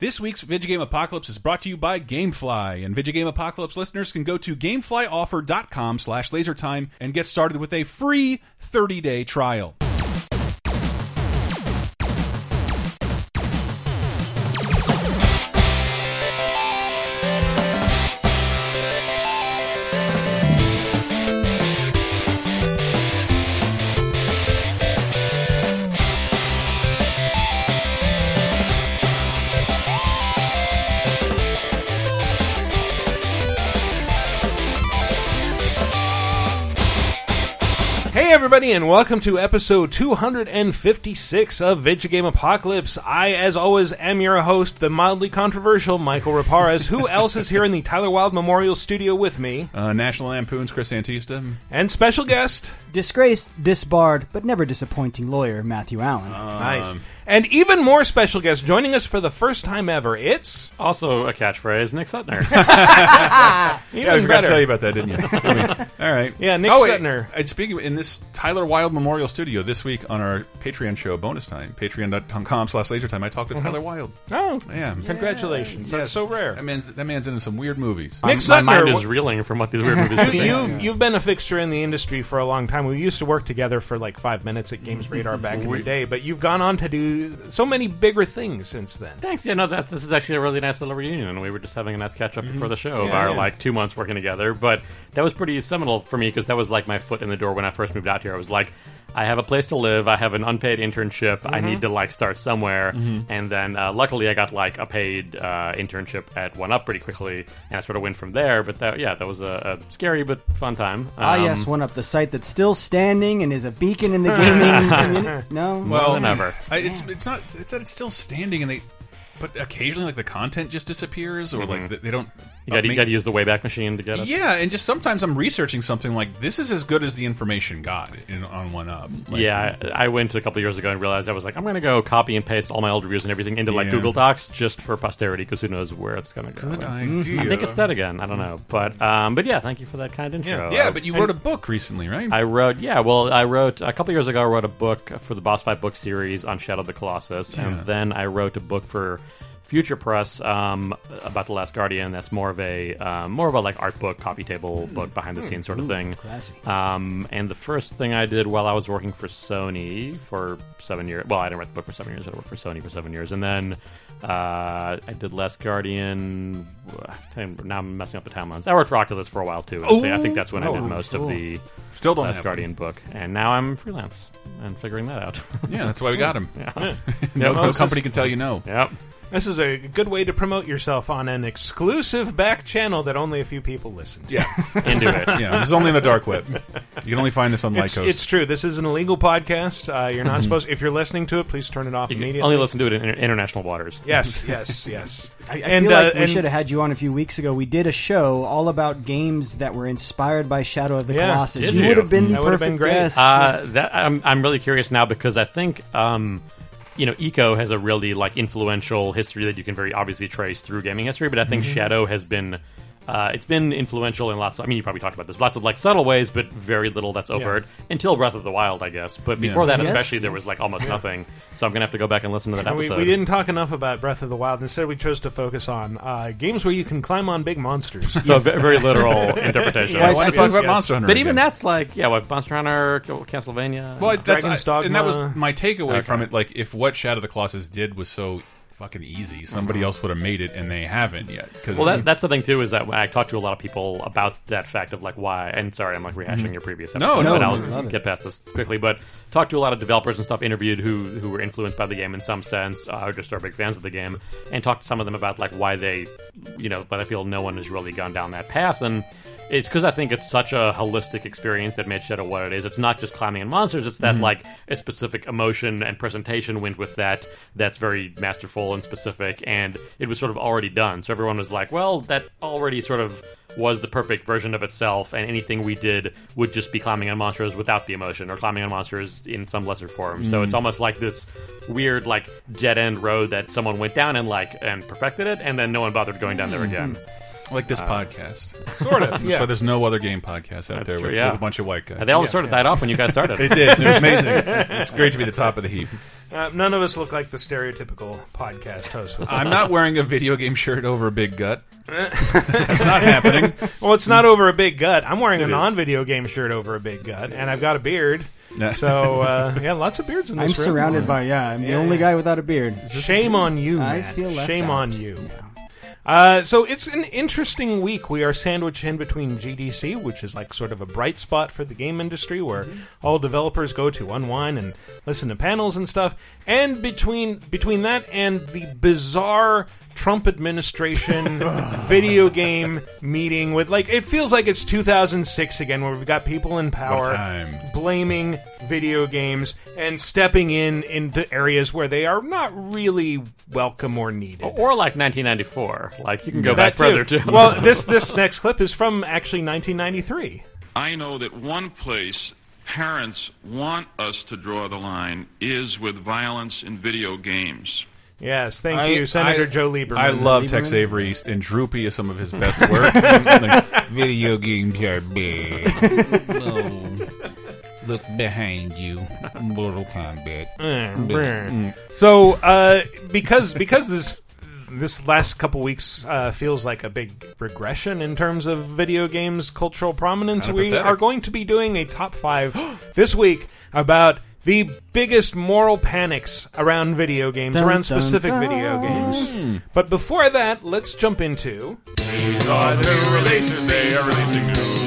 This week's Video Game Apocalypse is brought to you by GameFly, and Video Game Apocalypse listeners can go to GameFlyOffer.com slash LaserTime and get started with a free 30-day trial. Everybody, and welcome to episode 256 of Video Game Apocalypse. I, as always, am your host, the mildly controversial Michael Raparez. Who else is here in the Tyler Wilde Memorial Studio with me? Uh, National Lampoon's Chris Antista. And special guest, Disgraced, disbarred, but never disappointing lawyer Matthew Allen. Um, nice, and even more special guest joining us for the first time ever. It's Also a catchphrase, Nick Suttner. even Yeah, I forgot better. to tell you about that, didn't you? I mean, all right. Yeah, Nick oh, Suttner. And speaking of, in this Tyler Wilde Memorial Studio this week on our Patreon show, Bonus Time, patreon.com slash lasertime, I talked to mm-hmm. Tyler Wilde. Oh, Yeah. congratulations! That's Yes. so rare. That man's, that man's into some weird movies. Nick My mind is reeling from what these weird movies could be. You've you've been a fixture in the industry for a long time. We used to work together for like five minutes at Games Radar back in the day, but you've gone on to do so many bigger things since then. Thanks. Yeah, no, that's this is actually a really nice little reunion. We were just having a nice catch up before the show of Yeah, our yeah. like two months working together. But that was pretty seminal for me because that was like my foot in the door when I first moved out here. I was like, I have a place to live. I have an unpaid internship. I need to like start somewhere. And then uh, luckily I got like a paid uh, internship at One Up pretty quickly, and I sort of went from there. But that, yeah, that was a, a scary but fun time. ah, Um, yes, one up the site that still standing and is a beacon in the gaming community. No, Well, than ever. I, it's it's not it's that it's still standing and they, but occasionally like the content just disappears or like mm-hmm. they, they don't. You got to use the Wayback Machine to get it. Yeah, and just sometimes I'm researching something like this is as good as the information got in, on one up. Like, yeah, I I went a couple years ago and realized I was like, I'm going to go copy and paste all my old reviews and everything into like Yeah. Google Docs just for posterity because who knows where it's going to go. Good I idea. think it's dead again. I don't know, but um, but yeah, thank you for that kind intro. Yeah, but you wrote a book recently, right? I wrote, yeah, well, I wrote a couple years ago. I wrote a book for the Boss Fight book series on Shadow of the Colossus, and then I wrote a book for Future Press um, about the Last Guardian. That's more of a um, more of a like art book, coffee table book, behind the scenes sort of thing. classy. Um, and the first thing I did while I was working for Sony for seven years. Well, I didn't write the book for seven years. I worked for Sony for seven years, and then uh, I did Last Guardian. Now I'm messing up the timelines. I worked for Oculus for a while too. I think that's when I did most of the Still don't Last Guardian book, and now I'm freelance and figuring that out. Yeah, that's why we got him. yeah. No, no company can tell you no. Yep. This is a good way to promote yourself on an exclusive back channel that only a few people listen to. Yeah, Into it. yeah. This is only in the dark web. You can only find this on It's, Lycos. it's true. This is an illegal podcast. Uh, you're not supposed. If you're listening to it, please turn it off You immediately. only listen to it in inter- international waters. Yes, yes, yes. I, I And, feel like uh, we and- should have had you on a few weeks ago. We did a show all about games that were inspired by Shadow of the Yeah, Colossus. did You you? would have been the That would have perfect been great. guest. Uh, Yes. that I'm I'm really curious now because I think um, you know ICO has a really like influential history that you can very obviously trace through gaming history, but I think Mm-hmm. Shadow has been. Uh, it's been influential in lots. Of, I mean, you probably talked about this. Lots of like subtle ways, but very little that's overt until Breath of the Wild, I guess. But before that, Yes, especially, there was like almost nothing. So I'm gonna have to go back and listen to that And we, episode. we didn't talk enough about Breath of the Wild. Instead, we chose to focus on uh, games where you can climb on big monsters. So a very literal interpretation. Yes, Why yes, not talk about yes. Monster Hunter? But even that's like, yeah, what Monster Hunter, Castlevania. Well, that's Dragon's I- and that was my takeaway Okay. from it. Like, if what Shadow of the Colossus did was so fucking easy, somebody else would have made it, and they haven't yet. Cause Well, that, that's the thing too is that when I talked to a lot of people about that fact of like why. And sorry, I'm like rehashing your previous episode, Mm-hmm. No, but no, I'll get past this quickly. But talked to a lot of developers and stuff, interviewed who who were influenced by the game in some sense, uh, or just are big fans of the game, and talked to some of them about like why they, you know, why they feel no one has really gone down that path and. It's because I think it's such a holistic experience that made Shadow what it is. It's not just climbing and monsters; it's Mm-hmm. that like a specific emotion and presentation went with that. That's very masterful and specific, and it was sort of already done. So everyone was like, "Well, that already sort of was the perfect version of itself, and anything we did would just be climbing on monsters without the emotion, or climbing on monsters in some lesser form." So it's almost like this weird, like dead end road that someone went down and like and perfected it, and then no one bothered going down there again. Like this podcast. sort of. That's Yeah. why there's no other game podcast out That's there true, with, yeah. with a bunch of white guys. And they all sort of died off when you guys started. They did. It was amazing. it's great to be the top of the heap. Uh, none of us look like the stereotypical podcast host. I'm not wearing a video game shirt over a big gut. That's not happening. well, it's not over a big gut. I'm wearing a non-video game shirt over a big gut, and I've got a beard. Yeah. So uh, yeah, lots of beards in this I'm room. surrounded by yeah. I'm the only guy without a beard. Shame on you, I man. feel left Shame out. on you. Yeah. Uh, so it's an interesting week. We are sandwiched in between GDC, which is like sort of a bright spot for the game industry, where all developers go to unwind and listen to panels and stuff, and between between that and the bizarre Trump administration video game meeting with like it feels like it's 2006 again, where we've got people in power time. blaming video games and stepping in into areas where they are not really welcome or needed. Or like 1994. Like you can go That back further too. Well, this this next clip is from actually 1993. I know that one place parents want us to draw the line is with violence in video games. Yes, thank I- you, Senator I- Joe Lieberman. I love Tex Avery, and Droopy is some of his best work. Like, Video games are big. No. Look behind you. Mortal Kombat. Mm. So, uh, because because this this last couple weeks uh, feels like a big regression in terms of video games cultural prominence, Kinda we pathetic. are going to be doing a top five this week about the biggest moral panics around video games, Dun, around specific dun. video games. Hmm. But before that, let's jump into These are the new releases, they are releasing new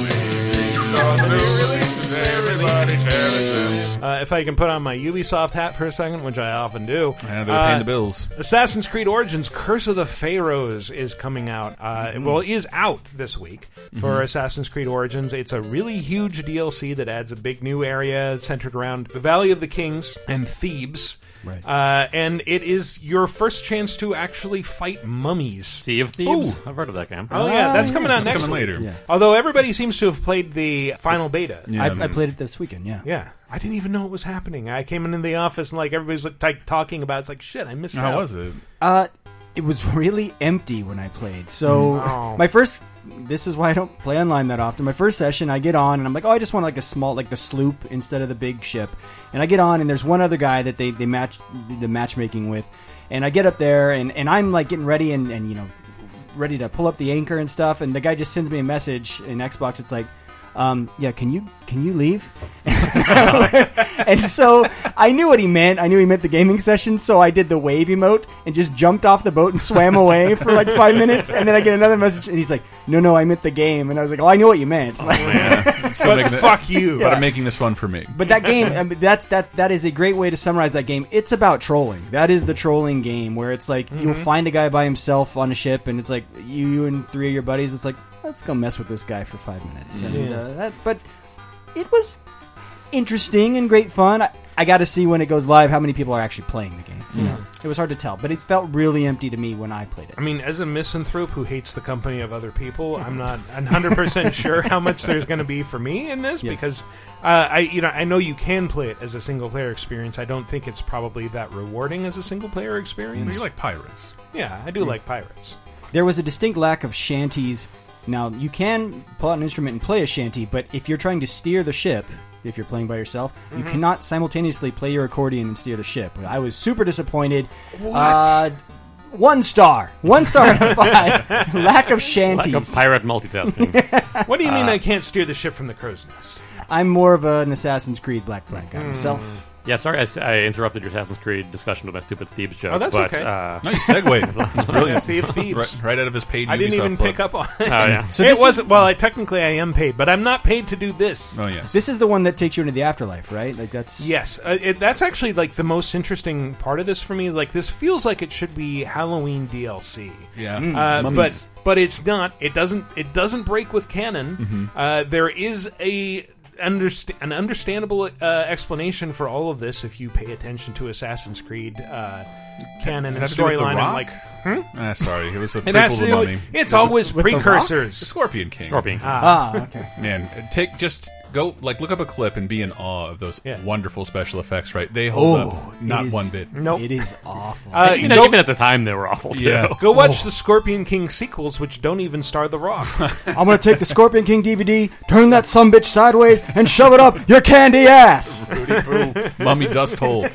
These the new releases, everybody cherish uh, if I can put on my Ubisoft hat for a second, which I often do. Yeah, they're paying uh, the bills. Assassin's Creed Origins Curse of the Pharaohs is coming out. Uh, Mm-hmm. Well, is out this week for Assassin's Creed Origins. It's a really huge DLC that adds a big new area centered around the Valley of the Kings and Thebes. Right. Uh, and it is your first chance to actually fight mummies. Sea of Thieves. I've heard of that game. Oh yeah, that's coming out It's next coming week. later. Yeah. Although everybody seems to have played the final beta. Yeah, I. I played it this weekend. Yeah. Yeah. I didn't even know it was happening. I came into the office and like everybody's like, like talking about. it. It's like shit. I missed out. How was it? Uh, it was really empty when I played. So Oh. my first, this is why I don't play online that often. My first session, I get on and I'm like, oh, I just want like a small, like the sloop instead of the big ship. And I get on and there's one other guy that they they match the matchmaking with, and I get up there and and I'm like getting ready and and you know ready to pull up the anchor and stuff, and the guy just sends me a message in Xbox. It's like. Um, yeah, can you can you leave? and so I knew what he meant. I knew he meant the gaming session. So I did the wave emote and just jumped off the boat and swam away for like five minutes. And then I get another message, and he's like, "No, no, I meant the game." And I was like, "Oh, I knew what you meant." So But making it- fuck you. But I'm making this fun for me. But that game, I mean, that's that that is a great way to summarize that game. It's about trolling. That is the trolling game where it's like you'll find a guy by himself on a ship, and it's like you and three of your buddies. It's like let's go mess with this guy for five minutes. And Yeah. uh, that, but it was interesting and great fun. I, I got to see when it goes live how many people are actually playing the game. You know, it was hard to tell, but it felt really empty to me when I played it. I mean, as a misanthrope who hates the company of other people, I'm not 100 percent sure how much there's going to be for me in this Yes. because uh, I, you know, I know you can play it as a single player experience. I don't think it's probably that rewarding as a single player experience. You like pirates. yeah, I do like pirates. There was a distinct lack of shanties. Now, you can pull out an instrument and play a shanty, but if you're trying to steer the ship, if you're playing by yourself, you mm-hmm. cannot simultaneously play your accordion and steer the ship. I was super disappointed. Uh, one star. One star out of five. lack of Like shanties. a pirate multitasking. What do you mean uh, I can't steer the ship from the crow's nest? I'm more of an Assassin's Creed Black Flag guy myself. Mm. Yeah, sorry, I interrupted your Assassin's Creed discussion with my stupid Thieves joke. Oh, that's but, okay. Uh, No, you segued. It's brilliant. Sea of Thieves. Right, right out of his paid I didn't even plug. pick up on oh it. yeah. So it this is- wasn't. Well, I technically I am paid, but I'm not paid to do this. Oh yes. This is the one that takes you into the afterlife, right? Like that's Yes, uh, it, that's actually like the most interesting part of this for me. Like this feels like it should be Halloween DLC, yeah. uh, but but it's not. It doesn't. It doesn't break with canon. Uh, there is a underst- an understandable uh, explanation for all of this if you pay attention to Assassin's Creed uh, canon and it have to do with The storyline. and Rock? like Ah, sorry, it was a it prequel to to. Mummy. It's always With The The precursors. Scorpion King. Scorpion. King. Ah okay. Man, take just go like look up a clip and be in awe of those Yeah. wonderful special effects. Right, they hold Oh, up not is- one bit. Nope. It is awful. Uh, you know, go- even at the time, they were awful too. Yeah. Go watch the Scorpion King sequels, which don't even star The Rock. I'm gonna take the Scorpion King DVD, turn that sumbitch sideways, and shove it up your candy ass. Mummy dust hole.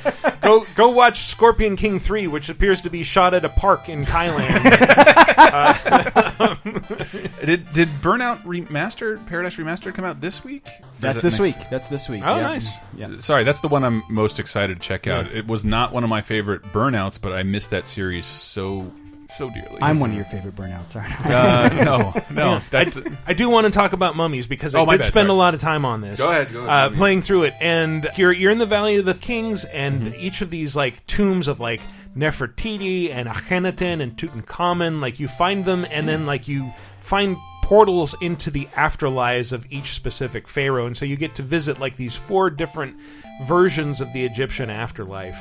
Go go go watch Scorpion King three, which appears to be shot at a park in Thailand. Uh, did did Burnout Remastered, Paradise Remastered, come out this week? That's this next- week. That's this week. Oh, yeah. nice. Mm, yeah. Sorry, that's the one I'm most excited to check out. It was not one of my favorite Burnouts, but I missed that series so so dearly. I'm one of your favorite burnouts, aren't I? Uh, no, no. I, the, I do want to talk about mummies because I Oh, my did bad, spend sorry. a lot of time on this. Go ahead, go ahead, Uh, mummies. playing through it, and you're you're in the Valley of the Kings, and Mm-hmm. each of these like tombs of like Nefertiti and Akhenaten and Tutankhamun, like you find them, and then like you find portals into the afterlives of each specific pharaoh, and so you get to visit like these four different versions of the Egyptian afterlife.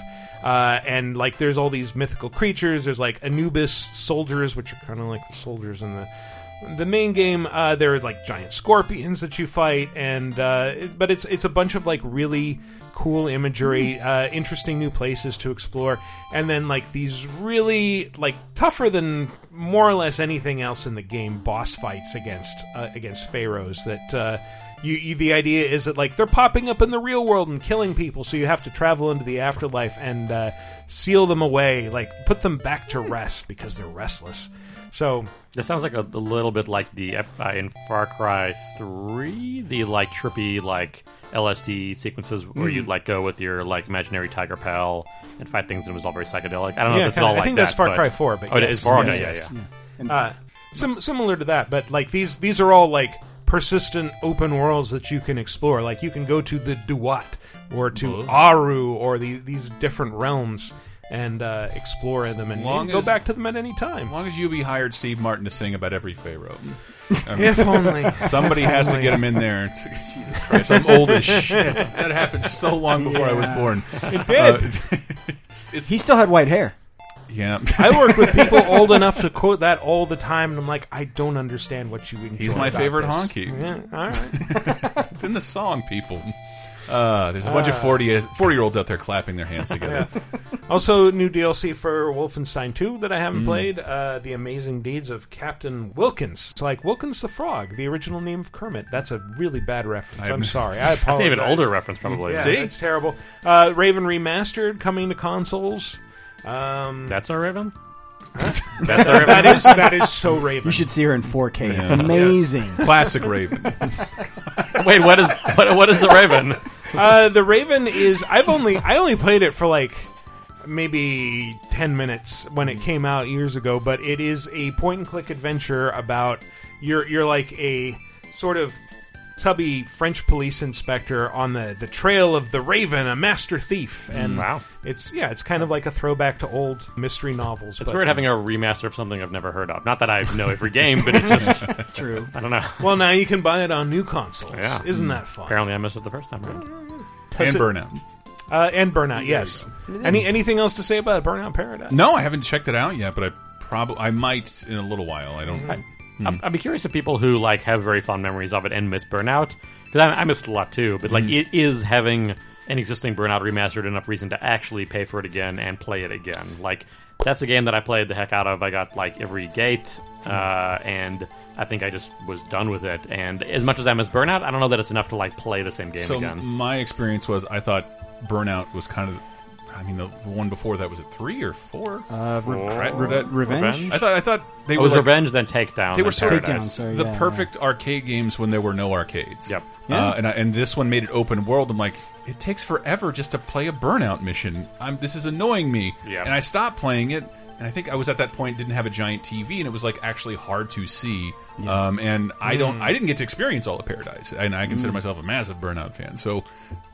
Uh, and like there's all these mythical creatures. There's like Anubis soldiers, which are kind of like the soldiers in the the main game. Uh, there are like giant scorpions that you fight, and uh, it- but it's it's a bunch of like really cool imagery, uh, interesting new places to explore, and then like these really like tougher than more or less anything else in the game boss fights against uh, against pharaohs that. Uh, you, you, the idea is that like they're popping up in the real world and killing people, so you have to travel into the afterlife and uh, seal them away, like put them back to rest because they're restless. So This sounds like a, a little bit like the ep- uh, in Far Cry Three, the like trippy like LSD sequences where Hmm. you'd like go with your like imaginary tiger pal and fight things, and it was all very psychedelic. I don't know Yeah, if it's kinda. all I like think that. that's Far but- Cry 4, but oh, yes, is Far. yes, okay, yes. yeah, yeah. uh, sim- similar to that, but like these these are all like persistent open worlds that you can explore. Like you can go to the Duat or to Aaru or these these different realms and uh, explore them and, Long and go as- back to them at any time. as long as UB hired Steve Martin to sing about every pharaoh. I mean, If only somebody has to get him in there. Jesus Christ, I'm old as shit. That happened so long before I was born. it did. it's, it's, He still had white hair. Yeah. I work with people old enough to quote that all the time, and I'm like, I don't understand what you enjoy. He's my about favorite this. honky. Yeah, all right. It's in the song, people. Uh, there's a bunch of 40, 40 year olds out there clapping their hands together. Also, new DLC for Wolfenstein 2 that I Mm. haven't played. Uh, the Amazing Deeds of Captain Wilkins. It's like Wilkins the Frog, the original name of Kermit. That's a really bad reference. I- I'm sorry. I apologize. That's an even older reference, probably. Yeah, See? it's terrible. Uh, Raven Remastered coming to consoles. Um, That's our Raven. That's our Raven. that is that is so Raven. You should see her in 4K. It's Yeah. amazing. Classic Raven. Wait, what is what, what is the Raven? Uh, the Raven is. I've only I only played it for like maybe ten minutes when it came out years ago, but it is a point and click adventure about you're you're like a sort of tubby French police inspector on the the trail of the Raven, a master thief, and Wow. it's yeah, it's kind of like a throwback to old mystery novels. It's but- weird having a remaster of something I've never heard of. Not that I know every game, but it's just True. I don't know. Well, now you can buy it on new consoles. Yeah. Isn't that fun? Apparently, I missed it the first time. Right? and it- Burnout. Uh, and Burnout, yes. Any anything else to say about Burnout Paradise? No, I haven't checked it out yet, but I probably I might in a little while. I don't. I, I'd- hmm. I'd be curious if people who like have very fond memories of it and miss Burnout, because I, I missed a lot too. But like, hmm. it is having an existing Burnout remastered enough reason to actually pay for it again and play it again. Like, that's a game that I played the heck out of. I got like every gate, hmm. uh, and I think I just was done with it. And as much as I miss Burnout, I don't know that it's enough to like play the same game So again. my experience was I thought Burnout was kind of. I mean, the one before that was it three or four? Uh, re- Four? Re- Re- Revenge? I thought I thought they It were was like, Revenge, then Takedown. They were then sort of Paradise. Takedown, sorry. the yeah, perfect arcade games when there were no arcades. Yep. Uh, and I, and this one made it open world. I'm like, it takes forever just to play a Burnout mission. I'm this is annoying me. Yeah. And I stopped playing it. And I think I was at that point didn't have a giant TV, and it was like actually hard to see. Um, and I don't, I didn't get to experience all of Paradise, and I consider myself a massive Burnout fan. So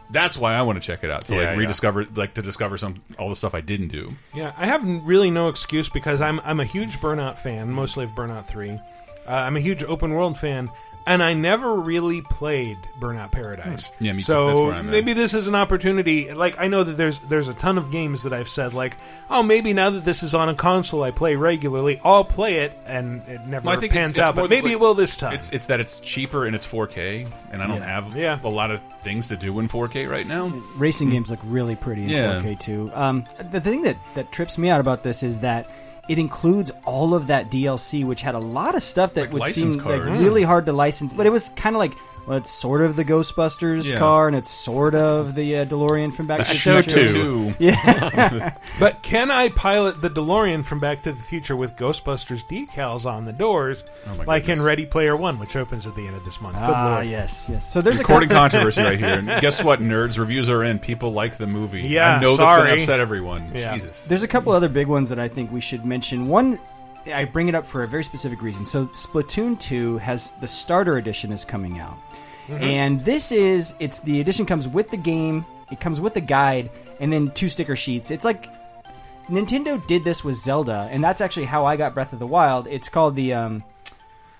that's why I want to check it out to Yeah, like yeah. rediscover, like to discover some all the stuff I didn't do. Yeah, I have really no excuse because I'm I'm a huge Burnout fan, mostly of Burnout Three. Uh, I'm a huge open world fan, and I never really played Burnout Paradise. Yeah, me too. So That's at. maybe this is an opportunity. Like I know that there's there's a ton of games that I've said like, oh, maybe now that this is on a console I play regularly, I'll play it, and it never Well, I think pans it's out. But than- maybe it will this time. It's it's that it's cheaper and it's 4K, and I don't have Yeah. a lot of things to do in 4K right now. Racing games look really pretty in Yeah. 4K too. Um, the thing that, that trips me out about this is that it includes all of that DLC, which had a lot of stuff that Like would license seem like cards. really hard to license. But it was kind of like well, it's sort of the Ghostbusters Yeah. car, and it's sort of the uh, DeLorean from Back to the show Future. too. Two. But can I pilot the DeLorean from Back to the Future with Ghostbusters decals on the doors, Oh my like in goodness. Ready Player One, which opens at the end of this month? Good Ah, lord. yes, yes. So there's a Recording couple- controversy right here. And guess what, nerds? Reviews are in. People like the movie. Yeah, I know that's going to upset everyone. Yeah. Jesus. There's a couple other big ones that I think we should mention. One, I bring it up for a very specific reason. So Splatoon 2 has the starter edition is coming out. And this is it's the edition comes with the game, it comes with a guide and then two sticker sheets. It's like Nintendo did this with Zelda and that's actually how I got Breath of the Wild. It's called the um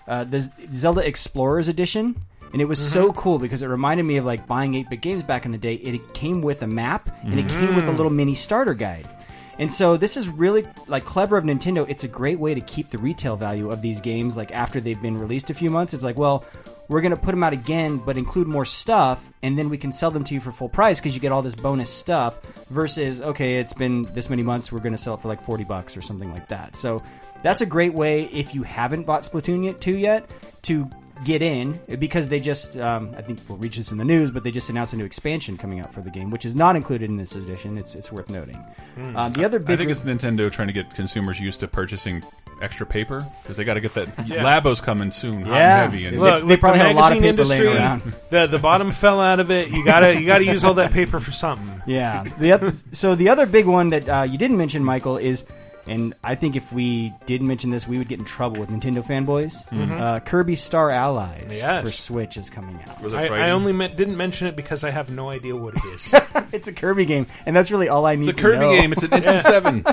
uh, the Zelda Explorers Edition, and it was so cool because it reminded me of like buying 8-bit games back in the day. It came with a map and it came with a little mini starter guide. And so this is really like clever of Nintendo. It's a great way to keep the retail value of these games like after they've been released a few months. It's like, well, we're going to put them out again but include more stuff and then we can sell them to you for full price because you get all this bonus stuff versus okay, it's been this many months, we're going to sell it for like 40 bucks or something like that. So that's a great way if you haven't bought Splatoon yet, 2 yet to get in because they just um, I think we'll reach this in the news, but they just announced a new expansion coming out for the game, which is not included in this edition. It's it's worth noting. Um, the other big I think it's Nintendo trying to get consumers used to purchasing extra paper because they got to get that. Labo's coming soon, hot Yeah. and heavy, and Look, They look, probably the have a lot of magazine paper laying industry, around. the the bottom fell out of it. You gotta you gotta use all that paper for something. yeah. The other, so the other big one that uh, you didn't mention, Michael, is. And I think if we did mention this, we would get in trouble with Nintendo fanboys. Uh, Kirby Star Allies Yes. for Switch is coming out. was it I, I only meant, didn't mention it because I have no idea what it is. it's a Kirby game, and that's really all I need. It's a to Kirby know. game. It's an instant seven.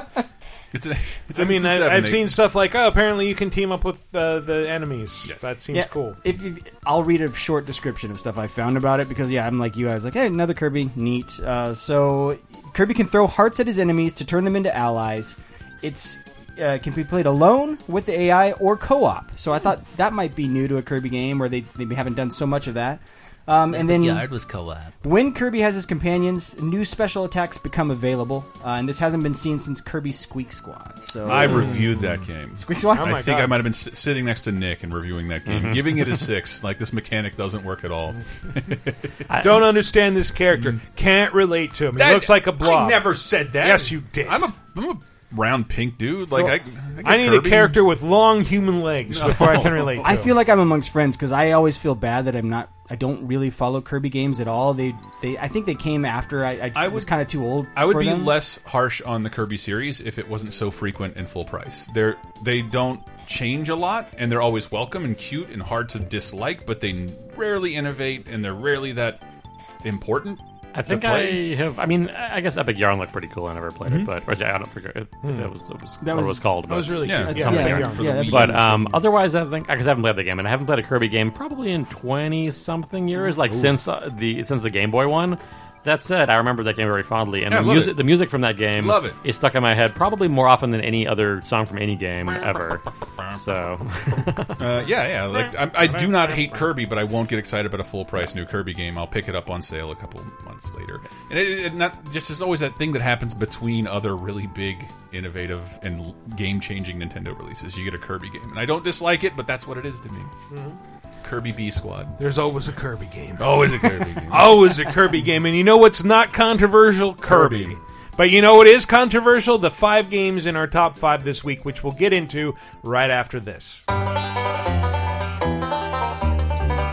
It's a, it's I mean, I, seven. I've They- seen stuff like, oh, apparently you can team up with uh, the enemies. Yes. That seems Yeah, cool. If, if I'll read a short description of stuff I found about it because yeah, I'm like you. I was like, hey, another Kirby, neat. Uh, so Kirby can throw hearts at his enemies to turn them into allies. It's uh, can be played alone with the AI or co-op. So I thought that might be new to a Kirby game where they they haven't done so much of that. Um, and then Yarn was co-op. when Kirby has his companions, new special attacks become available, uh, and this hasn't been seen since Kirby Squeak Squad. So I reviewed that game. Squeak Squad. Oh I think God. I might have been s sitting next to Nick and reviewing that game, giving it a six. Like this mechanic doesn't work at all. I Don't understand this character. Can't relate to him. He That- looks like a blob. I never said that. Yes, you did. I'm a, I'm a round pink dude. So- Like I, I, I need Kirby. a character with long human legs before I can relate to I feel like I'm amongst friends because I always feel bad that I'm not. I don't really follow Kirby games at all. They, they. I think they came after I. I, I was would- kind of too old. I would for be them. less harsh on the Kirby series if it wasn't so frequent and full price. They're they don't change a lot, and they're always welcome and cute and hard to dislike, but they rarely innovate, and they're rarely that important. I think. I have. I mean, I guess Epic Yarn looked pretty cool. I never played it, but or, I don't forget it, that was, that was That what was- it was called. That but- was really Yeah, cute. yeah, something yeah, young. for yeah, the that'd Wii. be But um, otherwise, I think because I haven't played the game and I haven't played a Kirby game probably in twenty something years, like since uh, the since the Game Boy one. That said, I remember that game very fondly, and Yeah, the music it. the music from that game Love it. is stuck in my head probably more often than any other song from any game ever. so Uh, yeah, yeah. Like I, I do not hate Kirby, but I won't get excited about a full price new Kirby game. I'll pick it up on sale a couple months later. And it, it not just is always that thing that happens between other really big, innovative, and game changing Nintendo releases. You get a Kirby game, and I don't dislike it, but that's what it is to me. Kirby B Squad. There's always a Kirby game. Always a Kirby game. Always a Kirby game. And you know what's not controversial? Kirby. Kirby. But you know what is controversial? The five games in our top five this week, which we'll get into right after this.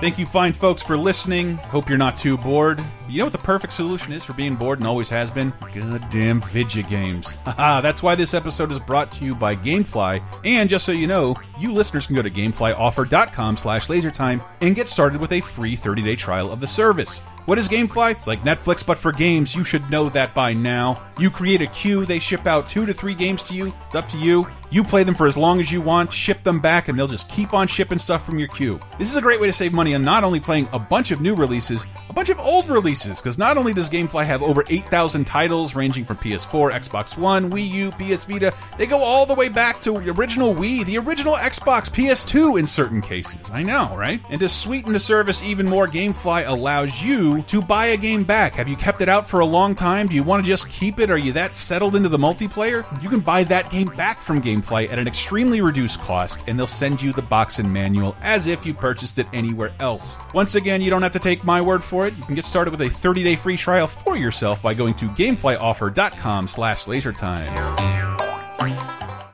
Thank you, fine folks, for listening. Hope you're not too bored. You know what the perfect solution is for being bored and always has been? Goddamn video games. That's why this episode is brought to you by Gamefly. And just so you know, you listeners can go to gameflyoffer.com slash lasertime and get started with a free 30-day trial of the service. What is Gamefly? It's like Netflix, but for games. You should know that by now. You create a queue, they ship out two to three games to you. It's up to you. You play them for as long as you want, ship them back, and they'll just keep on shipping stuff from your queue. This is a great way to save money on not only playing a bunch of new releases, a bunch of old releases, because not only does Gamefly have over 8,000 titles ranging from PS4, Xbox One, Wii U, PS Vita, they go all the way back to the original Wii, the original Xbox, PS2 in certain cases. I know, right? And to sweeten the service even more, Gamefly allows you to buy a game back. Have you kept it out for a long time? Do you want to just keep it? Are you that settled into the multiplayer? You can buy that game back from GameFly at an extremely reduced cost, and they'll send you the box and manual as if you purchased it anywhere else. Once again, you don't have to take my word for it. You can get started with a 30-day free trial for yourself by going to gameflyoffer.com slash lasertime.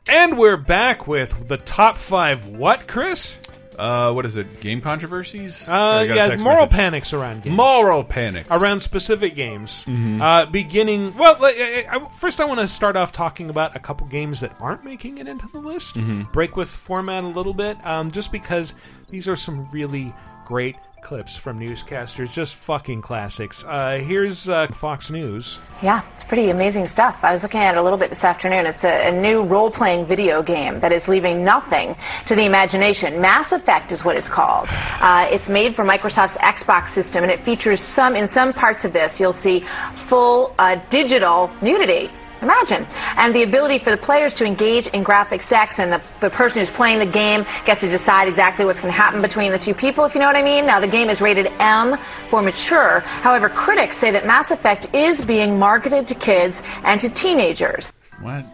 And we're back with the top five. What, Chris? Uh, what is it? Game controversies? Uh, Sorry, I got a yeah, text moral message. panics around games. Moral panics. around specific games. Mm-hmm. Uh, beginning, well, like, I, I- first I want to start off talking about a couple games that aren't making it into the list. Mm-hmm. Break with format a little bit, um, just because these are some really great clips from newscasters, just fucking classics. Uh, here's uh, Fox News. Yeah, it's pretty amazing stuff. I was looking at it a little bit this afternoon. It's a, a new role-playing video game that is leaving nothing to the imagination. Mass Effect is what it's called. Uh, it's made for Microsoft's Xbox system, and it features some, in some parts of this, you'll see full uh, digital nudity. Imagine. And the ability for the players to engage in graphic sex and the, the person who's playing the game gets to decide exactly what's going to happen between the two people, if you know what I mean. Now, the game is rated M for mature. However, critics say that Mass Effect is being marketed to kids and to teenagers. What?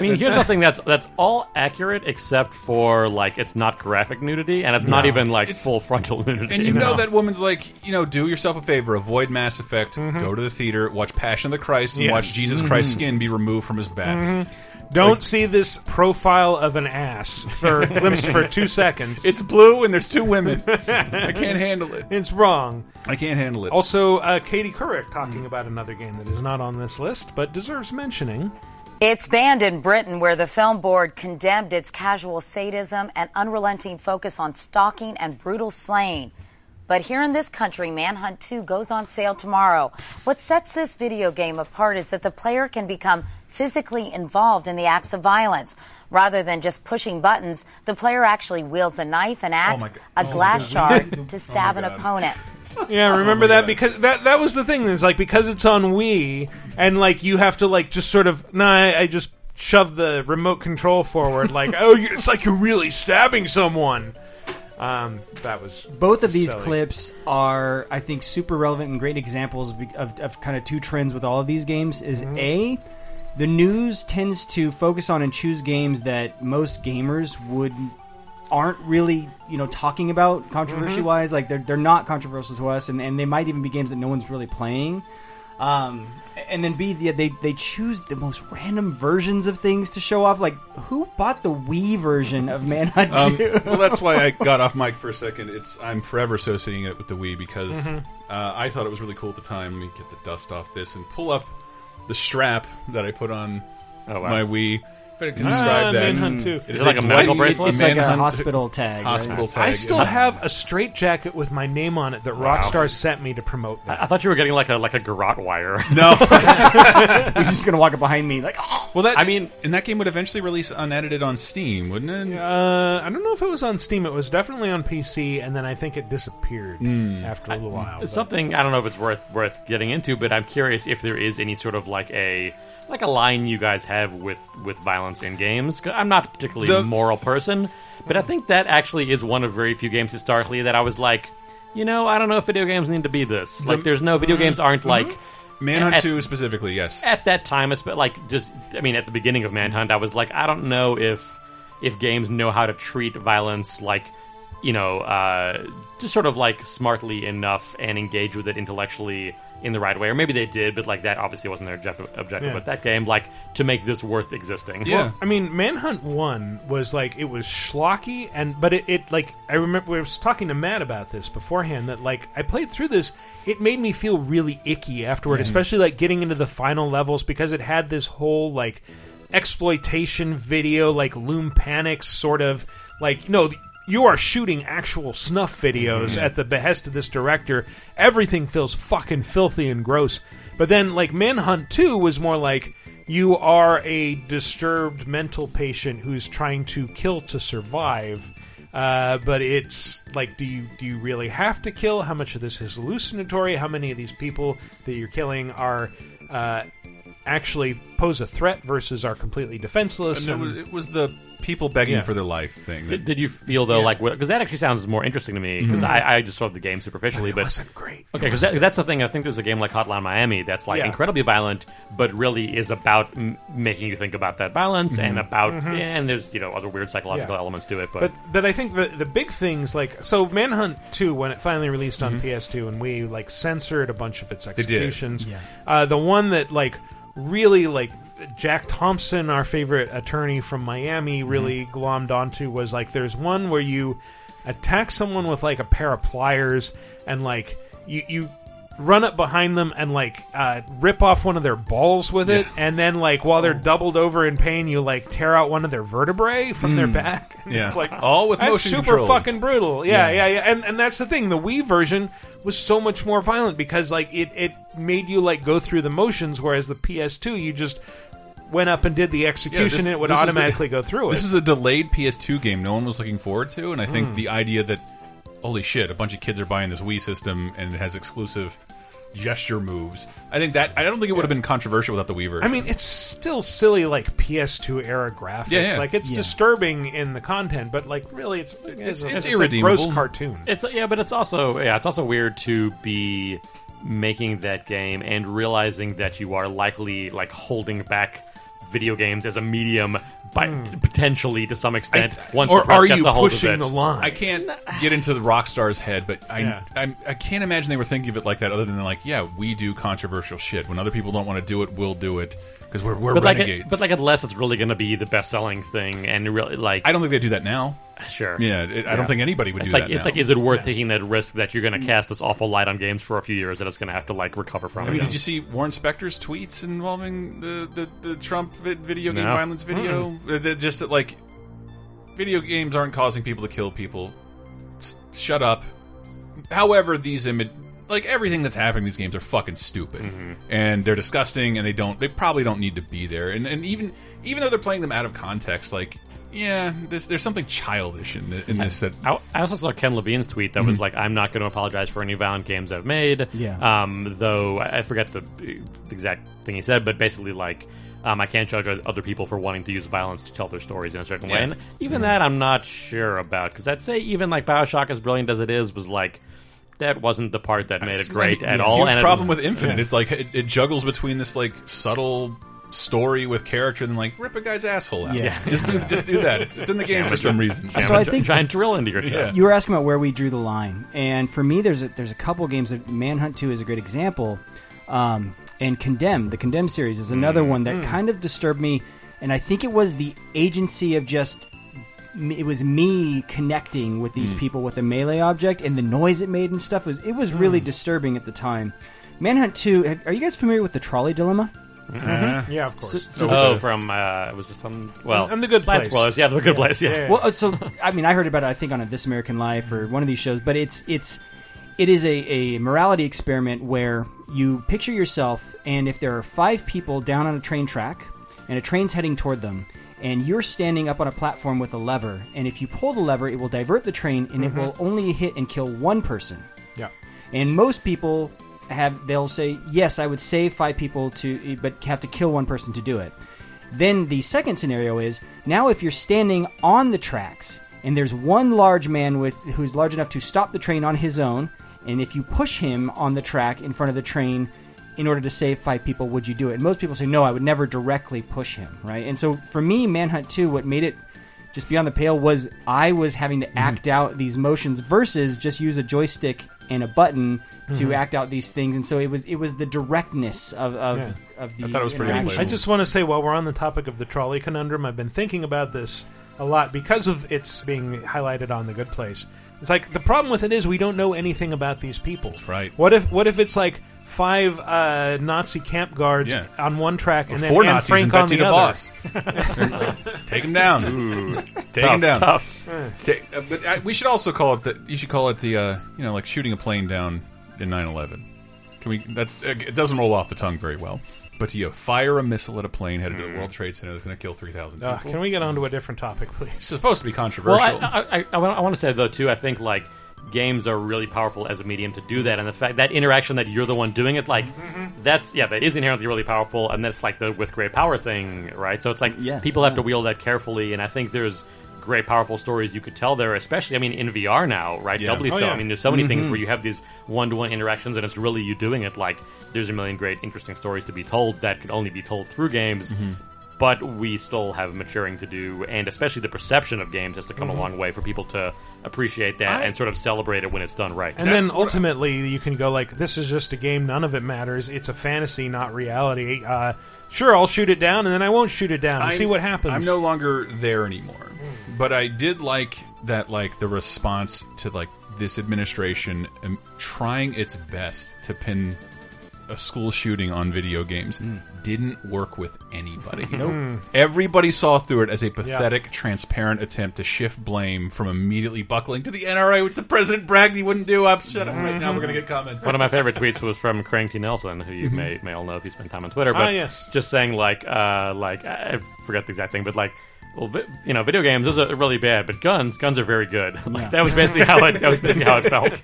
I mean, here's something that's that's all accurate except for like it's not graphic nudity and it's not even like It's- full frontal nudity. And you know that woman's like, you know, do yourself a favor, avoid Mass Effect, mm-hmm. go to the theater, watch Passion of the Christ, and Yes. watch Jesus Christ's mm-hmm. skin be removed from his back. Mm-hmm. Don't see this profile of an ass for glimpse for two seconds. It's blue and there's two women. I can't handle it. it's wrong. I can't handle it. Also, uh, Katie Couric talking about another game that is not on this list but deserves mentioning. It's banned in Britain, where the film board condemned its casual sadism and unrelenting focus on stalking and brutal slaying. But here in this country, Manhunt 2 goes on sale tomorrow. What sets this video game apart is that the player can become physically involved in the acts of violence. Rather than just pushing buttons, the player actually wields a knife, an axe, my God. a glass shard to Oh stab my an opponent. Yeah, remember that because that that was the thing. Is like because it's on Wii and like you have to like just sort of nah. I, I just shove the remote control forward. Like oh, you- it's like you're really stabbing someone. Um, that was Both of these silly. clips are, I think, super relevant and great examples of, of, of kind of two trends with all of these games. Is Mm-hmm. a the news tends to focus on and choose games that most gamers would aren't really you know talking about controversy Mm-hmm. wise. Like they're they're not controversial to us, and, and they might even be games that no one's really playing. Um, and then B, yeah, they they choose the most random versions of things to show off. Like, who bought the Wii version of Manhunt Um, well, that's why I got off mic for a second. It's I'm forever associating it with the Wii because Mm-hmm. uh, I thought it was really cool at the time. Let me get the dust off this and pull up the strap that I put on Oh, wow. my Wii. If I can Ah, that, Manhunt 2. It Is it like a medical bracelet? It's like a Manhunt- hospital tag. right? Hospital tag. I still yeah. have a straight jacket with my name on it that Rockstar sent me to promote that. I thought you were getting like a like a garrote wire. No, You're just gonna walk up behind me like, oh, well, that I mean- and that game would eventually release unedited on Steam, wouldn't it? Uh, I don't know if it was on Steam. It was definitely on PC, and then I think it disappeared Hmm. after a little while. It's but- something I don't know if it's worth worth getting into, but I'm curious if there is any sort of like a like a line you guys have with with violence in games. I'm not a particularly The- moral person, but I think that actually is one of very few games historically that I was like, you know, I don't know if video games need to be this. Like, there's no video mm-hmm. games aren't mm-hmm. like. Manhunt At- 2 specifically, yes. At that time, like just, I mean, at the beginning of Manhunt, I was like, I don't know if if games know how to treat violence like, you know, uh, just sort of like smartly enough and engage with it intellectually in the right way, or maybe they did, but like that obviously wasn't their objective. objective Yeah. with that game, like to make this worth existing. Yeah. Well, I mean, Manhunt One was like it was schlocky, and but it, it like I remember I was talking to Matt about this beforehand that like I played through this, it made me feel really icky afterward, especially like getting into the final levels because it had this whole like exploitation video, like Loom Panics sort of like you know. You are shooting actual snuff videos at the behest of this director. Everything feels fucking filthy and gross. But then, like Manhunt 2 was more like you are a disturbed mental patient who's trying to kill to survive. Uh, but it's like, do you do you really have to kill? How much of this is hallucinatory? How many of these people that you're killing are uh, actually pose a threat versus are completely defenseless. And it, was, it was the people begging Yeah. for their life thing. Did, did you feel though, Yeah. like, because that actually sounds more interesting to me? Because I, I just saw the game superficially, it but wasn't great. Okay, because that, that's the thing. I think there's a game like Hotline Miami that's like Yeah. incredibly violent, but really is about m- making you think about that violence and about and there's you know other weird psychological Mm-hmm. Yeah. elements to it. But, But but I think the the big things like so Manhunt Two when it finally released Mm-hmm. on PS2 and we like censored a bunch of its did. executions. Yeah. Uh, the one that like really like Jack Thompson, our favorite attorney from Miami, mm-hmm. really glommed onto was like there's one where you attack someone with like a pair of pliers and like you you run up behind them and like uh, rip off one of their balls with it and then like while they're doubled over in pain you like tear out one of their vertebrae from their back. And Yeah. it's like All with that's motion super control. fucking brutal. Yeah yeah. yeah, And, and that's the thing. The wii version was so much more violent because like it, it made you like go through the motions whereas the ps2 you just went up and did the execution this- and it would this is a- automatically go through it. This is a delayed PS2 game no one was looking forward to, and I Hmm. think the idea that holy shit, a bunch of kids are buying this Wii system and it has exclusive gesture moves. I think that I don't think it would have been controversial without the Wii version. I mean, it's still silly, like PS2 era graphics. Yeah, yeah. Like it's Yeah. disturbing in the content, but like really, it's it's, it's a irredeemable. gross cartoon. it's yeah, but it's also yeah, it's also weird to be making that game and realizing that you are likely like holding back video games as a medium by hmm. potentially to some extent once or the press are gets you a hold of pushing it. the line. I can't get into the Rockstar's head, but I, Yeah. I'm, I can't imagine they were thinking of it like that. Other than like, yeah, we do controversial shit. When other people don't want to do it, we'll do it because we're we're but like, renegades. it, but like unless it's really going to be the best selling thing and really like I don't think they do that now. sure Yeah, it, I don't think anybody would It's do like that. it's now. like, is it worth taking that risk that you're going to mm. cast this awful light on games for a few years that it's going to have to like recover from? I mean, again? did you see Warren Spector's tweets involving the the, the Trump video game No. violence video? Uh, that just that like video games aren't causing people to kill people. S- shut up. However, these image like everything that's happening in these games are fucking stupid. And they're disgusting and they don't they probably don't need to be there. And and even even though they're playing them out of context like yeah this, there's something childish in, the, in this that I, I also saw Ken Levine's tweet that was like, "I'm not going to apologize for any violent games I've made." Yeah. Um, though I I forget the, the exact thing he said, but basically like. Um, I can't judge other people for wanting to use violence to tell their stories in a certain way, and even that I'm not sure about because I'd say even like Bioshock, as brilliant as it is, was like that wasn't the part that made it great at all. Huge and it- problem with Infinite. It's like it, it juggles between this like subtle story with character and like rip a guy's asshole out. Yeah. just do just do that. It's, it's in the game for some reason. Jam So I think think- giant drill into your chest. You were asking about where we drew the line, and for me, there's a, there's a couple games that Manhunt Two is a great example, um, and Condemned, the Condemned series is another one that kind of disturbed me, and I think it was the agency of just me- it was me connecting with these people with a melee object and the noise it made and stuff was it was really disturbing at the time. Manhunt Two, are you guys familiar with the trolley dilemma? yeah, of course. So, so Oh, from uh, it was just on well, On The Good Place. spoilers. Yeah, the good place. Yeah. Yeah. Well, uh, so I mean, I heard about it. I think on a This American Life or one of these shows. But it's it's it is a, a morality experiment where you picture yourself, and if there are five people down on a train track, and a train's heading toward them, and you're standing up on a platform with a lever, and if you pull the lever, it will divert the train, and it mm-hmm. will only hit and kill one person. yeah. And most people have they'll say, "Yes, I would save five people to but have to kill one person to do it." Then the second scenario is now if you're standing on the tracks and there's one large man with who's large enough to stop the train on his own, and if you push him on the track in front of the train in order to save five people, would you do it? And most people say no, I would never directly push him, right? And so for me, Manhunt 2, what made it just beyond the pale was I was having to mm-hmm. act out these motions versus just use a joystick and a button to mm-hmm. act out these things, and so it was it was the directness of of, Yeah. of the I thought it was pretty interaction. I just want to say, while we're on the topic of the trolley conundrum, I've been thinking about this a lot because of its being highlighted on the Good Place. It's like the problem with it is we don't know anything about these people. right. What if what if it's like five uh, Nazi camp guards Yeah. on one track and then Four Anne Nazis Frank and on Betsy the DeVos. other? Take him down. Take tough, him down. tough. Take- uh, but I, we should also call it the. You should call it the. Uh, you know, like shooting a plane down in 9/11. Can we? That's uh, it. Doesn't roll off the tongue very well. But you fire a missile at a plane headed to the World Trade Center that's going to kill 3,000 people. Uh, can we get on to a different topic, please? It's supposed to be Well, controversial. I, I, I, I want to say though too. I think like games are really powerful as a medium to do that, and the fact that interaction that you're the one doing it, like that's yeah, that is inherently really powerful, and that's like the with great power thing, right? So it's like Yes, people have to wield that carefully, and I think there's great powerful stories you could tell there, especially I mean in VR now, right? Yeah. Doubly Oh, so. yeah. I mean, there's so many Mm-hmm. things where you have these one-to-one interactions, and it's really you doing it. Like there's a million great, interesting stories to be told that could only be told through games. Mm-hmm. But we still have maturing to do, and especially the perception of games has to come Mm-hmm. a long way for people to appreciate that I- and sort of celebrate it when it's done right. And That's then what I- ultimately, you can go like, "This is just a game. None of it matters. It's a fantasy, not reality." Uh, sure, I'll shoot it down, and then I won't shoot it down. and I- see what happens. I'm no longer there anymore. But I did like that, like the response to like this administration um, trying its best to pin a school shooting on video games didn't work with anybody. Everybody saw through it as a pathetic, transparent attempt to shift blame from immediately buckling to the NRA, which the president bragged he wouldn't do. I'm shut up right now. We're gonna get comments. One of my favorite tweets was from Cranky Nelson, who you may may all know if you spend time on Twitter. But Ah, yes. just saying like uh, like I I forget the exact thing, but like. Well, vi- you know, video games those are really bad, but guns, guns are very good. Like, that was basically how it. That was basically how it felt.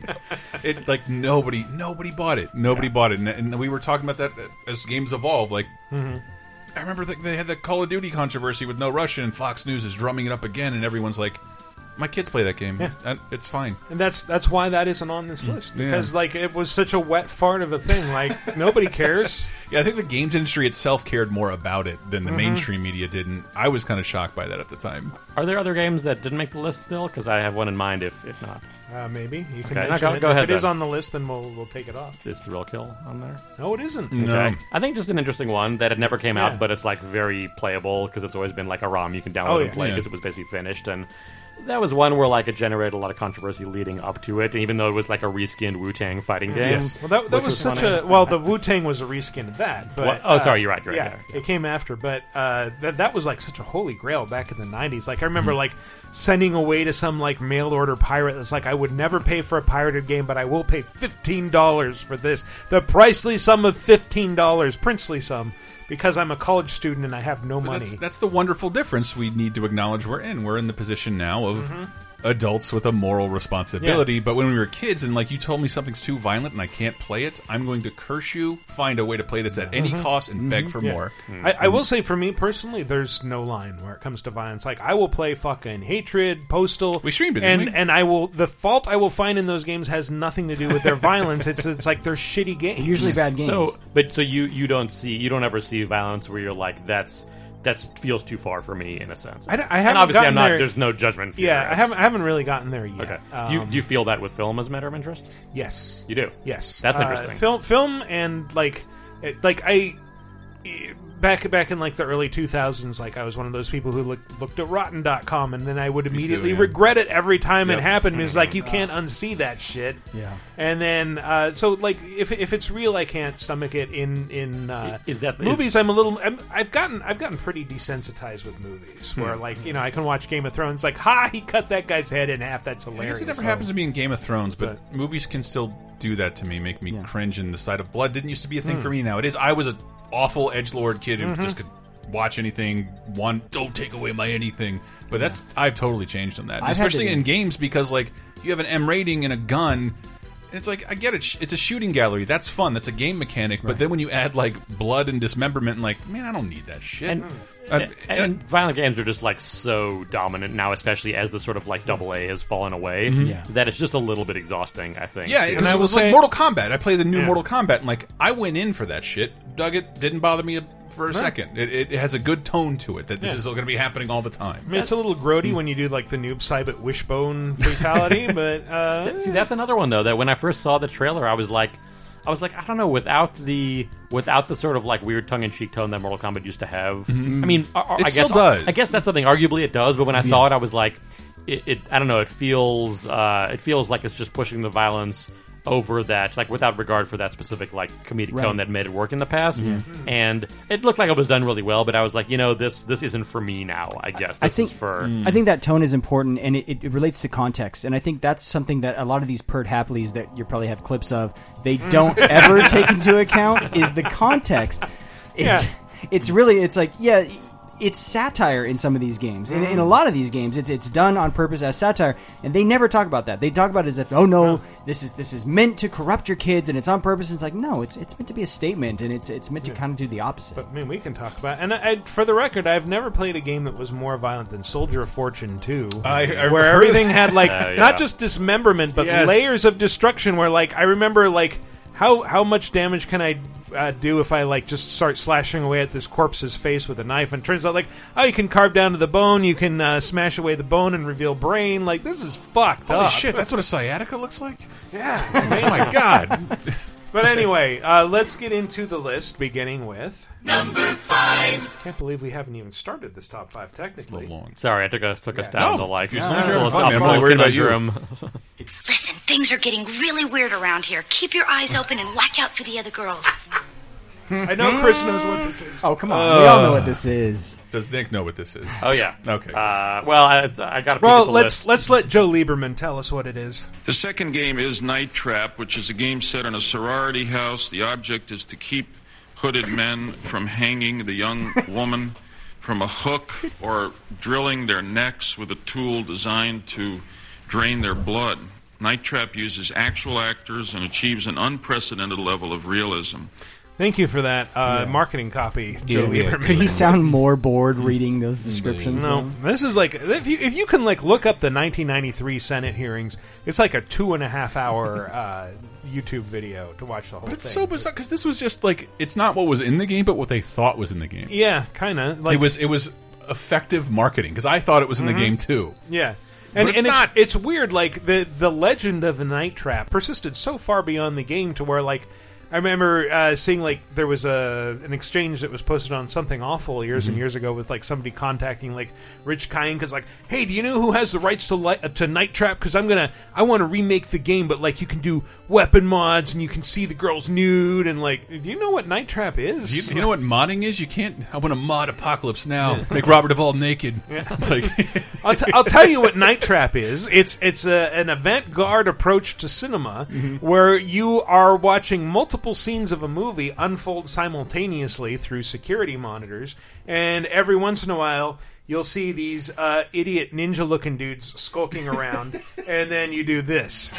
it like nobody nobody bought it nobody bought it and, and we were talking about that as games evolve like mm-hmm. i remember that they had the call of duty controversy with no russian and fox news is drumming it up again and everyone's like my kids play that game Yeah. and it's fine and that's that's why that isn't on this list Yeah. because like it was such a wet fart of a thing. Like nobody cares. yeah i think the games industry itself cared more about it than the Mm-hmm. mainstream media didn't i was kind of shocked by that at the time Are there other games that didn't make the list still? Because I have one in mind. If if not, Uh, maybe you can Okay, no, mention go- it. go if ahead it is then. on the list, then we'll we'll take it off. is Thrill Kill on there? No, it isn't. no Okay. I think just an interesting one that it never came Yeah. out, but it's like very playable because it's always been like a ROM you can download Oh, and yeah. play Yeah. because it was basically finished. And that was one where like it generated a lot of controversy leading up to it, even though it was like a reskinned Wu Tang fighting game. Yes. Well, that, that which was, such funny. a well. The Wu Tang was a reskin of that. But What? Oh, uh, sorry, you're right, you're right, yeah, yeah. it came after. But uh, that that was like such a holy grail back in the '90s. Like I remember Mm-hmm. like sending away to some like mail order pirate. That's like I would never pay for a pirated game, but I will pay fifteen dollars for this. The pricely sum of fifteen dollars, princely sum, because I'm a college student and I have no But money. That's, that's the wonderful difference we need to acknowledge we're in. We're in the position now of Mm-hmm. Adults with a moral responsibility. But when we were kids and like you told me something's too violent and I can't play it, I'm going to curse you, find a way to play this at any cost, and beg for Mm-hmm. More. I, I will say, for me personally, there's no line where it comes to violence. Like I will play fucking hatred, postal. We streamed it, and didn't we? and I will. The fault I will find in those games has nothing to do with their violence. It's it's like they're shitty games. Usually bad games. So, but so you you don't see you don't ever see violence where you're like that's that feels too far for me in a sense. I I and haven't obviously I'm not. there- There's no judgment. here, Yeah, I haven't I haven't really gotten there yet. Okay. Um, do, you, do you feel that with film as a matter of interest? yes. You do. Yes, That's Uh, interesting. film, film, and like, like I back back in like the early 2000s, like I was one of those people who looked looked at Rotten.com, and then I would immediately yeah. regret it every time Yep. it happened. It's like you can't unsee that shit. Yeah. And then, uh, so like, if, if it's real, I can't stomach it. In in uh, Is that- is- movies? I'm a little. I'm, I've gotten I've gotten pretty desensitized with movies, Hmm. where like you know I can watch Game of Thrones, like ha, he cut that guy's head in half. That's I hilarious. guess it never So- happens to me in Game of Thrones, but movies can still do that to me, make me cringe. And the sight of blood didn't used to be a Hmm. thing for me. Now it is. I was an awful edge lord kid who Mm-hmm. just could watch anything. One, don't take away my anything. But that's I've totally changed on that, I've especially in games because like you have an M rating and a gun. And it's like I get it. It's a shooting gallery. That's fun. That's a game mechanic. But then when you add like blood and dismemberment, and like man, I don't need that shit. And, Uh, and, and violent games are just like so dominant now, especially as the sort of like double A has fallen away. Yeah. That it's just a little bit exhausting. I think. Yeah, And because I it will was say- like Mortal Kombat. I played the new Yeah. Mortal Kombat, and like I went in for that shit, dug it, didn't bother me for a second. It, it has a good tone to it that this Yeah. is going to be happening all the time. I mean, it's a little grody when you do like the noob Saibot wishbone fatality, but uh, See, that's another one though. That when I first saw the trailer, I was like, I was like, I don't know, without the without the sort of like weird tongue in cheek tone that Mortal Kombat used to have. I mean, I, I guess still does. I guess that's something. Arguably, it does. But when I saw it, I was like, it, it. I don't know. It feels. Uh, it feels like it's just pushing the violence over that, like without regard for that specific like comedic Right. tone that made it work in the past. Mm-hmm. Hmm. And it looked like it was done really well. But I was like, you know, this this isn't for me now. I guess this I think is for. Mm. I think that tone is important, and it, it relates to context. And I think that's something that a lot of these pert happlies that you probably have clips of, they hmm. don't ever take into account is the context. It's Yeah. it's really it's like yeah. It's satire in some of these games. In, in a lot of these games, it's it's done on purpose as satire, and they never talk about that. They talk about it as if, oh no, this is this is meant to corrupt your kids, and it's on purpose. And it's like, no, it's it's meant to be a statement, and it's it's meant to kind of do the opposite. But I mean, we can talk about. And I, I, for the record, I've never played a game that was more violent than Soldier of Fortune 2, I- I where everything had like Uh, yeah. not just dismemberment, but Yes. layers of destruction. Where like I remember like how how much damage can I uh, do if I like just start slashing away at this corpse's face with a knife? And turns out like oh, you can carve down to the bone, you can uh, smash away the bone and reveal brain. Like this is fucked Holy up. shit, that's what a sciatica looks like? yeah, it's Oh my god. But anyway, uh, let's get into the list, beginning with number five. Can't believe we haven't even started this top five It's a technically. little long. Sorry, I took us took us down No, to like as long as you're having philosophical fun, man. I'm only worried about you. Listen, things are getting really weird around here. Keep your eyes open and watch out for the other girls. I know Chris knows what this is. oh come on, we all know what this is. Does Nick know what this is? Oh yeah. Okay. Uh, well, I, I got to well, the let's list. let's let Joe Lieberman tell us what it is. The second game is Night Trap, which is a game set in a sorority house. The object is to keep hooded men from hanging the young woman from a hook or drilling their necks with a tool designed to drain their blood. Night Trap uses actual actors and achieves an unprecedented level of realism. Thank you for that uh, marketing copy, Joe Yeah, yeah. Lieberman. Could he sound more bored reading those descriptions? No, this is like if you if you can like look up the 1993 Senate hearings, it's like a two and a half hour uh, YouTube video to watch the whole But it's thing. so bizarre because this was just like it's not what was in the game, but what they thought was in the game. Yeah, kind of. Like it was it was effective marketing because I thought it was in the game too. Yeah. And, it's and it's not. it's weird like the the legend of the night trap persisted so far beyond the game to where like I remember uh, seeing like there was a an exchange that was posted on something awful years Mm-hmm. and years ago with like somebody contacting like Rich Kyanka's like, hey, do you know who has the rights to li- uh, to Night Trap? Because I'm gonna I want to remake the game, but like you can do weapon mods and you can see the girls nude and like, do you know what Night Trap is? You, you know what modding is? You can't. I want to mod Apocalypse now. Make Robert Duvall naked. Like, I'll, t- I'll tell you what Night Trap is. It's it's a, an avant-garde approach to cinema where you are watching multiple scenes of a movie unfold simultaneously through security monitors, and every once in a while you'll see these uh, idiot ninja-looking dudes skulking around, and then you do this.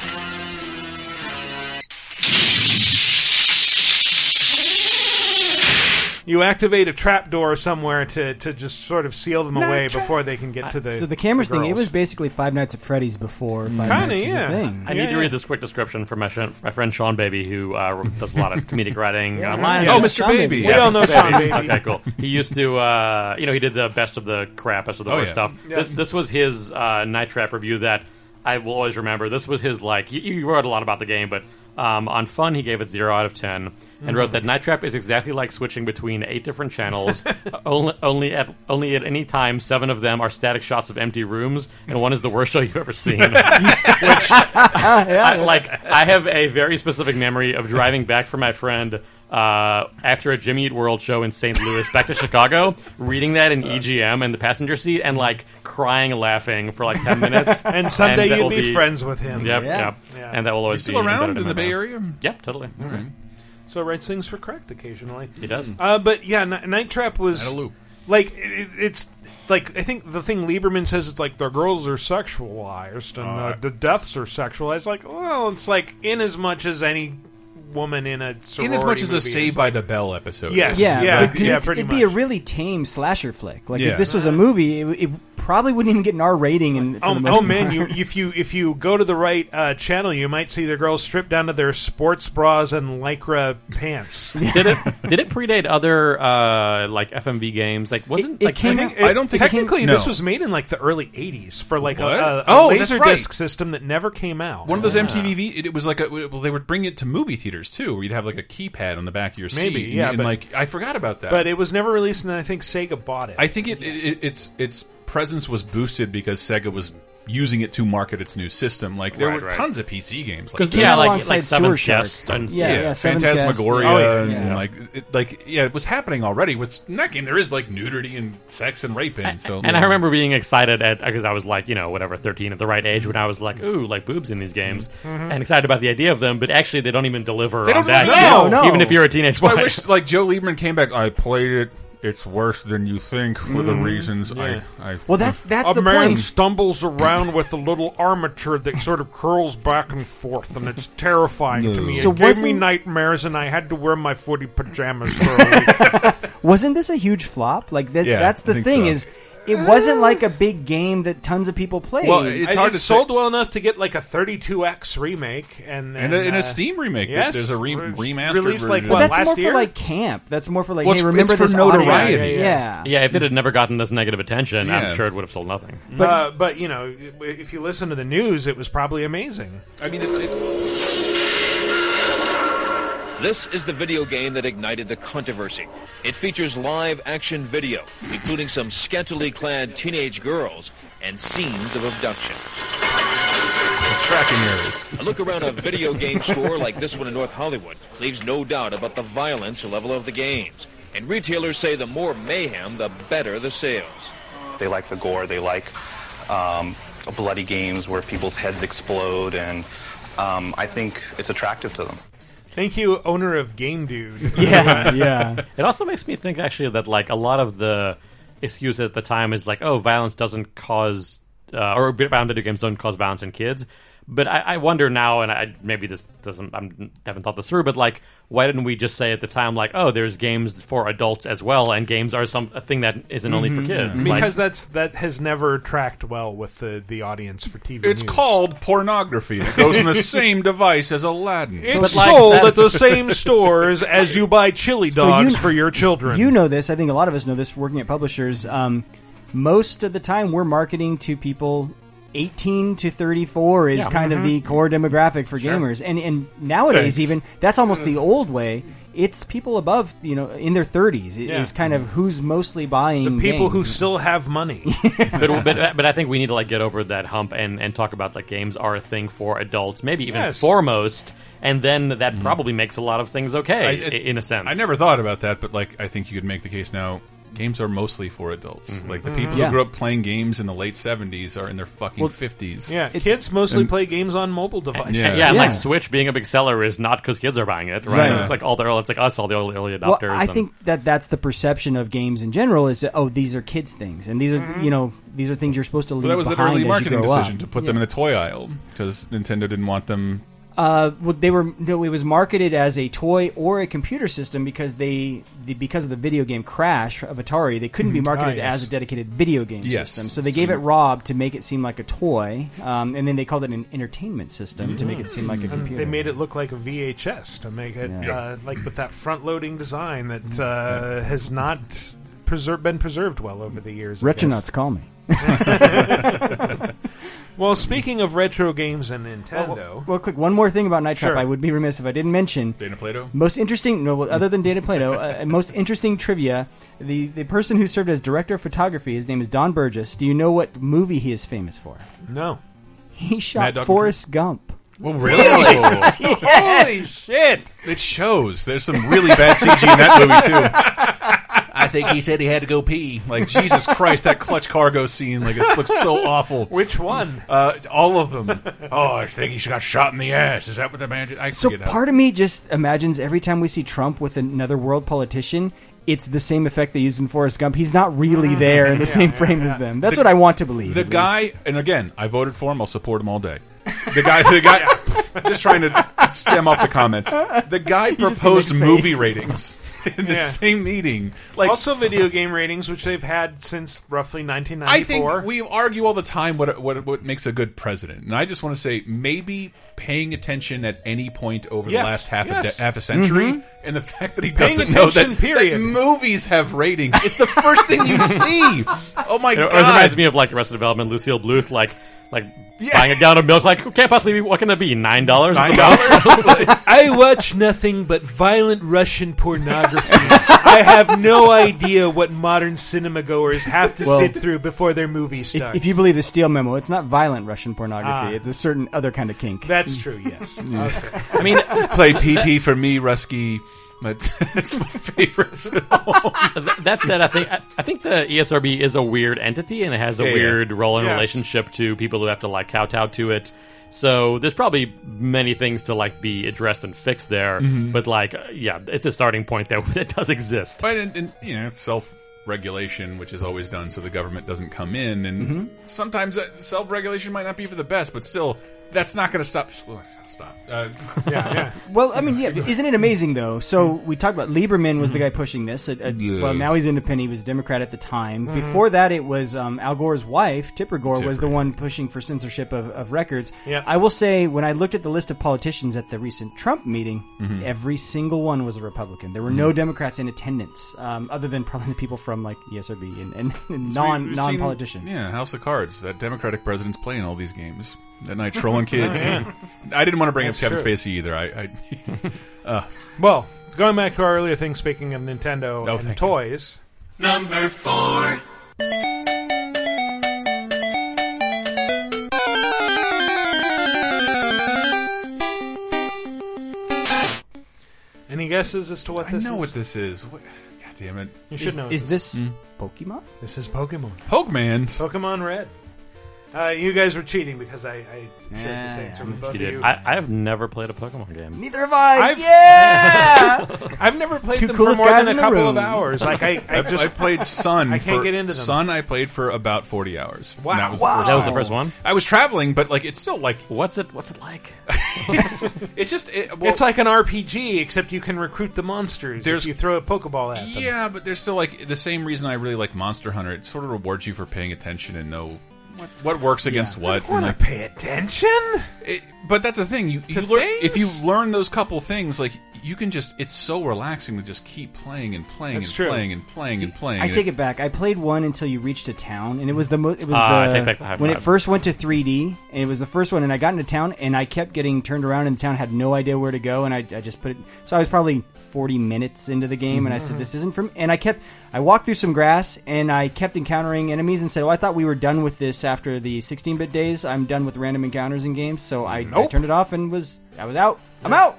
You activate a trap door somewhere to, to just sort of seal them away before they can get to the. So the cameras thing, it was basically Five Nights at Freddy's before Five Kinda, Nights was yeah. a thing. I Yeah, need to yeah. read this quick description from my, sh- my friend Sean Baby, who uh, does a lot of comedic writing online. yeah. oh, Yeah. Mr. Sean Baby. Baby. We all know Baby. Sean Baby. Okay, cool. He used to, uh, you know, he did the best of the crap, best of the Oh, worst yeah. stuff. This this was his uh, Night Trap review that I will always remember. This was his like he, he wrote a lot about the game, but um, on fun he gave it zero out of ten and wrote that Night Trap is exactly like switching between eight different channels. only only at only at any time seven of them are static shots of empty rooms, and one is the worst show you've ever seen. Which I, like I have a very specific memory of driving back from my friend uh, after a Jimmy Eat World show in St. Louis back to Chicago, reading that in EGM in the passenger seat and like crying laughing for like ten minutes. And someday that you'd will be, friends with him. Yep, Yeah. yep. Yeah. And that will always He's still be around embedded in the my Bay mouth. Area. Yep, totally. So writes things for Cracked occasionally. He does. Uh, but yeah, N- Night Trap was Had a loop. like it, it's like I think the thing Lieberman says it's like the girls are sexualized and uh, the deaths are sexualized. Like, well, it's like in as much as any woman in a sorority In as much as a movie Saved by the Bell episode. Yes. is. Yeah, Yeah, like, 'cause yeah, it's- pretty it'd be a really tame slasher flick. Like Yeah. if this was a movie, it, it probably wouldn't even get an R rating. And Oh, oh man, you if you if you go to the right uh, channel, you might see the girls stripped down to their sports bras and lycra pants. Did it did it predate other uh, like FMV games? Like wasn't It- it like came I out- think I don't think it came- technically no. this was made in like the early '80s for like a, What? a, a Oh, that's laser right. disc system that never came out. One of those MTV, it, it was like a, well, they would bring it to movie theaters too, where you'd have like a keypad on the back of your Maybe, seat. yeah, and, but- like I forgot about that. but it was never released, and I think Sega bought it. I think it, it its its presence was boosted because Sega was using it to market its new system. Like there Right, were right. tons of PC games. Like because yeah, out like alongside like Seven Shark. Chest and Yeah, yeah, yeah, Phantasmagoria, Oh, yeah. and Yeah. like it, like yeah, it was happening already. With in that game, there is like nudity and sex and rape in. So And I remember being excited at because I was like, you know, whatever, thirteen at the right age when I was like, ooh, like boobs in these games, mm-hmm. and excited about the idea of them. But actually, they don't even deliver They on don't that. deliver. yet, No, no. Even if you're a teenage boy. I wish like Joe Lieberman came back. I played it. It's worse than you think for the mm-hmm. reasons yeah. I, I. Well, that's that's a the man point. stumbles around with a little armature that sort of curls back and forth, and it's terrifying to me. So it gave me nightmares, and I had to wear my footy pajamas for a week. Wasn't this a huge flop? Like that, Yeah, that's the thing so. is, it wasn't like a big game that tons of people played. Well, it's I- hard it to sold say. well enough to get like a 32x remake, and And a, and uh, a Steam remake. yes, There's a re- remastered released, like, version. but that's last more year? for like camp. That's more for like, Well, hey, remember it's for this audio- notoriety. Yeah, Yeah, if it had never gotten this negative attention, Yeah. I'm sure it would have sold nothing. But, uh, but you know, if you listen to the news, it was probably amazing. I mean, it's. It, This is the video game that ignited the controversy. It features live action video, including some scantily clad teenage girls and scenes of abduction. tracking errors. A look around a video game store like this one in North Hollywood leaves no doubt about the violence level of the games. And retailers say the more mayhem, the better the sales. They like the gore. They like um, bloody games where people's heads explode, and um, I think it's attractive to them. Thank you, owner of Game Dude. yeah, yeah. It also makes me think actually that like a lot of the excuse at the time is like, oh, violence doesn't cause, uh, or violent video games don't cause violence in kids. But I, I wonder now, and I, maybe this doesn't, I haven't thought this through, but like, why didn't we just say at the time, like, oh, there's games for adults as well, and games are some a thing that isn't only for kids? Like- because that's that has never tracked well with the, the audience for TV. It's news. called pornography. It goes in the same device as Aladdin. It's But, like, sold at that's- the same stores as you buy chili So you- dogs for your children. You know this. I think a lot of us know this. Working at publishers, um, most of the time we're marketing to people. 18 to 34 is kind of mm-hmm. the core demographic for gamers, and and nowadays Thanks. even that's almost the mm. old way. It's people above you know in their 30s Yeah. is kind of mm-hmm. who's mostly buying the people who still have money. but, but but I think we need to like get over that hump and, and talk about like games are a thing for adults, maybe even Yes. foremost, and then that mm-hmm. probably makes a lot of things okay I- i- it- in a sense. I never thought about that, but like I think you could make the case now. Games are mostly for adults. Mm-hmm. Like the people Yeah. who grew up playing games in the late seventies are in their fucking Well, fifties. yeah, kids mostly and- play games on mobile devices. Yeah. Yeah, and like Switch being a big seller is not because kids are buying it, right? Right. It's like all the early, it's like us, all the early, early Well, adopters. I and- think that that's the perception of games in general is that oh these are kids things and these are mm-hmm. you know these are things you're supposed to leave But that was an behind early marketing decision up. to put them in the toy aisle because Nintendo didn't want them. Uh, well, they were no, it was marketed as a toy or a computer system because they the, because of the video game crash of Atari, they couldn't be marketed Ah, yes. as a dedicated video game Yes. system. So they gave it Rob to make it seem like a toy, um, and then they called it an entertainment system to make it seem like a And computer. they made it look like a VHS to make it Yeah. uh, like with that front-loading design that uh, has not preser- been preserved well over the years. I guess. Retronauts call me. Well, speaking of retro games and Nintendo, Well, quick, one more thing about Night Trap. Sure. I would be remiss if I didn't mention. Dana Plato. Most interesting, no, well, other than Dana Plato, uh, most interesting trivia. The the person who served as director of photography, his name is Don Burgess. Do you know what movie he is famous for? no. He shot Dog Forrest Gump. Well, really? Holy shit! It shows. There's some really bad CG in that movie too. I think he said he had to go pee. Like Jesus Christ, that clutch cargo scene, like it looks so awful. Which one? Uh, all of them. Oh, I think he got shot in the ass. Is that what the man? Did? I So forget how- part of me just imagines every time we see Trump with another world politician, it's the same effect they used in Forrest Gump. He's not really there in the same frame as them. That's The- what I want to believe. the at least. guy, and again, I voted for him. I'll support him all day. The guy, the guy, just trying to stem up the comments. The guy proposed movie face. ratings in the Yeah. same meeting. Like, also, video game ratings, which they've had since roughly 1994. I 1994. think we argue all the time what what what makes a good president, and I just want to say maybe paying attention at any point over Yes, the last half a yes. de- half a century, mm-hmm. and the fact that he Paying doesn't know that, attention, period. that movies have ratings. It's the first thing you see. Oh my It, it god! reminds me of like Arrested Development, Lucille Bluth, like like Yeah. buying a gallon of milk. Like, can't possibly be. What can that be? Nine dollars. Nine dollars. I watch nothing but violent Russian pornography. I have no idea what modern cinema goers have to Well, sit through before their movie starts. if you believe the Steele memo, it's not violent Russian pornography. Ah. It's a certain other kind of kink. that's true, yes. Okay. I mean, Play PP for me, Rusky. That's, that's my favorite film. that said, I think I, I think the ESRB is a weird entity, and it has a Yeah, yeah. weird role in Yes. relationship to people who have to like kowtow to it. So there's probably many things to like be addressed and fixed there, Mhm. but like yeah, it's a starting point that that does exist. But in, in, you know, self regulation, which is always done so the government doesn't come in, and Mm-hmm. sometimes that self regulation might not be for the best, but still, that's not going to stop. Stop. Uh, yeah, yeah. Well, I mean, yeah, isn't it amazing though? So we talked about Lieberman was the guy pushing this. Uh, uh, Yeah. Well, now he's independent. He was a Democrat at the time. Mhm. Before that, it was um, Al Gore's wife, Tipper Gore, was the one pushing for censorship of, of records. Yeah. I will say, when I looked at the list of politicians at the recent Trump meeting, Mhm. every single one was a Republican. There were no Mhm. Democrats in attendance, um, other than probably the people from like E ESRB and, and, and So non non politicians. Yeah, House of Cards. That Democratic president's playing all these games that night, trolling kids. Oh, yeah. I didn't want to bring That's up Kevin true. Spacey either. I, I uh, Well, going back to our earlier thing, speaking of Nintendo Oh, and thank toys. Number four. Any guesses as to what this I this know is? what this is. What, God damn it! You should Is, know. is this. this Hmm? Pokemon? This is Pokemon. Pokemans. Pokemon Red. Uh, you guys were cheating because I, I shared this Yeah, answer yeah. with both You of you. I, I have never played a Pokemon game. Neither have I. I've- yeah. I've never played Two them for coolest more guys than in a the couple room. of hours. Like I, I I, just I played Sun. I can't for- get into them. Sun. I played for about forty hours. Wow. And that was Wow. the first That was the first one. I was traveling, but like it's still like What's it? What's it like? it's just it, well, it's like an RPG, except you can recruit the monsters. There's- if you throw a Pokeball at them. Yeah, but there's still like the same reason I really like Monster Hunter. It sort of rewards you for paying attention and know what, what works against what. I want to like, pay attention. it- but that's the thing. You, you learn if you learn those couple things, like you can just. It's so relaxing to just keep playing and playing That's and true. playing and playing and playing. I and take it back. I played one until you reached a town, and it was the most. it was Ah, the take back the high when it first went to 3D, and it was the first one, and I got into town, and I kept getting turned around, and the town had no idea where to go, and I, I just put it. So I was probably 40 minutes into the game, and I Mm-hmm. said, "This isn't from." And I kept, I walked through some grass, and I kept encountering enemies, and said, "Oh, I thought we were done with this after the 16-bit days. I'm done with random encounters in games." So I, I Nope. turned it off and was I was out. I'm out.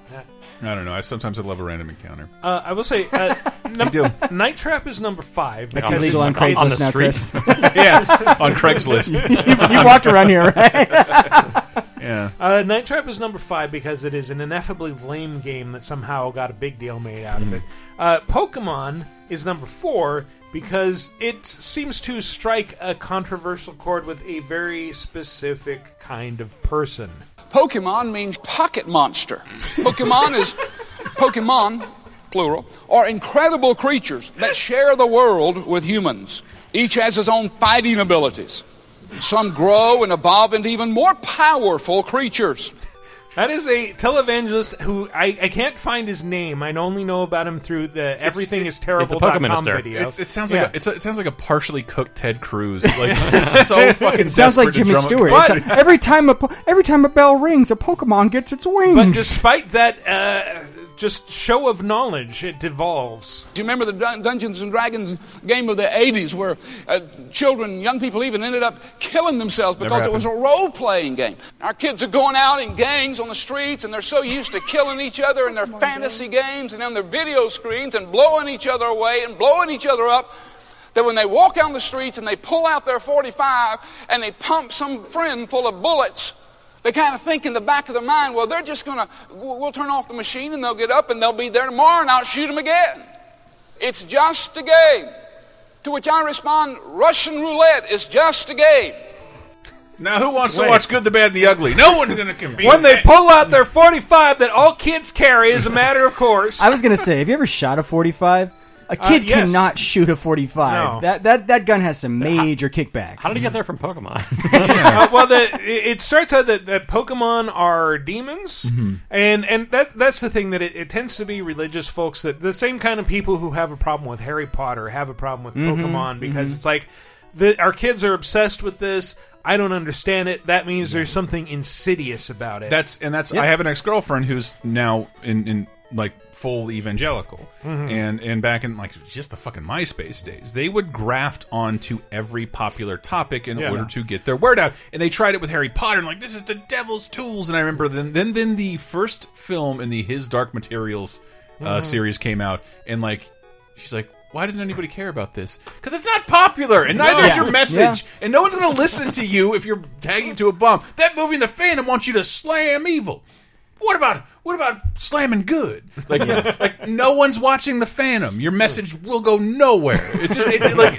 I don't know. I sometimes I love a random encounter. Uh, I will say, uh, num- do. Night Trap is number five. That's because illegal on it's- on the Craigslist now. Chris. yes, on Craigslist. you walked around here, right? yeah. Uh, Night Trap is number five because it is an ineffably lame game that somehow got a big deal made out of it. Uh, Pokemon is number four because it seems to strike a controversial chord with a very specific kind of person. Pokemon means pocket monster. Pokemon is Pokemon, plural, are incredible creatures that share the world with humans. Each has his own fighting abilities. Some grow and evolve into even more powerful creatures. That is a televangelist who I, I can't find his name. I only know about him through the everything is terrible Pokemon Minister. video. It's, it sounds Yeah. like a, it's a, it sounds like a partially cooked Ted Cruz. Like it's so fucking. It sounds like desperate to Jimmy drum up- Stewart. But- It's like, every time a po- every time a bell rings, a Pokemon gets its wings. But despite that, uh, just show of knowledge, it devolves. Do you remember the Dun- Dungeons and Dragons game of the 80s where uh, children, young people even ended up killing themselves because it was a role playing game? Our kids are going out in gangs on the streets and they're so used to killing each other in their fantasy games and on their video screens and blowing each other away and blowing each other up that when they walk out the streets and they pull out their 45 and they pump some friend full of bullets, they kind of think in the back of their mind, well, they're just going to, we'll we'll turn off the machine and they'll get up and they'll be there tomorrow and I'll shoot them again. It's just a game. To which I respond, Russian roulette is just a game. Now, who wants to watch Good, the Bad, and the Ugly? No one's going to compete. When they with pull out their 45 that all kids carry as a matter of course. I was gonna say, have you ever shot a forty-five? A Uh, kid yes. cannot shoot a forty-five. No. That that that gun has some major kickback. How did he get there from Pokemon? uh, well, the, it it starts out that, that Pokemon are demons, Mm-hmm. and and that that's the thing that it, it tends to be religious folks that the same kind of people who have a problem with Harry Potter have a problem with Mm-hmm. Pokemon because it's like the, our kids are obsessed with this. I don't understand it. That means there's something insidious about it. That's and that's. I have an ex girlfriend who's now in in like full evangelical, Mm-hmm. and and back in like just the fucking MySpace days, they would graft onto every popular topic in Yeah. order to get their word out. And they tried it with Harry Potter, and like this is the devil's tools. And I remember then then then the first film in the His Dark Materials uh, Mm-hmm. series came out, and like she's like. why doesn't anybody care about this? Because it's not popular, and neither is your message, Yeah. and no one's going to listen to you if you're tagging to a bomb. That movie in the Phantom wants you to slam evil. What about what about slamming good? Like, like no one's watching the Phantom. Your message will go nowhere. It's just it, like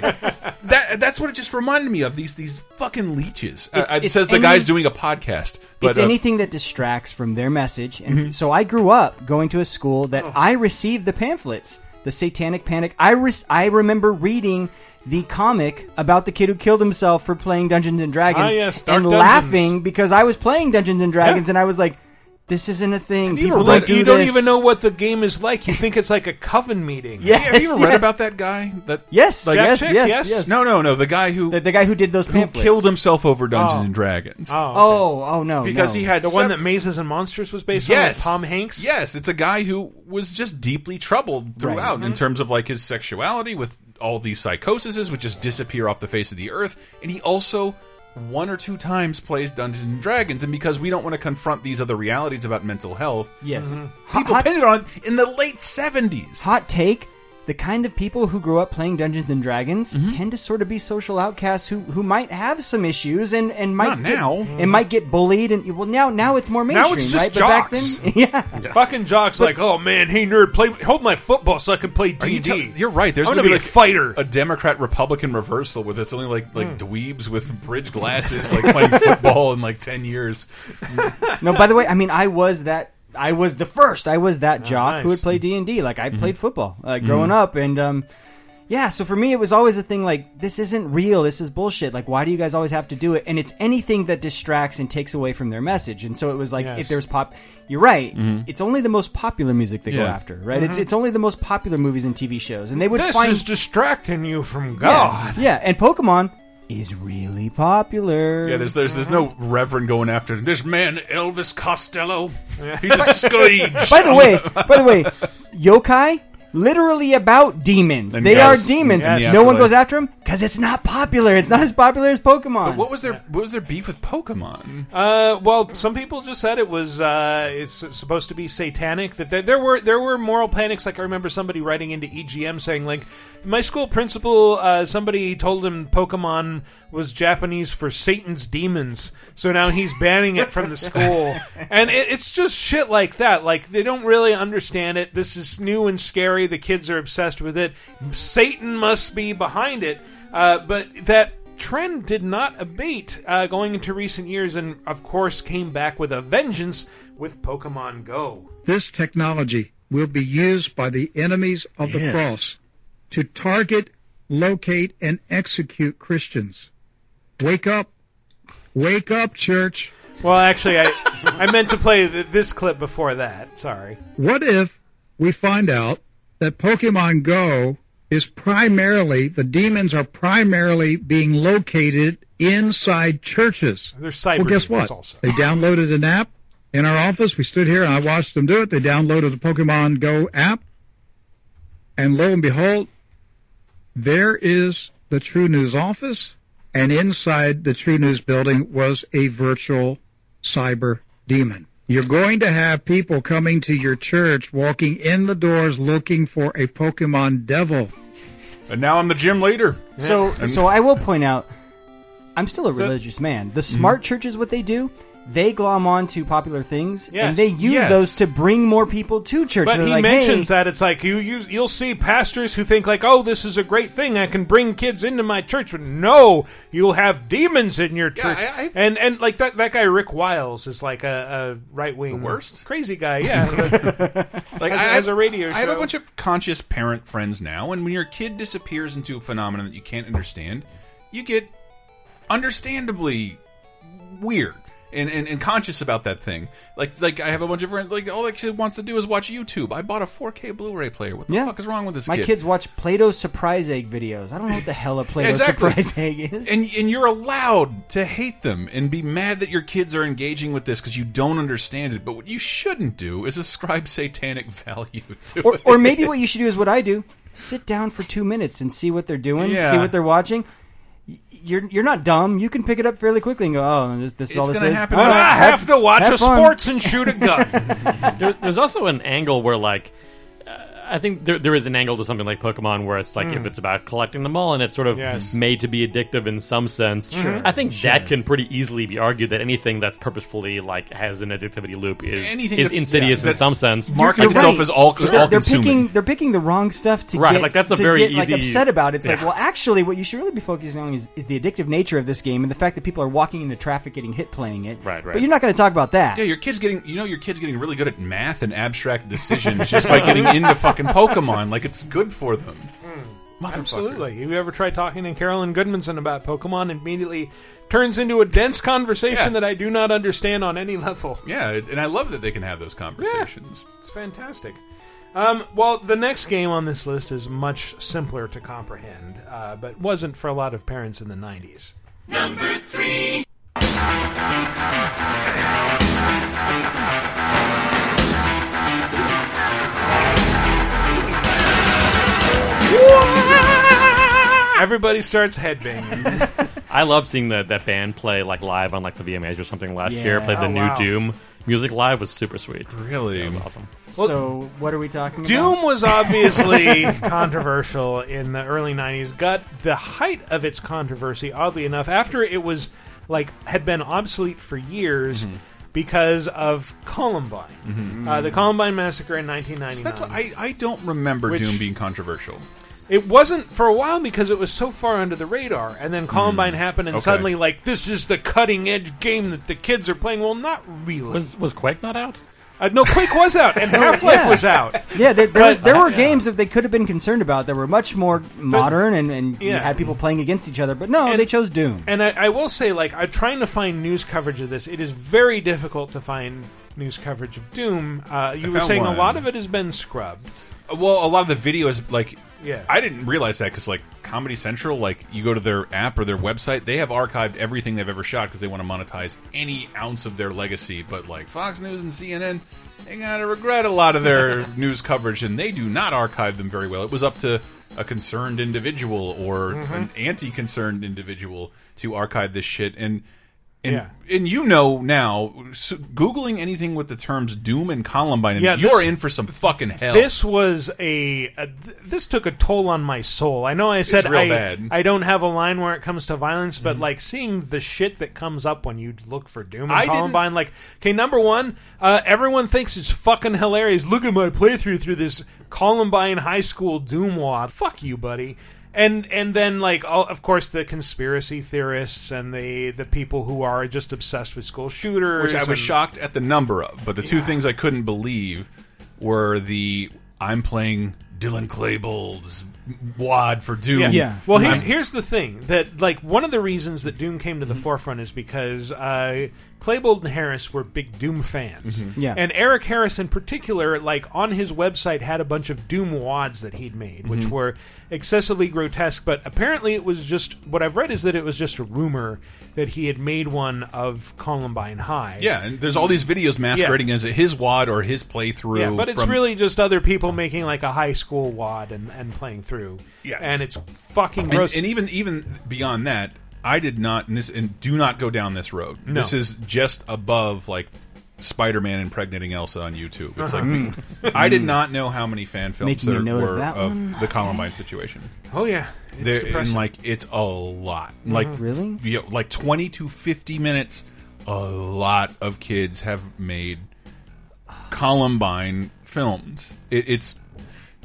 that. That's what it just reminded me of. These these fucking leeches. Uh, It's- it it's says the any- guy's doing a podcast. But it's uh, anything that distracts from their message. And Mhm. so I grew up going to a school that Oh. I received the pamphlets, the Satanic Panic. I re- I remember reading the comic about the kid who killed himself for playing Dungeons and Dragons Ah, yes, and Dungeons. laughing because I was playing Dungeons and Dragons and I was like, this isn't a thing. You, People don't, don't you don't this. even know what the game is like. You think it's like a coven meeting. Yes, have you ever read about that guy? That Yes, like, yes, Chick, yes, yes? yes. No, no, no. The guy who The, the guy who did those who killed himself over Dungeons Oh. and Dragons. Oh, okay. Oh, oh no, because no. he had the one that Mazes and Monsters was based yes, on, with Tom Hanks. Yes, it's a guy who was just deeply troubled throughout Mm-hmm. in terms of like his sexuality with all these psychoses which just disappear off the face of the earth, and he also one or two times plays Dungeons and Dragons, and because we don't want to confront these other realities about mental health, yes. Mm-hmm. people Hot- pinned it on in the late seventies. hot take the kind of people who grow up playing Dungeons and Dragons Mm-hmm. tend to sort of be social outcasts who, who might have some issues and, and might Not get, now. and might get bullied and well now now it's more Now mainstream it's just right but back jocks. then yeah Fucking jocks like, oh man, hey nerd, play hold my football so I can play Are D you D. tell- you're right. There's I'm gonna gonna be be a like fighter. a Democrat Republican reversal where it's only like like dweebs with bridge glasses like playing football in like ten years. no by the way I mean I was that I was the first. I was that jock nice. who would play D and D. Like I Mm-hmm. played football uh, growing up. And um yeah so for me it was always a thing like this isn't real. This is bullshit. Like why do you guys always have to do it? And it's anything that distracts and takes away from their message. And so it was like Yes. if there's pop you're right. It's only the most popular music they go Mm-hmm. After right? It's it's only the most popular movies and TV shows. And they would This find is distracting you from Yes. God. yeah and Pokemon is really popular Yeah, there's there's there's no reverend going after this man Elvis Costello. He's a scourge. by the way by the way yokai literally about demons And they yes, are demons in the no one goes after them because it's not popular it's not as popular as Pokemon But what was their what was their beef with Pokemon? Uh, well, some people just said it was uh, it's supposed to be satanic. That there, there were there were moral panics. Like I remember somebody writing into EGM saying like, my school principal, uh, somebody told him Pokemon was Japanese for Satan's demons, so now he's banning it from the school. And it, it's just shit like that. Like they don't really understand it. This is new and scary. The kids are obsessed with it. Satan must be behind it. Uh, but that trend did not abate uh, going into recent years, and of course came back with a vengeance with Pokemon Go. This technology will be used by the enemies of the cross to target, locate, and execute Christians. Wake up. Wake up, church. Well, actually, I I meant to play th- this clip before that. Sorry. What if we find out that Pokemon Go is primarily, the demons are primarily being located inside churches? There's cyber Well, guess demons what? also. They downloaded an app in our office. We stood here and I watched them do it. They downloaded the Pokemon Go app. And lo and behold, there is the True News office. And inside the True News building was a virtual cyber demon. You're going to have people coming to your church, walking in the doors looking for a Pokemon devil. And now I'm the gym leader. So, And- so I will point out, I'm still a religious man. The smart mm-hmm. churches, what they do, they glom on to popular things, Yes. and they use Yes. those to bring more people to church. But They're he like, mentions hey, that it's like you, you you'll see pastors who think like, oh, this is a great thing. I can bring kids into my church. But no, you'll have demons in your Yeah, church. I- I- and and like that that guy Rick Wiles is like a, a right wing The worst? crazy guy. Yeah, Like Has- I has a radio I have a show. bunch of conscious parent friends now, and when your kid disappears into a phenomenon that you can't understand, you get understandably weird. And, and, and conscious about that thing, like like I have a bunch of friends. Like all that kid wants to do is watch YouTube. I bought a 4K Blu-ray player. What the Yeah. fuck is wrong with this my kid? kids watch Play-Doh surprise egg videos. I don't know what the hell a Play-Doh Exactly. surprise egg is. and and you're allowed to hate them and be mad that your kids are engaging with this because you don't understand it. But what you shouldn't do is ascribe satanic value to or, it. or maybe what you should do is what I do: sit down for two minutes and see what they're doing, Yeah. see what they're watching. Y- You're you're not dumb. You can pick it up fairly quickly and go, "Oh, this, this is all this is." happen All I have to watch have a fun. sports and shoot a gun. there, there's also an angle where like I think there, there is an angle to something like Pokemon where it's like Mm. if it's about collecting them all and it's sort of Yes. made to be addictive in some sense. Sure. I think Sure. that can pretty easily be argued that anything that's purposefully like has an addictivity loop is Anything is insidious yeah, in some sense. marketing You're itself right. as all- They're, all they're picking they're picking the wrong stuff to Right, get like, that's a very get, like easy- upset about. It's like, well, actually, what you should really be focusing on is, is the addictive nature of this game and the fact that people are walking into traffic, getting hit playing it. Right, right. But you're not going to talk about that. Yeah, your kid's getting you know your kid's getting really good at math and abstract decisions just by getting into fucking Pokemon. Like it's good for them. Motherfuckers. Absolutely. You ever try talking to Carolyn Gudmundson about Pokemon? It immediately turns into a dense conversation Yeah. that I do not understand on any level. Yeah, and I love that they can have those conversations. It's fantastic. Um, well, the next game on this list is much simpler to comprehend, uh, but wasn't for a lot of parents in the 90s. Number three. Everybody starts headbanging. I love seeing that that band play like live on like the VMAs or something last year. Yeah. Played the Oh, new wow. Doom music live was super sweet. Really, it was awesome. so, what are we talking Doom about? was obviously controversial in the early 90s. Got the height of its controversy, oddly enough, after it was like had been obsolete for years Mm-hmm. Because of Columbine. Uh, the Columbine massacre in 1999. That's what I I don't remember Which- Doom being controversial. It wasn't for a while because it was so far under the radar, and then Columbine happened, and Mm. Okay. suddenly, like, this is the cutting edge game that the kids are playing. Well, not really. Was was Quake not out? Uh, no, Quake was out, and Half Life Yeah. was out. Yeah, there, there, But- there were yeah. games that they could have been concerned about that were much more modern and, and you Yeah. had people playing against each other. But no, they chose Doom. And I, I will say, like, I'm trying to find news coverage of this. It is very difficult to find news coverage of Doom. Uh, you I were found saying a lot of it has been scrubbed. Well, a lot of the videos, like, Yeah. I didn't realize that because, like, Comedy Central, like, you go to their app or their website, they have archived everything they've ever shot because they want to monetize any ounce of their legacy. But, like, Fox News and CNN, they gotta regret a lot of their news coverage, and they do not archive them very well. It was up to a concerned individual or Mm-hmm. an anti-concerned individual to archive this shit, and. And, Yeah. and you know now, so googling anything with the terms Doom and Columbine, Yeah, you're in for some fucking hell. This was a, a th- this took a toll on my soul. I know I said I bad. Mm-hmm. I don't have a line where it comes to violence, but like seeing the shit that comes up when you look for Doom and I didn't- Columbine, like okay, number one, uh, everyone thinks it's fucking hilarious. Look at my playthrough through this Columbine High School Doom wad. Fuck you, buddy. And and then like all, of course the conspiracy theorists and the the people who are just obsessed with school shooters, which I was and- shocked at the number of. But the two things I couldn't believe were the I'm playing Dylan Klebold's wad for Doom. Yeah. Well, here, here's the thing that like one of the reasons that Doom came to the forefront is because uh, Klebold and Harris were big Doom fans. Mm-hmm. Yeah. And Eric Harris in particular, like on his website, had a bunch of Doom wads that he'd made, which mm-hmm. were excessively grotesque. But apparently, it was just what I've read is that it was just a rumor that he had made one of Columbine High. Yeah, and there's all these videos masquerading as his wad or his playthrough. Yeah, but it's from- really just other people making like a high school wad and, and playing through. Yes. And it's fucking and, gross. and even even beyond that, I did not and, this, and do not go down this road. No. This is just above like Spider-Man impregnating Elsa on YouTube. It's Uh-huh. like I did not know how many fan films Making there note of were of the Columbine situation. oh yeah, it's There- and like it's a lot. Like Really? yeah, like twenty to fifty minutes. A lot of kids have made Columbine films. It, it's.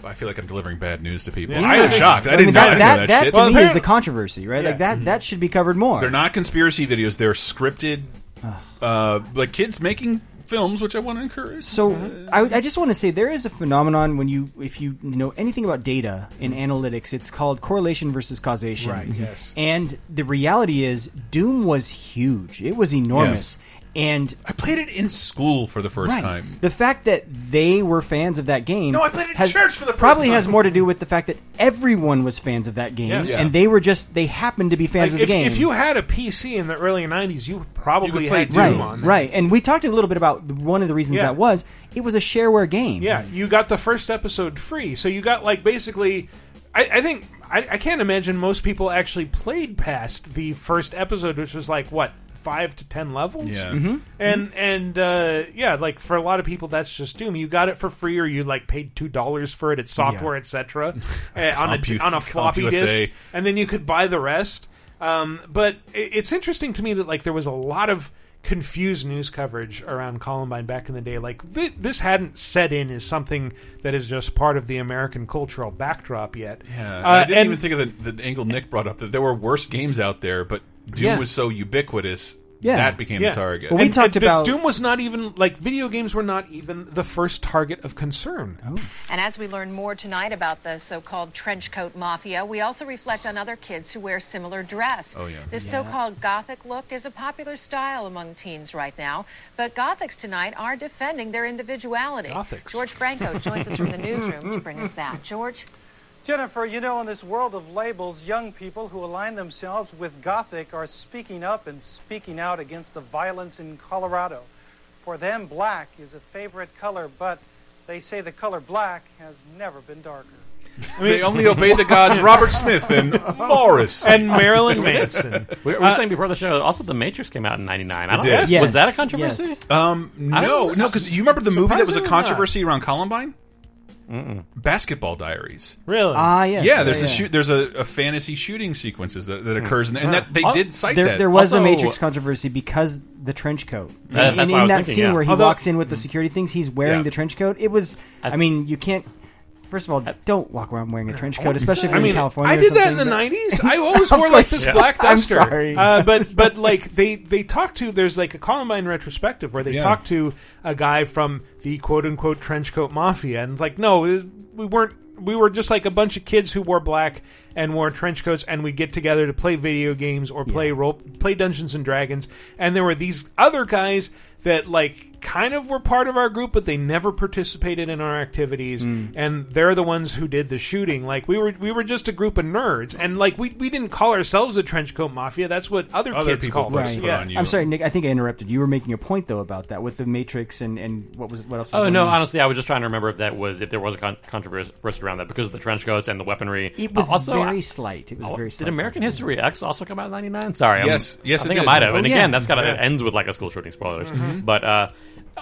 I feel like I'm delivering bad news to people. Yeah. I am shocked. I, I did mean, not that, know that, that, that shit. to Well, me is the controversy, right? Yeah. Like that that should be covered more. They're not conspiracy videos. They're scripted, uh, like kids making films, which I want to encourage. So I, I just want to say there is a phenomenon when you if you know anything about data in analytics, it's called correlation versus causation. Right, yes. And the reality is, Doom was huge. It was enormous. And I played it in school for the first right, time. the fact that they were fans of that game. No, I played it in has- church for the first probably time. has more to do with the fact that everyone was fans of that game, Yes. Yeah. and they were just they happened to be fans Like, of the if, game. if you had a PC in the early '90s, you probably You could had Doom. Doom right, on there. right, and we talked a little bit about one of the reasons Yeah. that was it was a shareware game. Yeah, you got the first episode free, so you got like basically. I, I think I, I can't imagine most people actually played past the first episode, which was like what five to ten levels. Yeah. Mhm. And and uh, yeah, like for a lot of people, that's just Doom. You got it for free, or you like paid two dollars for it. It's software, etc. uh, on a on a floppy CompUSA. disk, and then you could buy the rest. Um, but it, it's interesting to me that like there was a lot of confused news coverage around Columbine back in the day. Like th- this hadn't set in as something that is just part of the American cultural backdrop yet. Yeah, Uh, I didn't and- even think of the, the angle Nick brought up that there were worse games out there, but Doom Yeah. was so ubiquitous Yeah. that became Yeah. the target. And- and about Doom was not even like video games were not even the first target of concern. Oh. And as we learn more tonight about the so called trench coat mafia, we also reflect on other kids who wear similar dress. Oh, yeah. This Yeah. so called Gothic look is a popular style among teens right now, but Gothics tonight are defending their individuality. Gothics. George Franco joins us from the newsroom to bring us that. George? Jennifer, you know, in this world of labels, young people who align themselves with Gothic are speaking up and speaking out against the violence in Colorado. For them, black is a favorite color, but they say the color black has never been darker. they only obey the gods Robert Smith and Morris and Marilyn Manson. We we were saying before the show. Also, The Matrix came out in '99. I don't did. know. Was that a controversy? Um, no, no, because you remember the movie that was a surprisingly not. controversy around Columbine? Basketball Diaries. Really? Ah, yes. Yeah, there's Yeah, a shoot. There's a, a fantasy shooting sequences that, that occurs, in, there, and that they Oh, did cite there, that. There was Also- a Matrix controversy because the trench coat. Uh, And that's in what I was that thinking, scene yeah. where he Although- walks in with the security things, he's wearing Yeah. the trench coat. It was. I mean, you can't. First of all, don't walk around wearing a trench coat, especially if you're mean, in California. I or did that in the '90s. I always wore like course. this black I'm duster. sorry. Uh, but but like they they talk to there's like a Columbine retrospective where they Yeah. talk to a guy from the quote unquote trench coat mafia, and it's like no, we weren't. We were just like a bunch of kids who wore black and wore trench coats, and we get together to play video games or play role play Dungeons and Dragons. And there were these other guys that like kind of were part of our group, but they never participated in our activities. Mm. And they're the ones who did the shooting. Like we were, we were just a group of nerds, and like we we didn't call ourselves the trench coat mafia. That's what other, Other kids people called put- us. put Yeah. I'm sorry, Nick. I think I interrupted. You were making a point though about that with the Matrix and and what was what else? was Oh going no! on? Honestly, I was just trying to remember if that was if there was a con- controversy around that because of the trench coats and the weaponry. It was also, very I- slight. It was Oh, very Did slight. American History X also come out in '99? Sorry, I'm- Yes. Yes, I it think did. I might have. Oh, and yeah. again, that's got Yeah. it ends with like a school shooting. Spoilers, Mhm. but uh,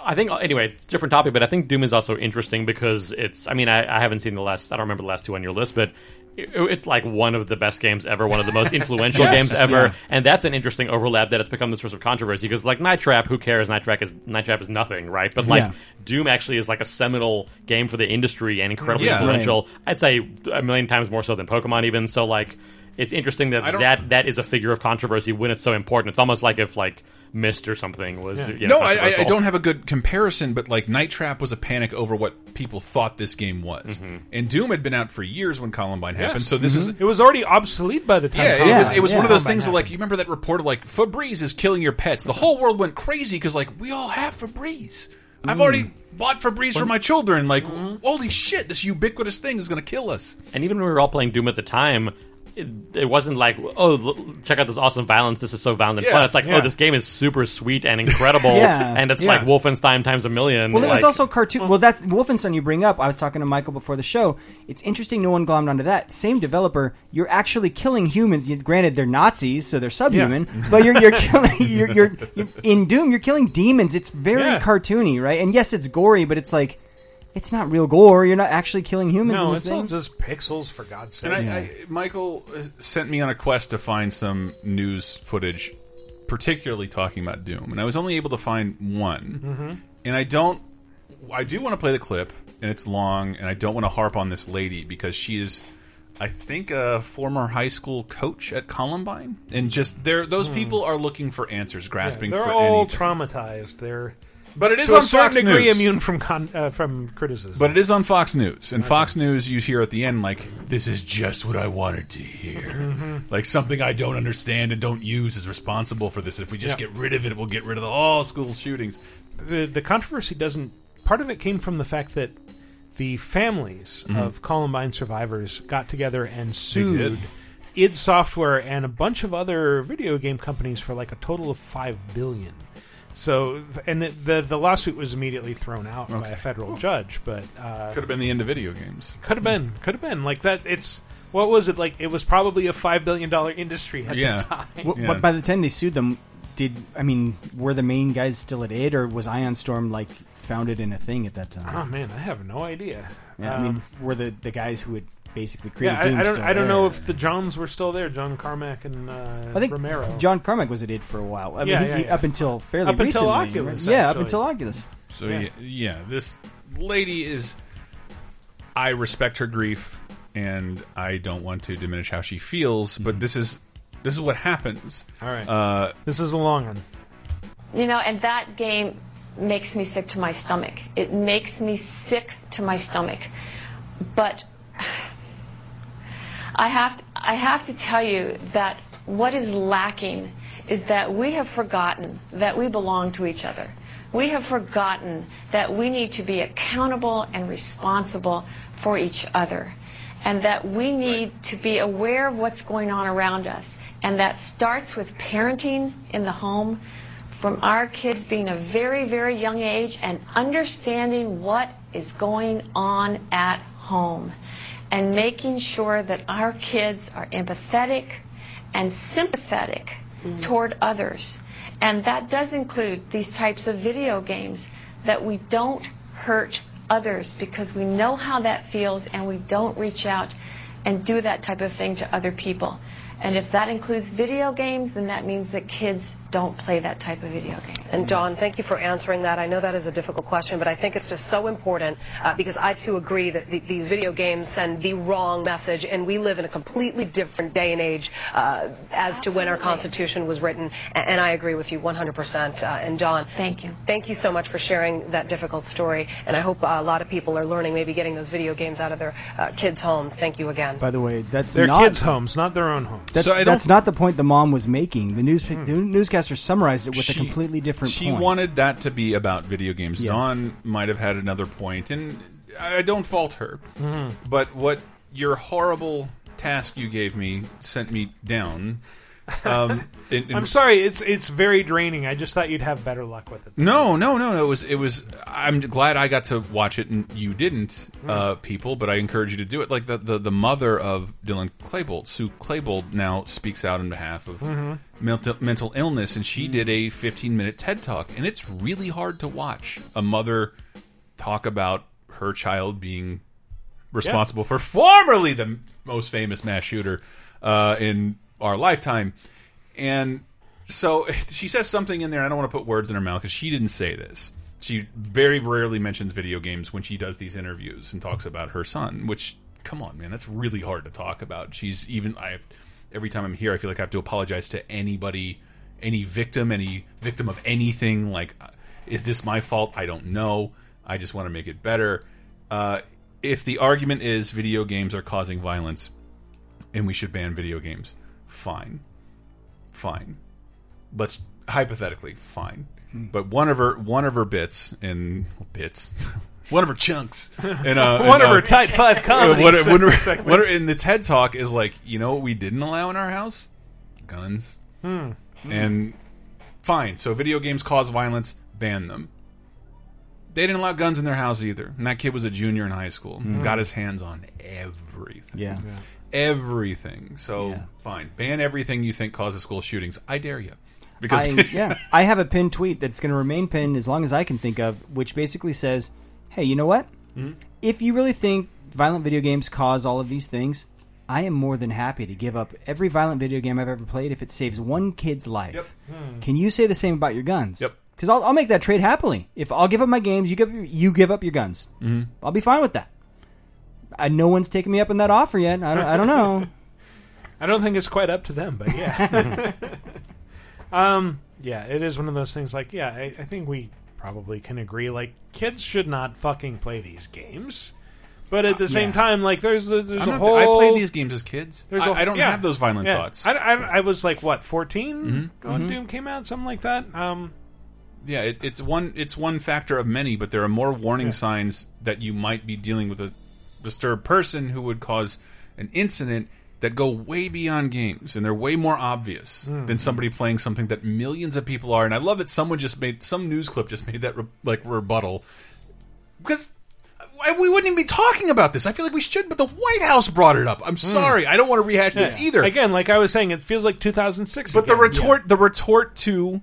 I think anyway, it's a different topic. But I think Doom is also interesting because it's. I mean, I, I haven't seen the last. I don't remember the last two on your list, but. it- It's like one of the best games ever, one of the most influential Yes. games ever, Yeah. and that's an interesting overlap that it's become this source of controversy because, like Night Trap, who cares? Night Trap is Night Trap is nothing, right? But like Yeah. Doom actually is like a seminal game for the industry and incredibly Yeah. influential. I'd say a million times more so than Pokemon, even. So like, it's interesting that that that is a figure of controversy when it's so important. It's almost like if like Myst or something was. You know, no, I, I, I don't have a good comparison, but like Night Trap was a panic over what people thought this game was, and Doom had been out for years when Columbine happened. So this was It was already obsolete by the time. Yeah, it was. It was one of those things that, like, you remember that report of like Febreze is killing your pets. The whole world went crazy because like we all have Febreze. I've Mm. already bought Febreze for my children. Like, Mm-hmm. holy shit, this ubiquitous thing is going to kill us. And even when we were all playing Doom at the time, it, it wasn't like, oh, l- check out this awesome violence. This is so violent and Yeah, fun. It's like, oh, yeah. oh, this game is super sweet and incredible. Yeah, and it's like Wolfenstein times a million. Well, it was like- also cartoon. Well, that's Wolfenstein you bring up. I was talking to Michael before the show. It's interesting no one glommed onto that. Same developer, you're actually killing humans. Granted, they're Nazis, so they're subhuman, but you're, you're killing. You're, you're, you're in Doom. You're killing demons. It's very cartoony, right? And yes, it's gory, but it's like it's not real gore. You're not actually killing humans in No, this it's all just pixels for God's sake. And I, I, Michael uh, sent me on a quest to find some news footage, particularly talking about Doom, and I was only able to find one. Mhm. And I don't. I do want to play the clip, and it's long, and I don't want to harp on this lady because she is, I think, a former high school coach at Columbine, and just there, those Hmm. people are looking for answers, grasping they're for all anything. traumatized. They're But it is to on a certain Fox degree News. immune from con- uh, from criticism. But it is on Fox News, and Fox News you hear at the end like, "This is just what I wanted to hear." Mhm. Like something I don't understand and don't use is responsible for this. And if we just Yeah. get rid of it, we'll get rid of all school shootings. the the controversy doesn't. Part of it came from the fact that the families Mhm. of Columbine survivors got together and sued id Software and a bunch of other video game companies for like a total of five billion. So, and the the, the lawsuit was immediately thrown out by a federal judge, but uh, Could have been the end of video games. Could have been. Could have been like that. It's what was it like? It was probably a five billion dollar industry at Yeah. the time. Well, But by the time they sued them, did I mean were the main guys still at it, or was Ion Storm like founded in a thing at that time? Oh man, I have no idea. Yeah, I mean, Um, were the the guys who had basically created yeah, I, Doom I don't. I don't know if the Johns were still there. John Carmack and uh, I think Romero. John Carmack was at id for a while. I mean, Yeah, he- yeah, he- yeah. up until fairly Up until recently. Oculus, Yeah, up actually. until Oculus. So yeah. yeah, this lady is. I respect her grief, and I don't want to diminish how she feels. But this is this is what happens. All right, uh, this is a long one. You know, and that game makes me sick to my stomach. It makes me sick to my stomach. But I have to, I have to tell you that what is lacking is that we have forgotten that we belong to each other. We have forgotten that we need to be accountable and responsible for each other. And that we need to be aware of what's going on around us. And that starts with parenting in the home, from our kids being a very, very young age and understanding what is going on at home and making sure that our kids are empathetic and sympathetic mm-hmm. toward others. And that does include these types of video games that we don't hurt others because we know how that feels and we don't reach out and do that type of thing to other people. And if that includes video games, then that means that kids don't play that type of video game. And Dawn, thank you for answering that. I know that is a difficult question, but I think it's just so important uh, because I too agree that th- these video games send the wrong message, and we live in a completely different day and age uh, as to when our Constitution was written. A- And I agree with you 100%. Uh, and Dawn, thank you. Thank you so much for sharing that difficult story. And I hope uh, a lot of people are learning, maybe getting those video games out of their uh, kids' homes. Thank you again. By the way, that's Their not, kids' homes, not their own homes. That's, that's not the point the mom was making. The news the newscaster summarized it with a completely different She point. wanted that to be about video games. Yes. Dawn might have had another point, and I don't fault her. Mhm. But what your horrible task you gave me sent me down. Um, in- in- I'm sorry. It's it's very draining. I just thought you'd have better luck with it. No, no, no, no. It was, it was. I'm glad I got to watch it and you didn't, uh, people. But I encourage you to do it. Like the the, the mother of Dylan Klebold, Sue Klebold, now speaks out on behalf of Mhm. mental mental illness, and she did a 15 minute TED talk, and it's really hard to watch a mother talk about her child being responsible for formerly the most famous mass shooter uh, in our lifetime. And so she says something in there. I don't want to put words in her mouth because she didn't say this. She very rarely mentions video games when she does these interviews and talks about her son. Which, come on, man, that's really hard to talk about. She's even I. Every time I'm here, I feel like I have to apologize to anybody, any victim, any victim of anything. Like, is this my fault? I don't know. I just want to make it better. Uh, if the argument is video games are causing violence and we should ban video games, fine. Fine. Let's hypothetically fine. But one of her one of her bits in bits one of her chunks in, uh, One in, of uh, her tight five comedy one of- one of her- segments. one of- in the TED talk is like, you know what we didn't allow in our house? Guns. Hmm. And fine. So video games cause violence, ban them. They didn't allow guns in their house either. And that kid was a junior in high school. Mhm. Got his hands on everything. Yeah. Yeah. Everything. So fine. Ban everything you think causes school shootings. I dare you. Because I, yeah, I have a pinned tweet that's going to remain pinned as long as I can think of, which basically says, "Hey, you know what? Mhm. If you really think violent video games cause all of these things, I am more than happy to give up every violent video game I've ever played if it saves one kid's life. Hmm. Can you say the same about your guns? Yep. Because I'll, I'll make that trade happily. If I'll give up my games, you give you give up your guns. Mhm. I'll be fine with that. I, no one's taken me up on that offer yet. I don't. I don't know. I don't think it's quite up to them, but yeah. um, yeah, it is one of those things. Like, yeah, I, I think we probably can agree. Like, kids should not fucking play these games. But at the same Yeah. time, like, there's a, there's I'm a not- whole. I played these games as kids. There's I- a- I don't yeah, have those violent yeah. thoughts. I, I, I was like what 14 Mhm. when Mhm. Doom came out, something like that. Um, Yeah, it, it's one it's one factor of many, but there are more warning Yeah. signs that you might be dealing with a disturbed person who would cause an incident that go way beyond games, and they're way more obvious Mm. than somebody playing something that millions of people are. And I love that someone just made some news clip just made that re like rebuttal because we wouldn't even be talking about this. I feel like we should, but the White House brought it up. I'm sorry. I don't want to rehash this either. Again, like I was saying, it feels like 2006. But the again. retort, the retort to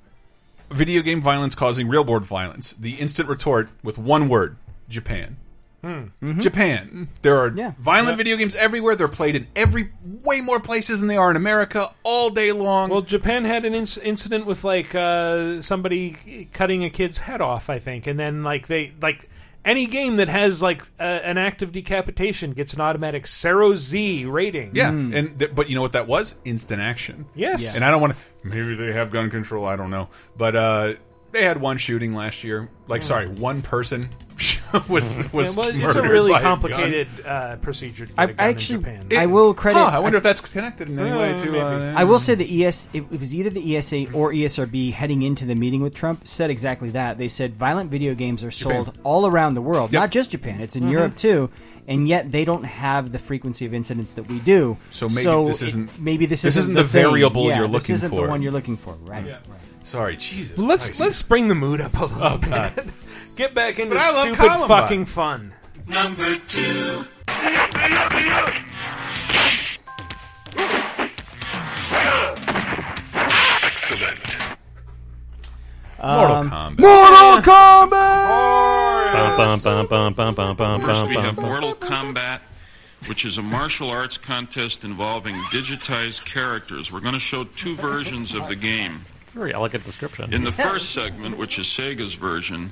video game violence causing real world violence, the instant retort with one word: Japan. Hmm. Japan. There are violent video games everywhere. They're played in every way more places than they are in America all day long. Well, Japan had an inc- incident with like uh, somebody cutting a kid's head off, I think, and then like they like any game that has like uh, an act of decapitation gets an automatic CERO Z rating. Yeah, and th but you know what that was? Instant action. Yes. Yeah. and I don't want to. Maybe they have gun control. I don't know, but uh, they had one shooting last year. Like, sorry, one person was was. Yeah, well, it's a murdered really by complicated uh, procedure to get I, a gun I actually, in Japan. I will credit. Huh, I wonder if that's connected in any way Uh, to. Uh, I will say the ES, it, it was either the ESA or ESRB heading into the meeting with Trump said exactly that. They said violent video games are sold Japan. all around the world, not just Japan. It's in Mhm. Europe too, and yet they don't have the frequency of incidents that we do. So maybe this it- isn't- maybe this, this isn't isn't the thing. variable Yeah, you're looking for. this looking isn't for. the one you're looking for, right? Yeah. Sorry, Jesus. let's Christ. let's bring the mood up a little Oh, bit. God. Get back into But I love stupid Columbine. fucking fun. Number two. Mortal Um, Kombat. Mortal Kombat. Bum, bum, bum, bum, bum, bum, First, bum, we bum, have bum. Mortal Kombat, which is a martial arts contest involving digitized characters. We're going to show two versions of the game. Very elegant description. In the first segment, which is Sega's version,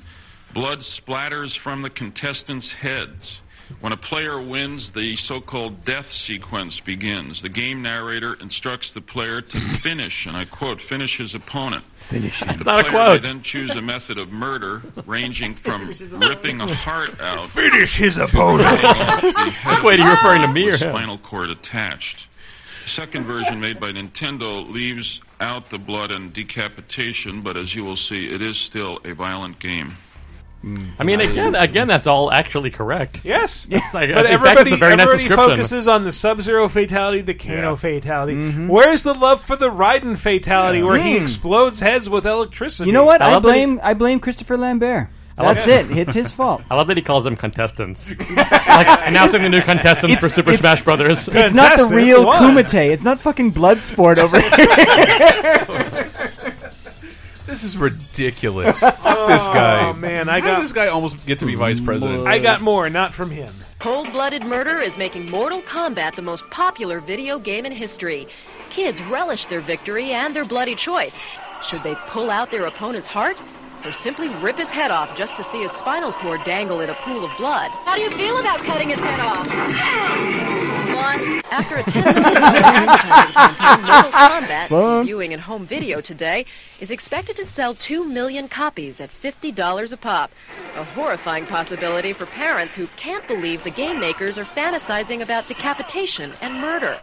blood splatters from the contestants' heads. When a player wins, the so called death sequence begins. The game narrator instructs the player to finish, and I quote, finish his opponent. Finish The not a quote. may then choose a method of murder, ranging from ripping a heart out Finish his opponent. cutting Wait, are you referring to me or him? spinal cord attached. The second version, made by Nintendo, leaves out the blood and decapitation, but as you will see, it is still a violent game. I mean, again, again, that's all actually correct. Yes, It's like, but in fact, everybody, it's a very nice everybody description. focuses on the Sub-Zero fatality, the Kano Yeah. fatality. Mm-hmm. Where's the love for the Raiden fatality, where he Mm. explodes heads with electricity? You know what? I I, love that he- blame I blame Christopher Lambert. Love That's it. it. It's his fault. I love that he calls them contestants. like announcing the new contestants for It's- Super it's- Smash Brothers. It's not the Contestant? real What? Kumite. It's not fucking Bloodsport over here. This is ridiculous. Fuck this oh, guy. Oh, man, I How got- did this guy almost get to be vice president? I got more, not from him. Cold blooded murder is making Mortal Kombat the most popular video game in history. Kids relish their victory and their bloody choice. Should they pull out their opponent's heart? Or simply rip his head off just to see his spinal cord dangle in a pool of blood? How do you feel about cutting his head off? One, After a $10 million advertising campaign, Mortal Kombat, Fun. viewing in home video today, is expected to sell 2 million copies at $50 a pop. A horrifying possibility for parents who can't believe the game makers are fantasizing about decapitation and murder.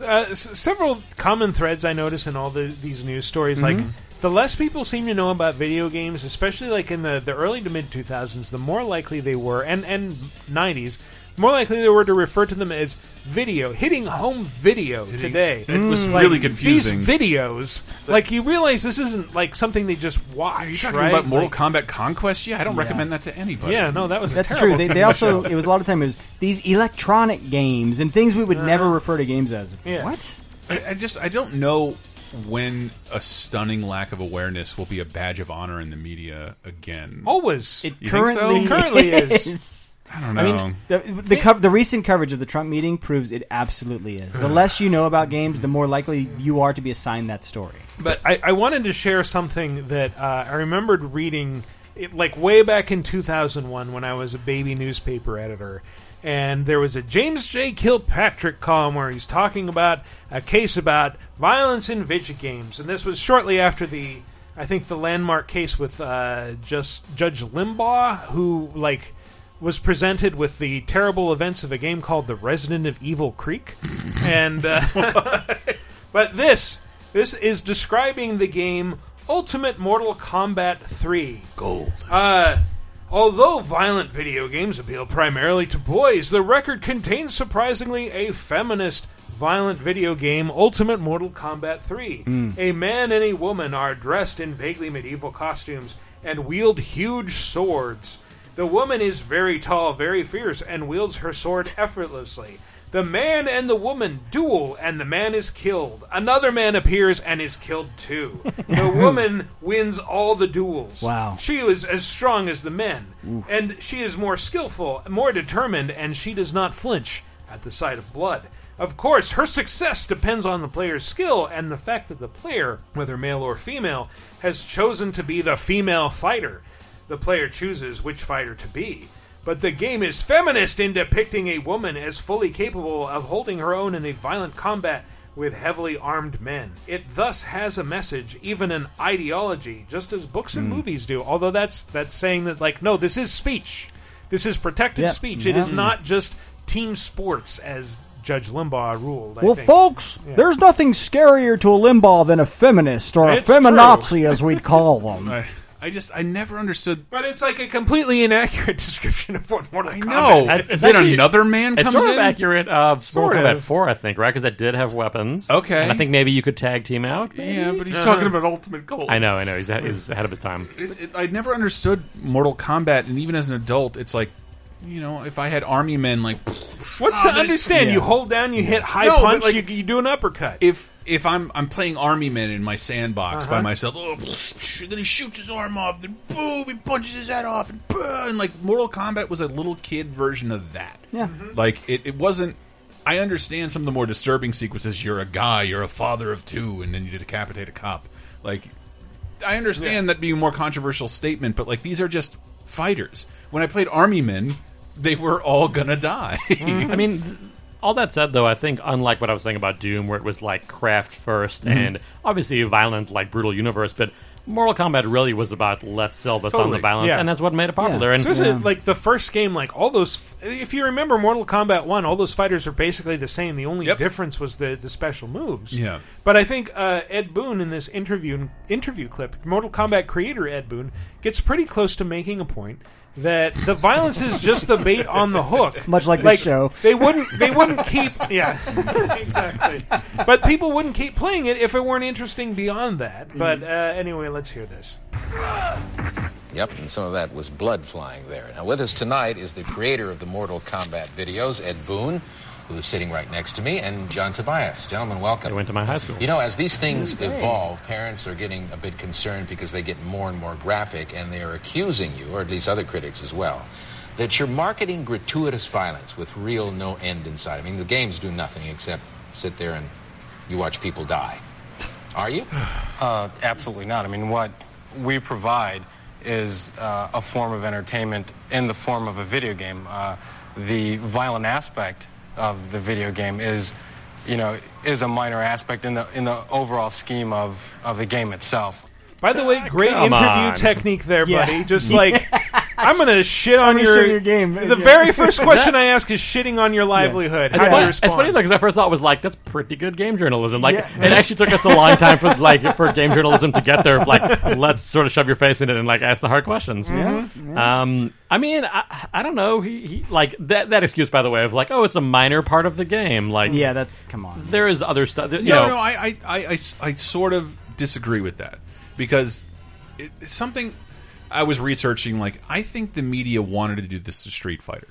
Uh, s- several common threads I notice in all the, these news stories, Mm-hmm. like the less people seem to know about video games, especially like in the, the early to mid 2000s, the more likely they were, and, and 90s, more likely they were to refer to them as video, hitting home video today. It was mm. Like, really confusing. These videos, like you realize this isn't like something they just watch. Are you talking right? about Mortal Like- Kombat Conquest? Yeah, I don't Yeah. recommend that to anybody. Yeah, no, that was That's terrible true. They, they also it was a lot of time it was these electronic games and things we would never uh. refer to games as. It's Yeah. what? I, I just I don't know when a stunning lack of awareness will be a badge of honor in the media again. always. It You think so? currently Currently is. is. I don't know. I mean, the the, cov- the recent coverage of the Trump meeting proves it absolutely is. The less you know about games, the more likely you are to be assigned that story. But I, I wanted to share something that uh, I remembered reading, it, like way back in 2001 when I was a baby newspaper editor. And there was a James J. Kilpatrick column where he's talking about a case about violence in video games. And this was shortly after the, I think, the landmark case with uh, just Judge Limbaugh, who, like, was presented with the terrible events of a game called The Resident of Evil Creek. and. Uh, But this this is describing the game Ultimate Mortal Kombat 3. Gold. Uh although violent video games appeal primarily to boys, the record contains surprisingly a feminist violent video game Ultimate Mortal Kombat 3. Hmm. A man and a woman are dressed in vaguely medieval costumes and wield huge swords. The woman is very tall, very fierce, and wields her sword effortlessly. The man and the woman duel, and the man is killed. Another man appears and is killed too. The woman wins all the duels. Wow. She is as strong as the men, Oof. and she is more skillful, more determined, and she does not flinch at the sight of blood. Of course, her success depends on the player's skill and the fact that the player, whether male or female, has chosen to be the female fighter. The player chooses which fighter to be. But the game is feminist in depicting a woman as fully capable of holding her own in a violent combat with heavily armed men. It thus has a message, even an ideology, just as books and Hmm. movies do. Although that's that's saying that like no, this is speech. This is protected speech. It is not just team sports as Judge Limbaugh ruled. I Well, think. folks, Yeah. there's nothing scarier to a Limbaugh than a feminist or a It's feminazi, as we'd call them. I, I just I never understood. But it's like a completely inaccurate description of what Mortal Kombat know. is. That's- it's Then actually- another man It's comes sort of in? accurate. Uh, Sort Mortal Kombat of. Four, I think, right? Because it did have weapons. Okay. and I think maybe you could tag team out. Yeah, but he's Uh-huh. talking about Ultimate Gold. I know, I know. He's, he's ahead of his time. It, it, I never understood Mortal Kombat, and even as an adult, it's like, you know, if I had army men like, What's Oh, to there's- understand? You hold down, you hit high No, but, punch, like, you, you do an uppercut. if if I'm I'm playing army men in my sandbox by Uh-huh. myself, oh, then he shoots his arm off, then boom, he punches his head off, and boom, and like Mortal Kombat was a little kid version of that. Yeah. Like it, it wasn't. I understand some of the more disturbing sequences. You're a guy, you're a father of two, and then you decapitate a cop. Like I understand that being a more controversial statement, but like these are just fighters. When I played army men, they were all gonna die. I mean, all that said, though, I think unlike what I was saying about Doom, where it was like craft 1st Mhm. and obviously a violent, like brutal universe, but Mortal Kombat really was about let's sell this on the Totally. violence, Yeah. and that's what made it popular. And Especially, like the first game, like all those. If you remember Mortal Kombat One, all those fighters are basically the same. The only difference was the the special moves. Yeah. But I think uh, Ed Boon in this interview interview clip, Mortal Kombat creator Ed Boon gets pretty close to making a point that the violence is just the bait on the hook. Much like this show. They wouldn't. They wouldn't keep. Yeah, exactly. But people wouldn't keep playing it if it weren't interesting beyond that. But uh, anyway, let's hear this. Yep, and some of that was blood flying there. Now, with us tonight is the creator of the Mortal Kombat videos, Ed Boon, who's sitting right next to me, and John Tobias. Gentlemen, welcome. I went to my high school. You know, as these things evolve, parents are getting a bit concerned because they get more and more graphic, and they are accusing you, or at least other critics as well, that you're marketing gratuitous violence with real no end inside. I mean, the games do nothing except sit there and you watch people die. Are you? Uh, absolutely not. I mean, what we provide is uh, a form of entertainment in the form of a video game. Uh, the violent aspect of the video game is, you know, is a minor aspect in the in the overall scheme of, of the game itself. By the way, great Come interview on. technique there, Yeah. buddy. Just like I'm gonna shit on your, shit your game. The Yeah. very first question I ask is shitting on your livelihood. It's How do funny, you it's respond? funny though because I first thought it was like that's pretty good game journalism. Like Yeah. it actually took us a long time for like for game journalism to get there. Like let's sort of shove your face in it and like ask the hard questions. Yeah, Um, I mean, I, I don't know. He, he like that that excuse by the way of like oh it's a minor part of the game. Like Yeah, that's come on. There is other stuff. You no, know, no, I, I, I, I, I sort of disagree with that because it, it's something I was researching. Like, I think the media wanted to do this to Street Fighter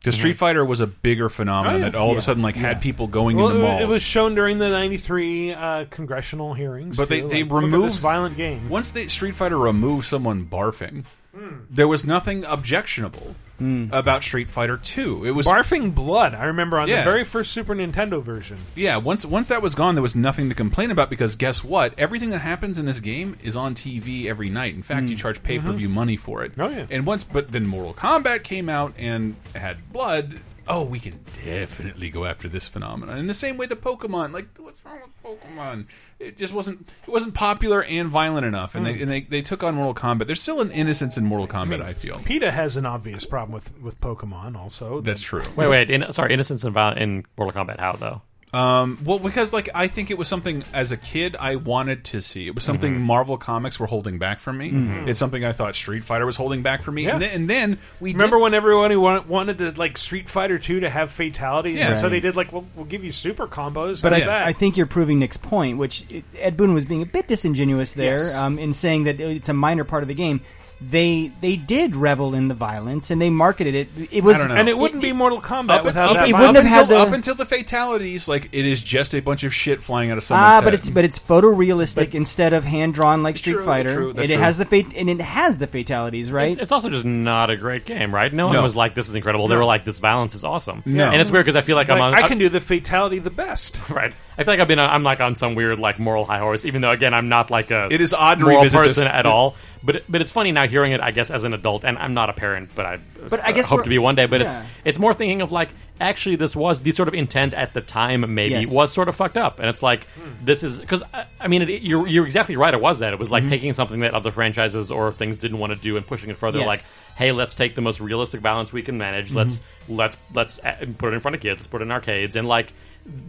because Mhm. Street Fighter was a bigger phenomenon Oh, yeah. that all of a sudden like Yeah. had people going well, into it- malls. It was shown during the '93 uh, congressional hearings. but they, too. they Like, look at removed this violent game. once they Street Fighter removed someone barfing. Hmm. There was nothing objectionable about Street Fighter Two. It was barfing blood. I remember on Yeah. the very first Super Nintendo version. Yeah, once once that was gone, there was nothing to complain about because guess what? Everything that happens in this game is on TV every night. In fact, you charge pay per view money for it. Oh, yeah. And once, but then Mortal Kombat came out and had blood. Oh, we can definitely go after this phenomenon. In the same way, the Pokemon, like, what's wrong with Pokemon? It just wasn't it wasn't popular and violent enough, and Mm. they and they, they took on Mortal Kombat. There's still an innocence in Mortal Kombat. I, feel. PETA has an obvious problem with with Pokemon. Also, That's true. wait, wait. In, sorry, innocence in, Val- in Mortal Kombat. How though? Um, well, because like I think it was something as a kid I wanted to see. It was something Mm-hmm. Mhm. Marvel Comics were holding back from me. Mhm. It's something I thought Street Fighter was holding back from me. Yeah. And, then, and then we Remember when everyone who wa- wanted to like Street Fighter Two to have fatalities, Yeah. and so they did like, we'll, we'll give you super combos. But I, that? I think you're proving Nick's point, which Ed Boon was being a bit disingenuous there Yes. um, in saying that it's a minor part of the game. They they did revel in the violence and they marketed it. It was I don't know. and it wouldn't be Mortal Kombat Up, without up- that. it up wouldn't have until, had the- up until the fatalities. Like it is just a bunch of shit flying out of someone's Ah, head. but it's but it's photorealistic instead of hand drawn like Street True, Fighter. true, that's and it has the fate and it has the fatalities, right? It's also just not a great game, right? No one was like, "This is incredible." They were like, "This violence is awesome." No. and it's weird because I feel like, I'm on. I can do the fatality the best. Right. I feel like I've been. on, I'm like on some weird like moral high horse, even though again I'm not like a. It is odd moral person this. at all. But but it's funny now hearing it. I guess as an adult, and I'm not a parent, but I. But I guess hope to be one day. But it's yeah. it's more thinking of like actually this was the sort of intent at the time maybe Yes. was sort of fucked up, and it's like hmm. this is because I, uh, I mean it, you're you're exactly right. It was that it was like mm-hmm. taking something that other franchises or things didn't want to do and pushing it further. Yes. Like hey, let's take the most realistic balance we can manage. Let's mm-hmm. let's let's uh, put it in front of kids. Let's put it in arcades. And like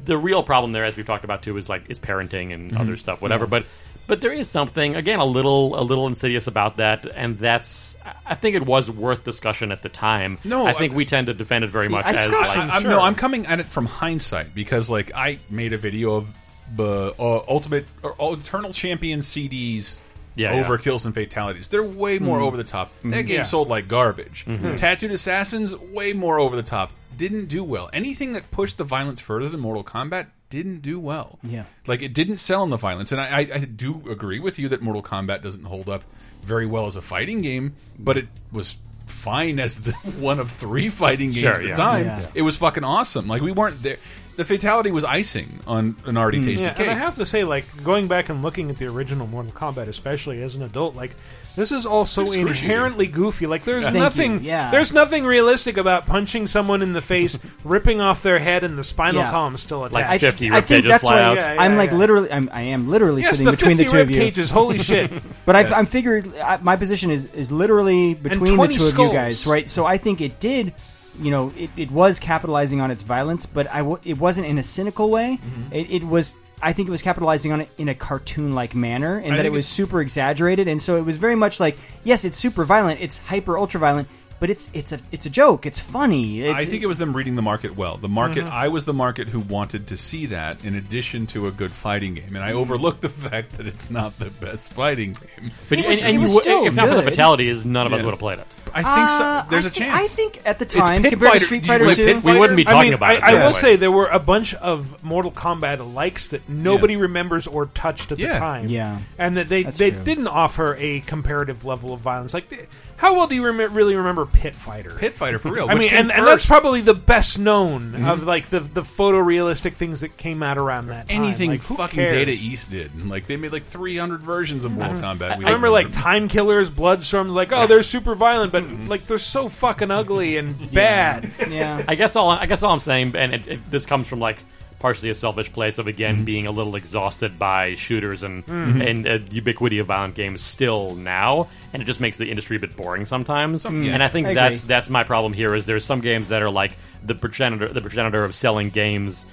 the real problem there, as we've talked about too, is like is parenting and other stuff, whatever. But but there is something again a little a little insidious about that, and that's I- I think it was worth discussion at the time. No, I think I- we tend to defend it very much I- as like I, am Sure. no, I'm coming at it from hindsight because like I made a video of the uh, ultimate or uh, eternal champion CDs. Yeah, yeah. over kills and fatalities. They're way more hmm. over the top. That hmm. game Yeah. sold like garbage. Mm-hmm. Tattooed Assassins, way more over the top. Didn't do well. Anything that pushed the violence further than Mortal Kombat didn't do well. Yeah. Like it didn't sell in the violence. And I, I, I do agree with you that Mortal Kombat doesn't hold up very well as a fighting game, but it was fine as the one of three fighting games Sure, at the yeah. time. Yeah. It was fucking awesome. Like we weren't there. The fatality was icing on an already hmm. tasted Yeah, cake. and I have to say, like going back and looking at the original Mortal Kombat, especially as an adult, like this is also Excruciating. inherently goofy. Like there's Thank nothing, yeah. there's nothing realistic about punching someone in the face, ripping off their head, and the spinal Yeah. column still Like attached. I, 50 I rib think cages that's fly why out. Yeah, yeah, I'm like yeah. literally. I'm, I am literally yes, sitting the between 50 the two rib of you. cages. Holy shit! But I, I'm figured I, my position is is literally between the 20 two of you guys, right? So I think it did. You know, it, it was capitalizing on its violence, but I w- it wasn't in a cynical way. Mm-hmm. It, it was. I think it was capitalizing on it in a cartoon-like manner, and I that it was super exaggerated. And so it was very much like, yes, it's super violent, it's hyper ultra violent, but it's it's a it's a joke, it's funny. It's, I think it was them reading the market well. The market, I was the market who wanted to see that in addition to a good fighting game, and I overlooked the fact that it's not the best fighting game. But It you- was- and, and it was would- still if not for the good. fatalities, none of us would have played it. I think Uh, so. There's I a thi- chance. I think at the It's time Pit compared Fighter. to Street Did you Fighter 2, Pit We wouldn't be I talking mean, about I, it. I so will anyway. say there were a bunch of Mortal Kombat likes that nobody remembers or touched at Yeah. the time. Yeah. and that they That's they true. didn't offer a comparative level of violence. Like, th- how well do you rem- really remember Pit Fighter? Pit Fighter for real. I mean, and, and that's probably the best known of like the the photorealistic things that came out around that time. anything Like, fucking cares? Data East did. Like they made like 300 versions of Mortal Kombat. We I remember don't like Time Killers, Bloodstorms. Like, oh, they're super violent, but Mm-hmm. like they're so fucking ugly and bad. yeah. I guess all I guess all I'm saying, and it, it, this comes from like partially a selfish place of again mm-hmm. being a little exhausted by shooters and mm-hmm. and uh, ubiquity of violent games still now, and it just makes the industry a bit boring sometimes. And I think I that's agree. that's my problem here. Is there's some games that are like the progenitor the progenitor of selling games.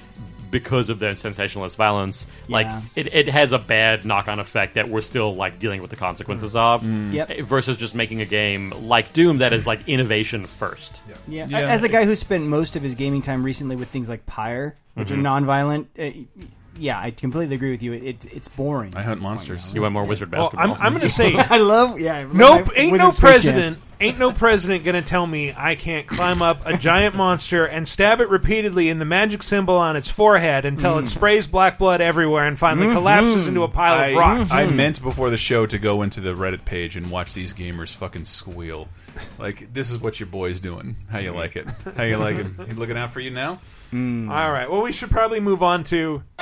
Because of their sensationalist violence, like Yeah. it, it has a bad knock-on effect that we're still like dealing with the consequences of. Yep. Versus just making a game like Doom that is like innovation first. Yeah. Yeah. As a guy who spent most of his gaming time recently with things like Pyre, which Mm-hmm. are nonviolent, uh, yeah, I completely agree with you. It, it it's boring. I hunt monsters. You want more wizard Well, basketball. I'm, I'm going to say I love yeah. I love Nope, my ain't Wizard no Space president. Jam. Ain't no president gonna tell me I can't climb up a giant monster and stab it repeatedly in the magic symbol on its forehead until Mm. it sprays black blood everywhere and finally collapses into a pile I, of rocks. I meant before the show to go into the Reddit page and watch these gamers fucking squeal. Like this is what your boy's doing. How you like it? How you like it? He looking out for you now? All right, well, we should probably move on to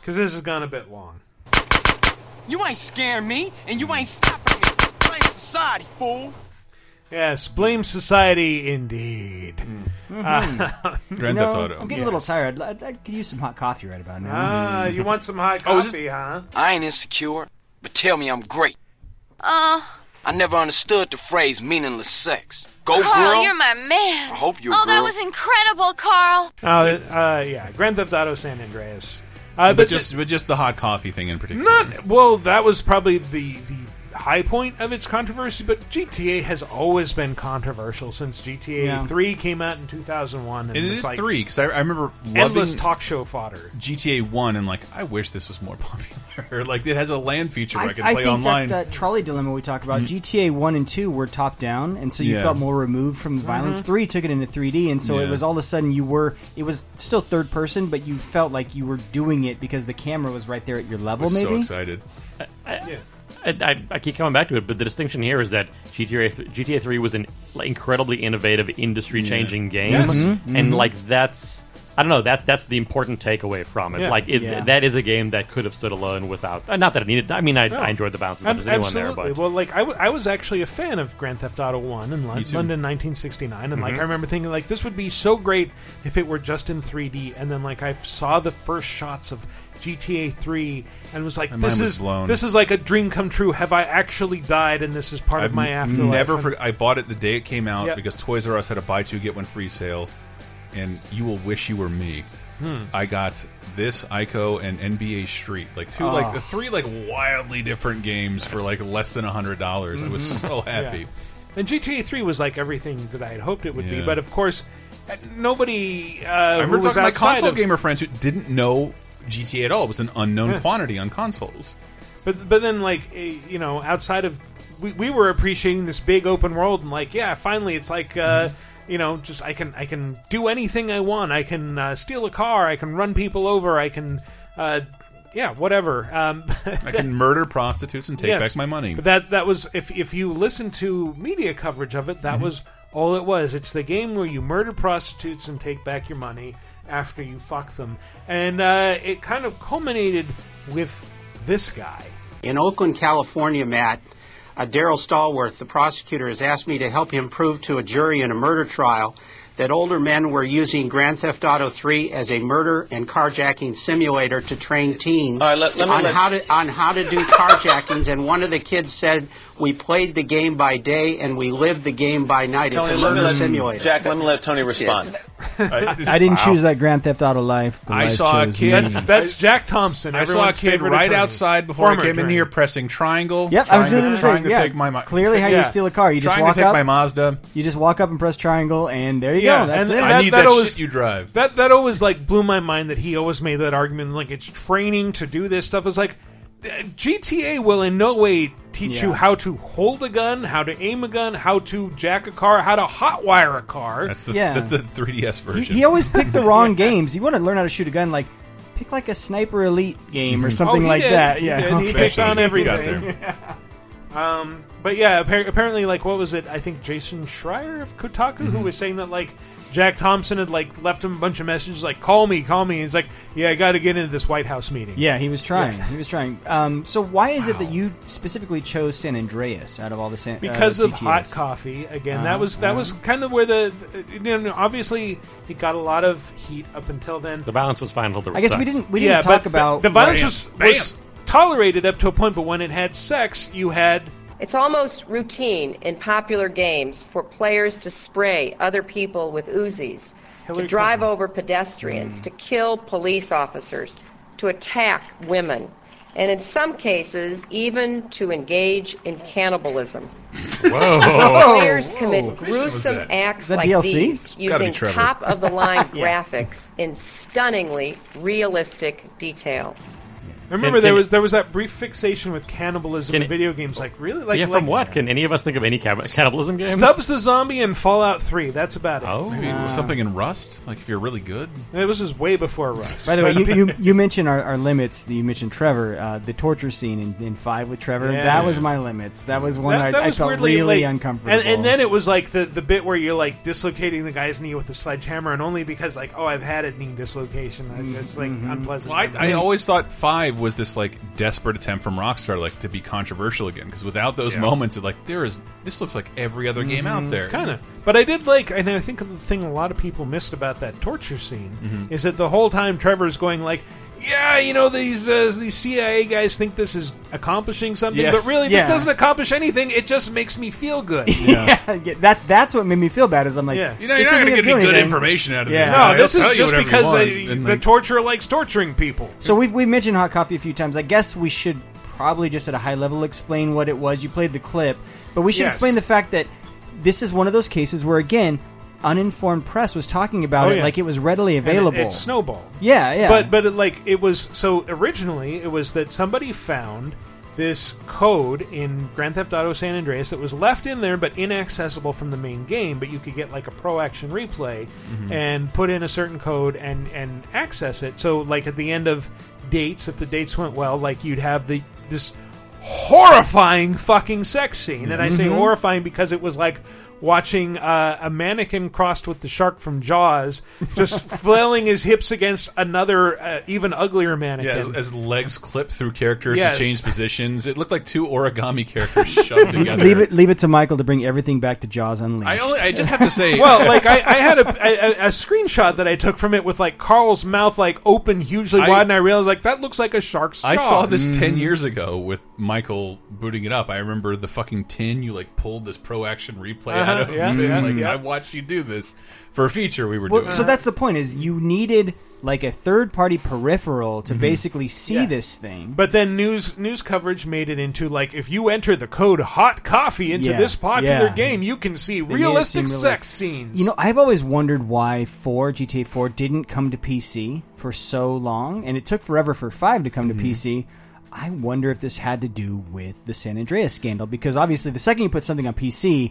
because this has gone a bit long. You ain't scaring me, and you ain't stopping me. Blame society, fool. Yes, blame society indeed. Uh, You Grand know, Theft Auto. I'm getting a little tired. I, I could use some hot coffee right about now. ah, you want some hot Oh, is coffee, huh? I ain't insecure, but tell me I'm great. Uh, I never understood the phrase meaningless sex. Go, Carl, girl. you're my man. I hope you're Oh, a that was incredible, Carl. Oh, uh, yeah, Grand Theft Auto San Andreas. Uh, but just but just the hot coffee thing in particular. Not well. That was probably the the high point of its controversy, but GTA has always been controversial since GTA Yeah. 3 came out in 2001. And And it was is like three because I, I remember endless loving talk show fodder. GTA One and like I wish this was more popular. like it has a land feature where I, I, can I play think online. that's that trolley dilemma we talk about. Mhm. GTA one and two were top down, and so you Yeah. felt more removed from the violence. Mhm. Three took it into 3D, and so Yeah. it was all of a sudden you were. It was still third person, but you felt like you were doing it because the camera was right there at your level. was so excited. I, I, I keep coming back to it, but the distinction here is that GTA th- GTA three was an incredibly innovative, industry changing game, Yes. Mm-hmm. Mhm, and mhm. like that's I don't know that that's the important takeaway from it. Yeah. Like it, Yeah. that is a game that could have stood alone without. uh, Not that it needed. I mean, I, No. I enjoyed the bounce as much as anyone there, absolutely. but well, like I, w- I was actually a fan of Grand Theft Auto One in Lon- London, 1969, and like Mhm. I remember thinking like this would be so great if it were just in 3D, and then like I saw the first shots of GTA 3 and was like, My this mind was is blown. this is like a dream come true. Have I actually died, and this is part of I've my afterlife? never. And- I bought it the day it came out Yep. because Toys R Us had a buy two get one free sale, and you will wish you were me. Hmm. I got this Ico and NBA Street, like two, like the three like wildly different games for like less than a hundred dollars. I was Mhm. so happy. And GTA 3 was like everything that I had hoped it would be, Yeah. but of course, uh, nobody. Uh, I remember who was talking to my outside console of- gamer friends who didn't know GTA at all. It was an unknown Yeah. quantity on consoles. But but then like eh, you know outside of we, we were appreciating this big open world and like yeah finally it's like uh, you know just I can I can do anything I want I can uh, steal a car I can run people over I can uh, yeah whatever um, I can murder prostitutes and take Yes. back my money. But that that was if if you listen to media coverage of it, that Mhm. was all it was. It's the game where you murder prostitutes and take back your money after you fuck them, and uh, it kind of culminated with this guy. In Oakland, California, Matt, uh, Daryl Stallworth, the prosecutor, has asked me to help him prove to a jury in a murder trial that older men were using Grand Theft Auto 3 as a murder and carjacking simulator to train teens let- let on let- how to on how to do carjackings. and one of the kids said, "We played the game by day and we lived the game by night. It's a let murder let- simulator." Jack, let me let Tony respond. I didn't choose that Grand Theft Auto life. The I life saw a kid. That's that's Jack Thompson. I saw a kid right attorney. outside before I Former came in here pressing triangle. Yep, I was trying just to, gonna trying say, to yeah. take my mo- Clearly, how Yeah. you steal a car. You just trying walk to take up. my Mazda. You just walk up and press triangle, and there you yeah, go. That's and it. That, I need that that always, shit you drive. That that always like blew my mind that he always made that argument like it's training to do this stuff. It's like GTA will in no way teach you how to hold a gun, how to aim a gun, how to jack a car, how to hotwire a car. That's the Yeah. that's the 3DS version. he always picked the wrong games. You want to learn how to shoot a gun, like pick like a sniper elite game or something Oh, like did. that. He Yeah, did. He okay. picked on He got everything. there. Um, but yeah, apparently, like, what was it? I think Jason Schreier of Kotaku who Mhm. was saying that like Jack Thompson had like left him a bunch of messages like "Call me, call me." And he's like, "Yeah, I got to get into this White House meeting." Yeah, he was trying. Yeah. He was trying. Um, so why is it that you specifically chose San Andreas out of all the San? because uh, of GTAs? hot coffee again that Uh-huh, was that was kind of where the, the- you know obviously it got a lot of heat up until then the violence was fine until there was I guess we didn't we didn't yeah talk about the, the violence Bam. was, was tolerated up to a point but when it had sex you had It's almost routine in popular games for players to spray other people with Uzis, Hillary to drive over pedestrians, to mm. kill police officers, to attack women, and in some cases, even to engage in cannibalism. Whoa. Players Whoa. commit Which one was gruesome acts like DLC? these It's gotta be using top of the line graphics in stunningly realistic detail. I remember Can- there can- was there was that brief fixation with cannibalism Can in video games like really like yeah, like from what? Can any of us think of any cab- cannibalism games? Stubbs the zombie and Fallout 3 that's about it Oh. Maybe Uh, something in Rust. Like if you're really good. it was just way before Rust By the way, you, you, you mentioned our, our limits. You mentioned Trevor, uh, the torture scene in, in Five with Trevor. Yes. That was my limits. That was one That- I, that I was felt weirdly, really like- uncomfortable. And, and then it was like the the bit where you're like dislocating the guy's knee with a sledgehammer, and only because like oh I've had a knee dislocation, I- it's like Mm-hmm. unpleasant. Well, I, I always thought five was this like desperate attempt from Rockstar like to be controversial again because without those Yeah. moments, it like there is this looks like every other game out there. Kind of. But I did like, and I think the thing a lot of people missed about that torture scene Mhm. is that the whole time Trevor's going like, "Yeah, you know these uh, these CIA guys think this is accomplishing something, Yes. but really Yeah. this doesn't accomplish anything. It just makes me feel good." yeah, yeah, that that's what made me feel bad. Is I'm like, Yeah. You know, this you're not isn't going to get do any good anything. information out of Yeah. this. No, guy. this He'll is you just whatever you because want, uh, and, the like, torturer likes torturing people. So we've we mentioned hot coffee a few times. I guess we should probably just at a high level explain what it was. You played the clip, but we should Yes. explain the fact that this is one of those cases where again. Uninformed press was talking about Oh, it yeah. like it was readily And it- available. it snowballed. Yeah, yeah. But but it, like it was so originally it was that somebody found this code in Grand Theft Auto San Andreas that was left in there but inaccessible from the main game, but you could get like a pro action replay Mm-hmm. Mhm. and put in a certain code and and access it. So like at the end of dates, if the dates went well, like you'd have the this horrifying fucking sex scene, and I say Mhm. horrifying because it was like watching uh, a mannequin crossed with the shark from Jaws, just flailing his hips against another uh, even uglier Yeah, mannequin. as, as legs clip through characters Yes. to change positions, it looked like two origami characters shoved together. leave it leave it to Michael to bring everything back to Jaws Unleashed. I only, I just have to say, well, like I, I had a, a, a screenshot that I took from it with like Carl's mouth like open hugely I- wide, and I realized like that looks like a shark's. Jaw. I jaws. saw this ten years ago with Michael booting it up. I remember the fucking tin you like pulled this pro action replay Uh-huh, out of. yeah, yeah, like yeah. I watched you do this for a feature we were Well, doing. so that's the point: is you needed like a third party peripheral to basically see Yeah. this thing. But then news news coverage made it into like if you enter the code hot coffee into Yeah, this popular yeah. game, you can see They realistic seem really- sex scenes. You know, I've always wondered why 4 GTA 4 didn't come to PC for so long, and it took forever for 5 to come Mm-hmm. to PC. I wonder if this had to do with the San Andreas scandal because obviously the second you put something on PC,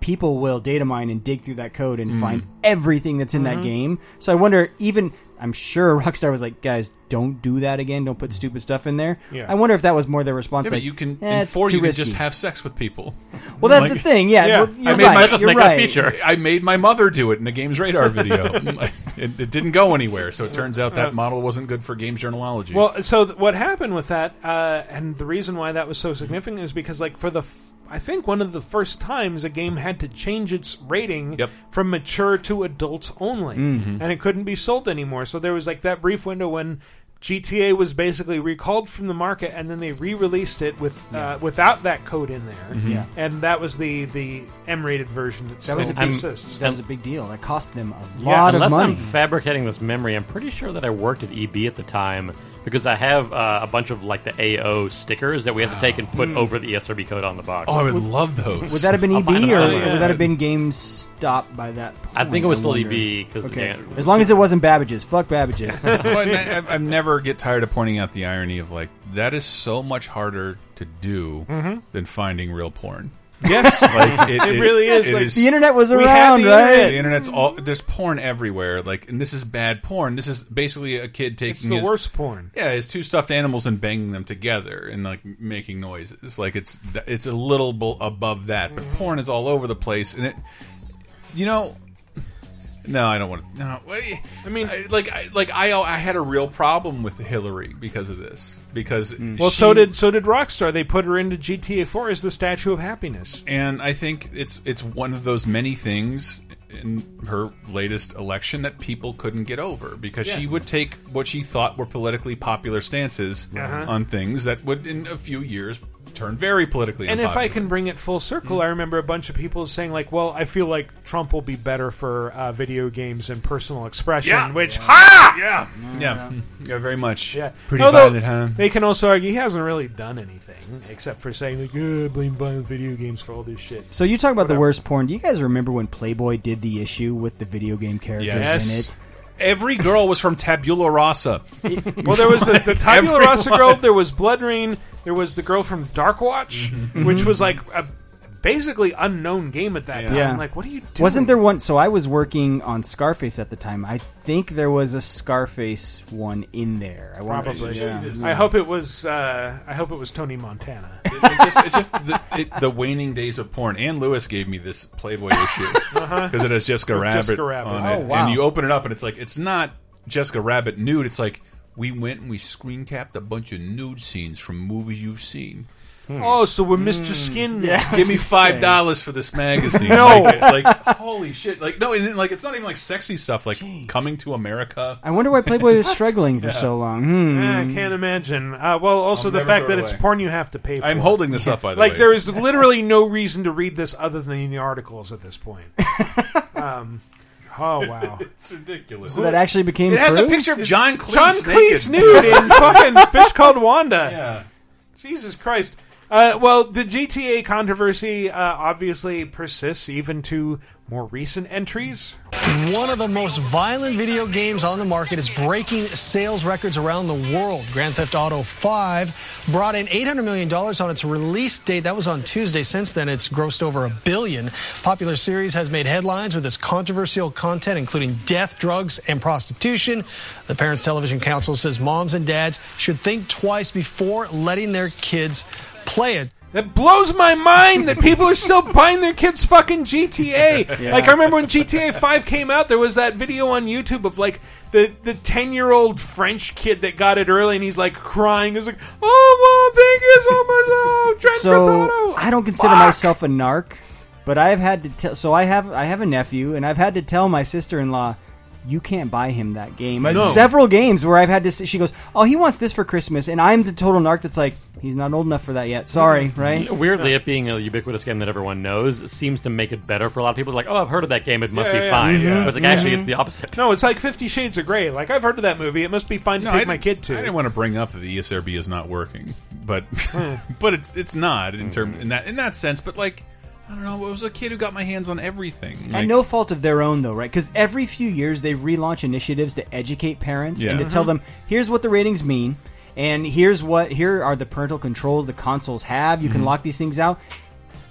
people will data mine and dig through that code and Mm-hmm. Mm. find everything that's in Mhm. that game. So I wonder even I'm sure Rockstar was like, guys, don't do that again. Don't put stupid stuff in there. Yeah. I wonder if that was more their response. Yeah, but like, you can eh, in four too you can just have sex with people. Well, that's the thing, yeah, well, you're I made right, my just you're make a feature. I made my mother do it in a games radar video. it, it didn't go anywhere, so it turns out that model wasn't good for games journalology. Well, so th- what happened with that, uh, and the reason why that was so significant is because, like, for the, f- I think one of the first times a game had to change its rating from mature to adults only, Mhm. and it couldn't be sold anymore. So there was like that brief window when. GTA was basically recalled from the market, and then they re-released it with uh, without that code in there, Mhm. Yeah. and that was the the M-rated version that, That was a still big, exists. that was a big deal. That cost them a Yeah, lot of unless money. I'm fabricating this memory, I'm pretty sure that I worked at EB at the time because I have uh, a bunch of like the AO stickers that we have to take and put Hmm. over the E ESRB code on the box. Oh, I would love those. Would that have been I'll EB find or, them somewhere. would that have been GameStop by that point? I think it was I'm still wondering. EB, 'cause, okay. yeah, as long as it wasn't Babbage's. Fuck Babbage's. Well, I, I- I never get tired of pointing out the irony of like that is so much harder to do Mhm. than finding real porn. Yes. like It really is. it Like, the internet was around, the right? The mm. internet's all there's porn everywhere. Like, and this is bad porn. This is basically a kid taking It's the his, worst porn. Yeah, his two stuffed animals and banging them together and like making noises. Like it's it's a little above that, but mm. porn is all over the place, and it, you know. No, I don't want to. No, wait. I mean, I, like, I, like I, I had a real problem with Hillary because of this. Because Well, she- so did so did Rockstar. They put her into GTA 4 as the Statue of Happiness. and I think it's it's one of those many things in her latest election that people couldn't get over because Yeah. she would take what she thought were politically popular stances Uh-huh. on things that would in a few years turn very politically And if. I can bring it full circle, I remember a bunch of people saying like, "Well, I feel like Trump will be better for uh, video games and personal expression." Yeah. Which, ha, yeah, yeah, yeah, very much. yeah, pretty Although, violent, huh? They can also argue he hasn't really done anything except for saying like, "Yeah, blame violent video games for all this shit." So you talk about the worst porn. Do you guys remember when Playboy did the issue with the video game characters Yes. in it? Every girl was from Tabula Rasa. Well, there was the, the Tabula Everyone. Rasa girl. There was BloodRayne. There was the girl from Dark Watch, which was like a basically unknown game at that time. Yeah. Like, what are you doing? Wasn't there one? So I was working on Scarface at the time. I think there was a Scarface one in there. I wonder- Probably. Yeah. I hope it was. Uh, I hope it was Tony Montana. it's just, it's just the, it, the waning days of porn. Ann Lewis gave me this Playboy issue because Uh-huh. it has Jessica Rabbit, Jessica Rabbit. on Oh, it, wow. and you open it up and it's like it's not Jessica Rabbit nude. It's like we went and we screen capped a bunch of nude scenes from movies you've seen. Oh, so we're Mr. Skin. now. Give me five dollars for this magazine. No. like, like, holy shit! Like no, and then, like it's not even like sexy stuff. Like coming to America. I wonder why Playboy was struggling for Yeah. so long. Hmm. Eh, I can't imagine. Uh, well, also I'll the never fact throw that it it's away. porn you have to pay for. I'm holding this up, by the like way. there is literally no reason to read this other than the articles at this point. um, oh wow, it's ridiculous. So that actually became It has a true? picture of John Cleese. John naked. Cleese nude in fucking Fish Called Wanda. Yeah. Jesus Christ. Uh, well, the GTA controversy uh, obviously persists even to more recent entries. One of the most violent video games on the market is breaking sales records around the world. Grand Theft Auto 5 brought in $800 million on its release date. That was on Tuesday. Since then, it's grossed over a billion. Popular series has made headlines with its controversial content, including death, drugs, and prostitution. The Parents Television Council says moms and dads should think twice before letting their kids play it. It blows my mind that people are still buying their kids fucking GTA. Yeah. Like I remember when GTA 5 came out, there was that video on YouTube of like the the 10-year-old French kid that got it early and he's like crying. He's like, "Oh, mom, thank you so much." Oh, Grand Theft so I don't consider Fuck. myself a narc, but I've had to tell. So I have I have a nephew, and I've had to tell my sister in law. You can't buy him that game. I And know. Several games where I've had to. say- She goes, "Oh, he wants this for Christmas," and I'm the total narc that's like, "He's not old enough for that yet." Sorry, right? Weirdly, it being a ubiquitous game that everyone knows seems to make it better for a lot of people. Like, oh, I've heard of that game; it must Yeah, be yeah. fine. Mhm. But it's like actually, it's Mhm. the opposite. No, it's like Fifty Shades of Grey. Like I've heard of that movie. It must be fine to No, take my didn't- kid to. I didn't want to bring up that the ESRB is not working, but Hmm. but it's it's not in term in that in that sense. But like I don't know, it was a kid who got my hands on everything. Like, and no fault of their own, though, right? Because every few years they relaunch initiatives to educate parents Yeah. and to tell Mhm. them, here's what the ratings mean, and here's what here are the parental controls the consoles have. You can Mhm. lock these things out.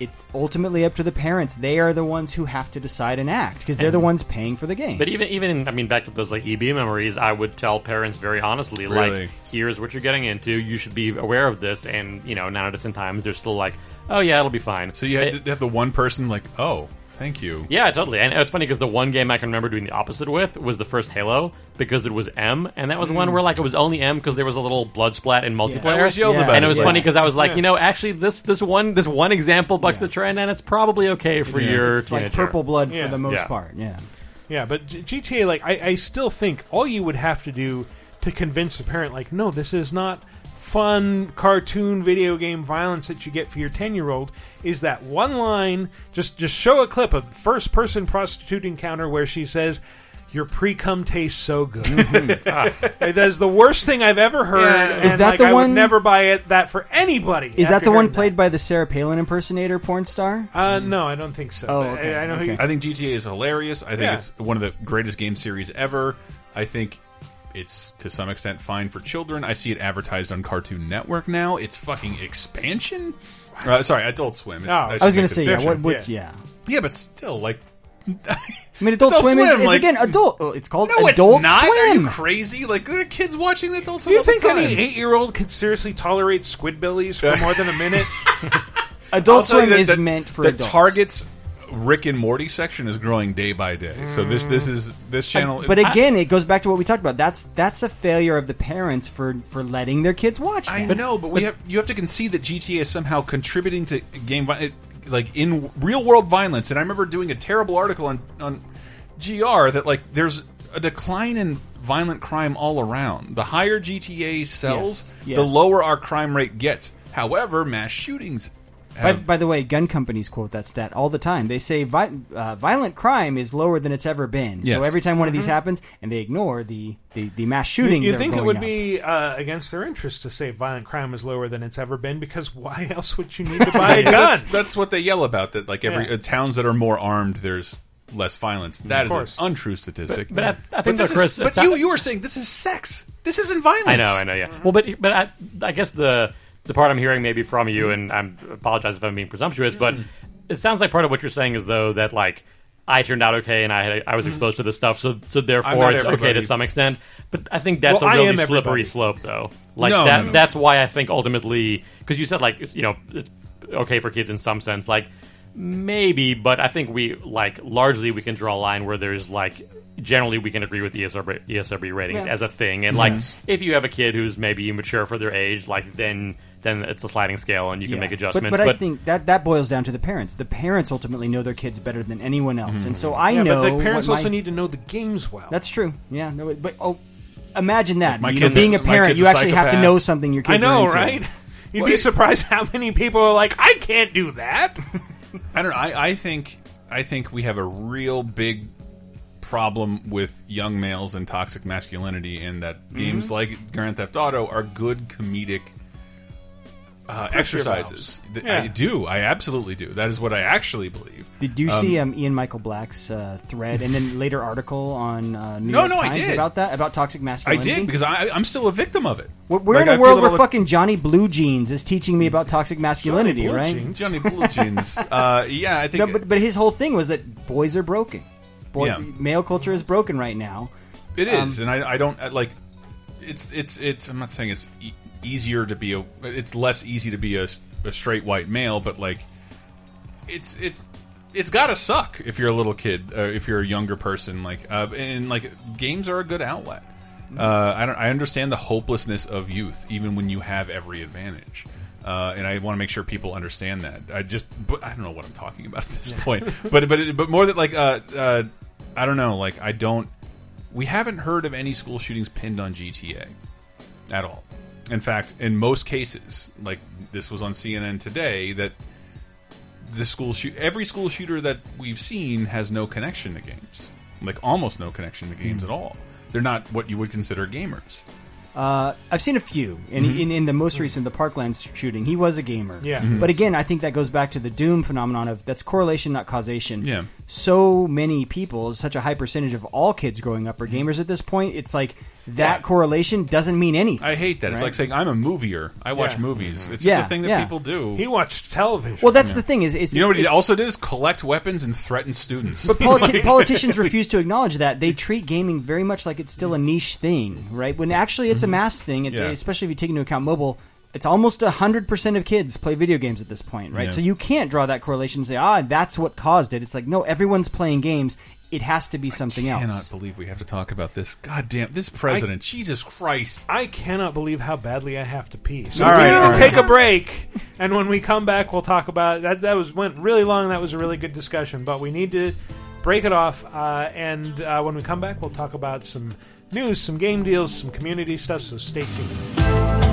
It's ultimately up to the parents. They are the ones who have to decide and act because they're the ones paying for the game. But even even I mean back to those like EB memories, I would tell parents very honestly, Really? like, here's what you're getting into. You should be aware of this. And you know, nine out of ten times they're still like, oh yeah, it'll be fine. So you had to have the one person like, oh, thank you. Yeah, totally. And it's funny because the one game I can remember doing the opposite with was the first Halo because it was M, and that was one Mm. where like it was only M because there was a little blood splat in multiplayer. I always yelled about and it, it was yeah. funny because I was like, Yeah. you know, actually this this one this one example bucks the trend, and it's probably okay for Yeah. your It's like purple blood Yeah. for the most Yeah. part. Yeah. Yeah, but GTA, like, I, I still think all you would have to do to convince a parent, like, no, this is not fun cartoon video game violence that you get for your 10 year old is that one line just just show a clip of first person prostitute encounter where she says your pre-cum tastes so good Like, that's the worst thing i've ever heard Yeah. Is that like, the I one- would never buy it that for anybody Is that the one hearing played by the Sarah Palin impersonator porn star? uh, no i don't think so Oh, okay, I, I know who okay. you- I think GTA is hilarious. I think Yeah. it's one of the greatest game series ever. I think it's to some extent fine for children. I see it advertised on Cartoon Network now. It's fucking expansion. Uh, sorry, Adult Swim. It's, Oh, I should was gonna say, yeah, what- what- yeah. yeah, but still, like, I mean, Adult, Adult Swim, is, Swim, is like- again adult. oh, It's called no, Adult it's not. Are Swim. you crazy? Like, there are kids watching the Adult do Swim. you all the think any eight-year-old could seriously tolerate squidbillies for more than a minute Adult I'll tell you Swim that is the- meant for the adults. Target's Rick and Morty section is growing day by day. So this this is this channel. But again, it goes back to what we talked about. That's that's a failure of the parents for for letting their kids watch. I that. know, but we have you have to concede that GTA is somehow contributing to game vi- like in real world violence. And I remember doing a terrible article on on GR that like there's a decline in violent crime all around. The higher GTA sells, Yes, the lower our crime rate gets. However, mass shootings. By, Have, by the way, gun companies quote that stat all the time. They say vi uh, violent crime is lower than it's ever been. So every time one of these Mhm. happens, and they ignore the the, the mass You- shootings. You, that are think it would up. be uh, against their interest to say violent crime is lower than it's ever been? Because why else would you need to buy a gun? that's, that's what they yell about. That like every Yeah. uh, towns that are more armed, there's less violence. That is course. an untrue statistic. But- but I- I think this that, Chris, is, but you you were saying this is sex. This isn't violence. I know, I know, yeah. Well, but but I, I guess the the part I'm hearing maybe from you, and I apologize if I'm being presumptuous, but it sounds like part of what you're saying is though that like I turned out okay, and I had, I was exposed to this stuff, so so therefore not it's okay to some extent. But I think that's Well, I a really slippery everybody. slope, though. Like No, that no, no. that's why I think ultimately because you said like it's, you know it's okay for kids in some sense, like maybe, but I think we like largely we can draw a line where there's like generally we can agree with E ESRB, ESRB ratings Yeah. as a thing, and like Yes. if you have a kid who's maybe mature for their age, like then then it's a sliding scale and you can Yeah. make But- adjustments. But, I think that that boils down to the parents. The parents ultimately know their kids better than anyone else, mm-hmm. and so I yeah, know. but the parents what my- also need to know the games well. That's true. Yeah, no, but oh, imagine that. My you know, kid's being a- a parent, you actually have to know something your kids. I kids know, are into. right? You'd Well, be surprised how many people are like, "I can't do that." I don't know. I, I think I think we have a real big problem with young males and toxic masculinity in that mm-hmm. games like Grand Theft Auto are good comedic uh, exercises. Yeah. I do. I absolutely do. That is what I actually believe. Did you Um, see um, Ian Michael Black's uh, thread and then later article on uh, New No, York no, I did. about that about toxic masculinity? I did because I, I'm still a victim of it. We're, we're Like, in I a feel world where all the- fucking Johnny Blue Jeans is teaching me about toxic masculinity, Blue right? Jeans. Johnny Blue Jeans. Uh, yeah, I think. No, but, but his whole thing was that boys are broken. Boy, Yeah. Male culture is broken right now. It is, Um, and I, I don't like. It's it's it's. I'm not saying it's e easier to be a. It's less easy to be a, a straight white male, but like, it's it's it's got to suck if you're a little kid, uh, if you're a younger person. Like, uh, and like games are a good outlet. Mm-hmm. Uh, I don't. I understand the hopelessness of youth, even when you have every advantage. Uh, and I want to make sure people understand that. I just, but I don't know what I'm talking about at this point. But but it- but more that like, uh, uh, I don't know. Like I don't. We haven't heard of any school shootings pinned on GTA at all. In fact, in most cases, like this was on CNN today, that the school shoot every school shooter that we've seen has no connection to games, like almost no connection to games Hmm. at all. They're not what you would consider gamers. Uh, I've seen a few, and Mhm. in, in the most recent, the Parkland shooting, he was a gamer. Yeah. Mhm. But again, I think that goes back to the Doom phenomenon of that's correlation, not causation. Yeah. So many people, such a high percentage of all kids growing up are gamers at this point. It's like that correlation doesn't mean anything. I hate that. It's like saying I'm a movier. I watch Yeah. movies. It's Yeah, just a thing that yeah. people do. He watched television. Well, that's the thing is, it's you know what he also did is collect weapons and threaten students. But politi- politicians refuse to acknowledge that. They treat gaming very much like it's still a niche thing, right? When actually it's a mass thing, it's, Yeah. especially if you take into account mobile. It's almost 100% of kids play video games at this point, right? Yeah. So you can't draw that correlation and say, ah, that's what caused it. It's like, no, everyone's playing games. It has to be something else. I else. cannot believe we have to talk about this. God damn, this president. Jesus Christ. I cannot believe how badly I have to pee. So All right, do all right. take a break, and when we come back, we'll talk about that. That was went really long. That was a really good discussion, but we need to break it off. Uh, and uh, when we come back, we'll talk about some news, some game deals, some community stuff. So stay tuned.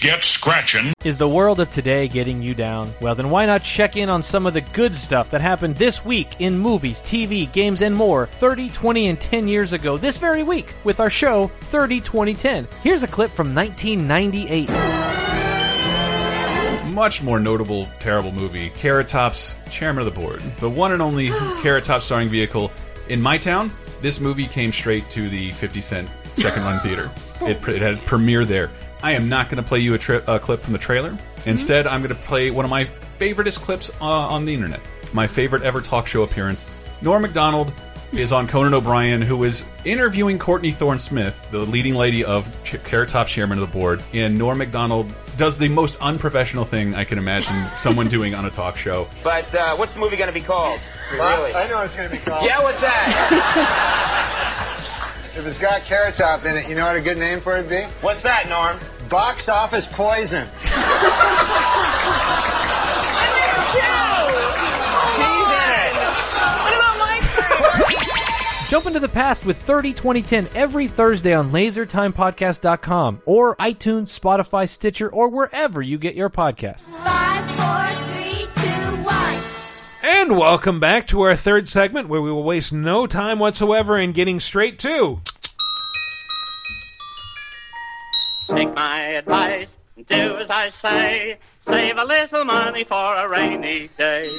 Get scratching. Is the world of today getting you down? Well, then why not check in on some of the good stuff that happened this week in movies, TV, games, and more 30, 20, and 10 years ago this very week with our show 30, 20, 10. Here's a clip from 1998. Much more notable, terrible movie. Carrot Top's Chairman of the Board. The one and only Carrot Top starring vehicle. In my town, this movie came straight to the 50 cent second run theater. It, it had its premiere there. I am not going to play you a, tri a clip from the trailer. Instead, I'm going to play one of my favoriteest clips uh, on the internet. My favorite ever talk show appearance. Norm MacDonald is on Conan O'Brien, who is interviewing Courtney Thorne Smith, the leading lady of Ch Carrot Top chairman of the board. And Norm MacDonald does the most unprofessional thing I can imagine someone doing on a talk show. But uh, what's the movie going to be called? Really? I know what it's going to be called. Yeah, what's that? If it's got Carrot Top in it, you know what a good name for it would be? what's that, Norm? Box Office Poison. Jump into the past with 30 2010 every Thursday on lasertimepodcast.com or iTunes, Spotify, Stitcher, or wherever you get your podcasts. And welcome back to our third segment where we will waste no time whatsoever in getting straight to. Take my advice, do as I say. Save a little money for a rainy day.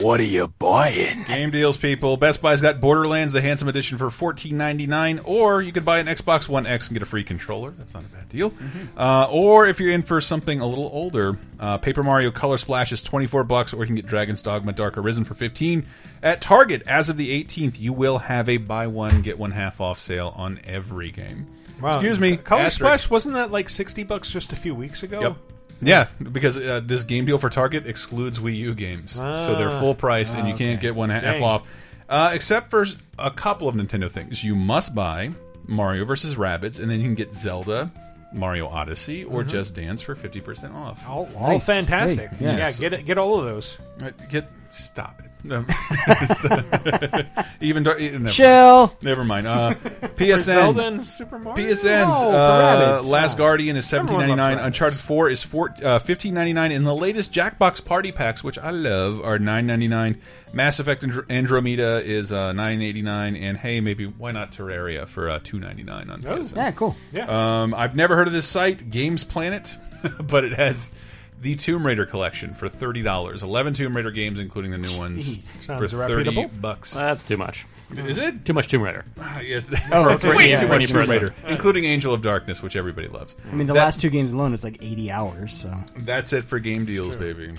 What are you buying? Game deals, people. Best Buy's got Borderlands, the handsome edition, for fourteen ninety nine, or you could buy an Xbox One X and get a free controller. That's not a bad deal. Uh, or if you're in for something a little older, uh, Paper Mario Color Splash is twenty four bucks, or you can get Dragon's Dogma Dark Arisen for fifteen at Target. As of the eighteenth, you will have a buy one get one half off sale on every game. Wow. Excuse me, Color asterisk. Splash wasn't that like sixty bucks just a few weeks ago? Yep. Yeah, because uh, this game deal for Target excludes Wii U games, so they're Ah. full price, and you can't get one half Dang. off. Uh, except for a couple of Nintendo things, you must buy Mario vs. Rabbids, and then you can get Zelda, Mario Odyssey, or Mhm. Just Dance for fifty percent off. All, all fantastic. yeah, get it, get all of those. Uh, Get stop it. No. Even dar- eh, never Chill. Mind. Never mind. Uh, PSN. Zelda and Super Mario. PSN's No, for uh. Last. Guardian is Everyone seventeen ninety nine. loves Uncharted Four is four, uh, fifteen ninety nine, and the latest Jackbox Party Packs, which I love, are nine ninety nine. Mass Effect Andro- Andromeda is uh, nine eighty nine, and hey, maybe why not Terraria for uh, two ninety nine on Oh, PSN? yeah, cool. Yeah. Um, I've never heard of this site, Games Planet, but it has the Tomb Raider collection for thirty dollars. Eleven Tomb Raider games, including the new ones, Sounds for thirty reputable. bucks. That's too much. Is it too much Tomb Raider? Ah, yeah, Oh, it's way yeah, too much Tomb. Raider, including Angel of Darkness, which everybody loves. I mean, the That- last two games alone, it's like 80 hours. So That's it for game deals, baby.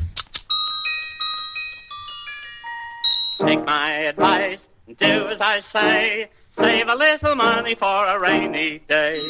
Take my advice, do as I say. Save a little money for a rainy day.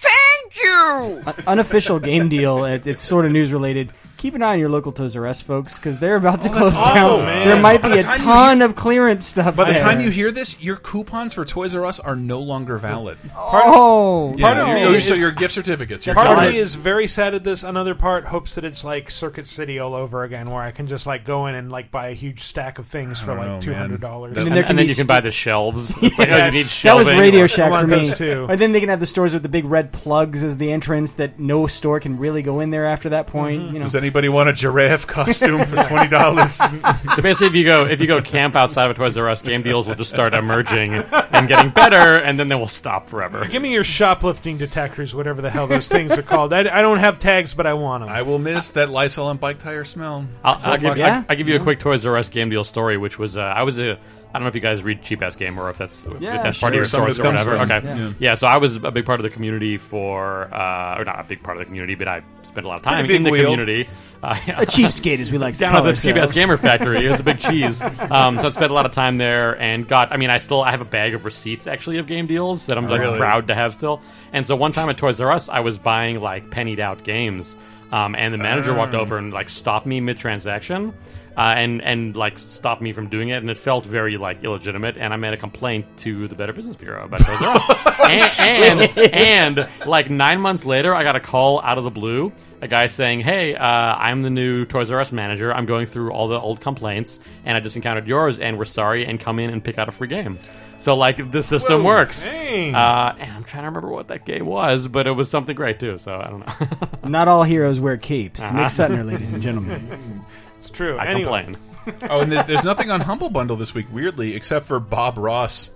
Thank you! Un- unofficial game deal. It, it's sort of news related. Keep an eye on your local Toys R Us, folks, because they're about to Oh, close awful, down. man. There might be a time you ton of clearance stuff. By the there. time you hear this, your coupons for Toys R Us are no longer valid. Oh, Yeah, Part of your- me so is- your gift certificates. Your Part of me is very sad at this. Another part hopes that it's like Circuit City all over again, where I can just like go in and like buy a huge stack of things for like know, two man. hundred dollars. I mean, and, and then you can buy the shelves. It's like, oh, you need that was Radio Shack for me. too. And then they can have the stores with the big red plugs as the entrance that no store can really go in there after that point. Mm-hmm. You know, Does anybody want a giraffe costume for twenty dollars? Basically, if you go if you go camp outside of a Toys R Us, game deals will just start emerging and getting better, and then they will stop forever. Give me your shoplifting detectors, whatever the hell those things are called. I, I don't have tags, but I want them. I will miss that Lysol and bike tire smell. I'll, I'll, give, Yeah? I'll, I'll give you a quick Toys R Us game deal story, which was uh, I was a I don't know if you guys read Cheap Ass Gamer or if that's Yeah, if that's part of your Some source or whatever. from- okay, yeah. yeah. So I was a big part of the community for uh, or not a big part of the community, but I spent a lot of time in the wheel. community. Uh, a cheapskate, as we like to down call at the Cheap Ass ourselves. Gamer Factory. It was a big cheese. Um, so I spent a lot of time there and got. I mean, I still I have a bag of receipts actually of game deals that I'm like Really? proud to have still. And so one time at Toys R Us, I was buying like pennied out games, um, and the manager walked Ah. over and like stopped me mid transaction. Uh, and and like stopped me from doing it, and it felt very like illegitimate. And I made a complaint to the Better Business Bureau about Toys R Us. and, and and like nine months later, I got a call out of the blue, a guy saying, "Hey, uh, I'm the new Toys R Us manager. I'm going through all the old complaints, and I just encountered yours, and we're sorry, and come in and pick out a free game." So like the system Whoa, works. Uh, and I'm trying to remember what that game was, but it was something great too. So I don't know. Not all heroes wear capes. Uh-huh. Nick Suttner, ladies and gentlemen. It's true. I anyway. complain. oh, and there's nothing on Humble Bundle this week, weirdly, except for Bob Ross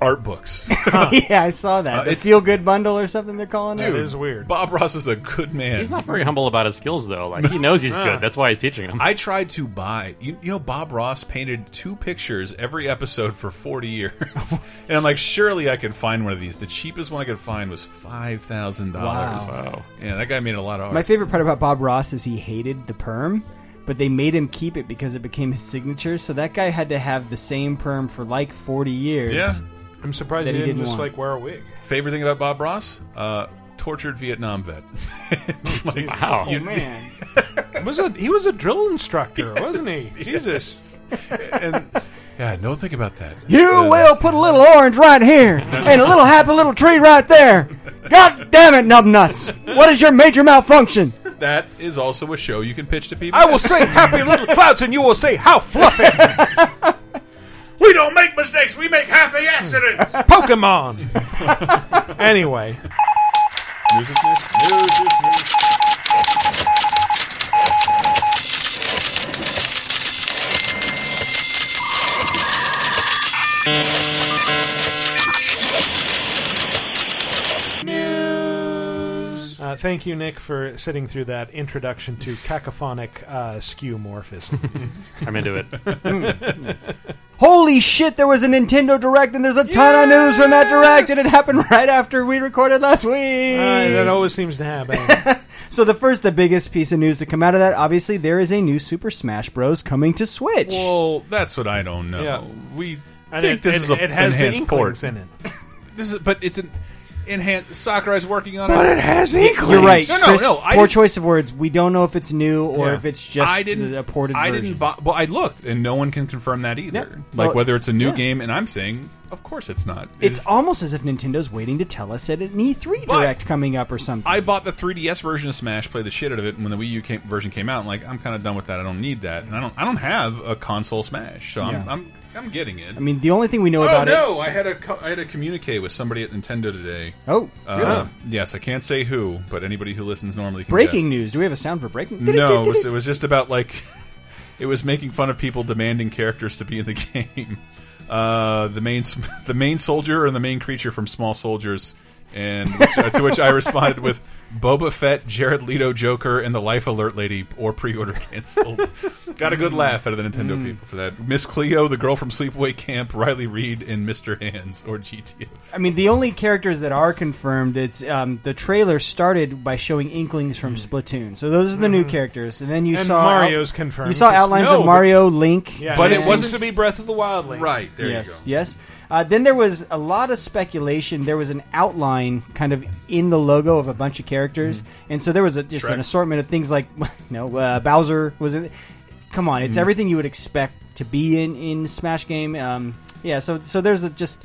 art books. yeah, I saw that. Uh, the it's- feel good bundle or something they're calling That it. is weird. Bob Ross is a good man. He's not very humble about his skills though. Like he knows he's good. That's why he's teaching him. I tried to buy. You, you know, Bob Ross painted two pictures every episode for 40 years, and I'm like, surely I can find one of these. The cheapest one I could find was five thousand dollars. Wow. Yeah, that guy made a lot of art. My favorite part about Bob Ross is he hated the perm, but they made him keep it because it became his signature. So that guy had to have the same perm for like 40 years. Yeah. I'm surprised he he didn't didn't just want. like wear a wig. Favorite thing about Bob Ross? Uh, tortured Vietnam vet. like, Wow. you- Oh, man. was a he was a drill instructor, wasn't he? Jesus. and yeah, no, think about that. You Uh, will put a little orange right here and a little happy little tree right there. God damn it, numbnuts. What is your major malfunction? That is also a show you can pitch to people. I will say happy little clouds, and you will say how fluffy. We don't make mistakes. We make happy accidents. Pokemon. anyway, News is news. News is news. Uh, thank you, Nick, for sitting through that introduction to cacophonic uh, skeuomorphism. I'm into it. Holy shit, there was a Nintendo Direct and there's a ton of news from that Direct and it happened right after we recorded last week. Uh, that always seems to happen. So the first, the biggest piece of news to come out of that, obviously, there is a new Super Smash Bros. coming to Switch. Well, that's what I don't know. Yeah. We I think it- this it- is a it has the enhanced port. In it. This is, but it's an enhanced. Sakurai's working on it. But it. it has You're right. No, no, Chris, no. I poor didn't- choice of words. We don't know if it's new or Yeah. if it's just I didn't, a ported I version. didn't. Buy, well, I looked, and no one can confirm that either. Yeah. Like Well, whether it's a new yeah. game, and I'm saying, of course, it's not. It's almost as if Nintendo's waiting to tell us at an E3 Direct coming up or something. I bought the 3DS version of Smash, played the shit out of it, and when the Wii U came, version came out, I'm like, I'm kind of done with that. I don't need that, and I don't. I don't have a console Smash, so Yeah. I'm, I'm. I'm getting it. I mean, the only thing we know oh about no! I had a I had a communique with somebody at Nintendo today. Oh, uh, really? yes, I can't say who, but anybody who listens normally can Breaking guess. news. Do we have a sound for breaking? No, it was, it was just about like it was making fun of people demanding characters to be in the game. Uh, the main the main soldier and the main creature from Small Soldiers, and which, uh, to which I responded with Boba Fett, Jared Leto Joker, and the Life Alert Lady, or pre-order canceled. Got a good laugh out of the Nintendo Mm. people for that. Miss Cleo, the girl from Sleepaway Camp, Riley Reid, and Mr. Hands or GTF. I mean, the only characters that are confirmed, it's um, the trailer started by showing inklings from Splatoon. So those are the new characters, and then you. And saw Mario's confirmed. You saw outlines No, of but- Mario, Link, Yeah, But it wasn't- to be Breath of the Wild Link. Right there yes, you go. Yes. Uh, then there was a lot of speculation. There was an outline kind of in the logo of a bunch of characters, and so there was a, just Shrek. an assortment of things like, no, uh, Bowser was in. Come on, it's Mhm. everything you would expect to be in in Smash game. Um, yeah, so so there's a just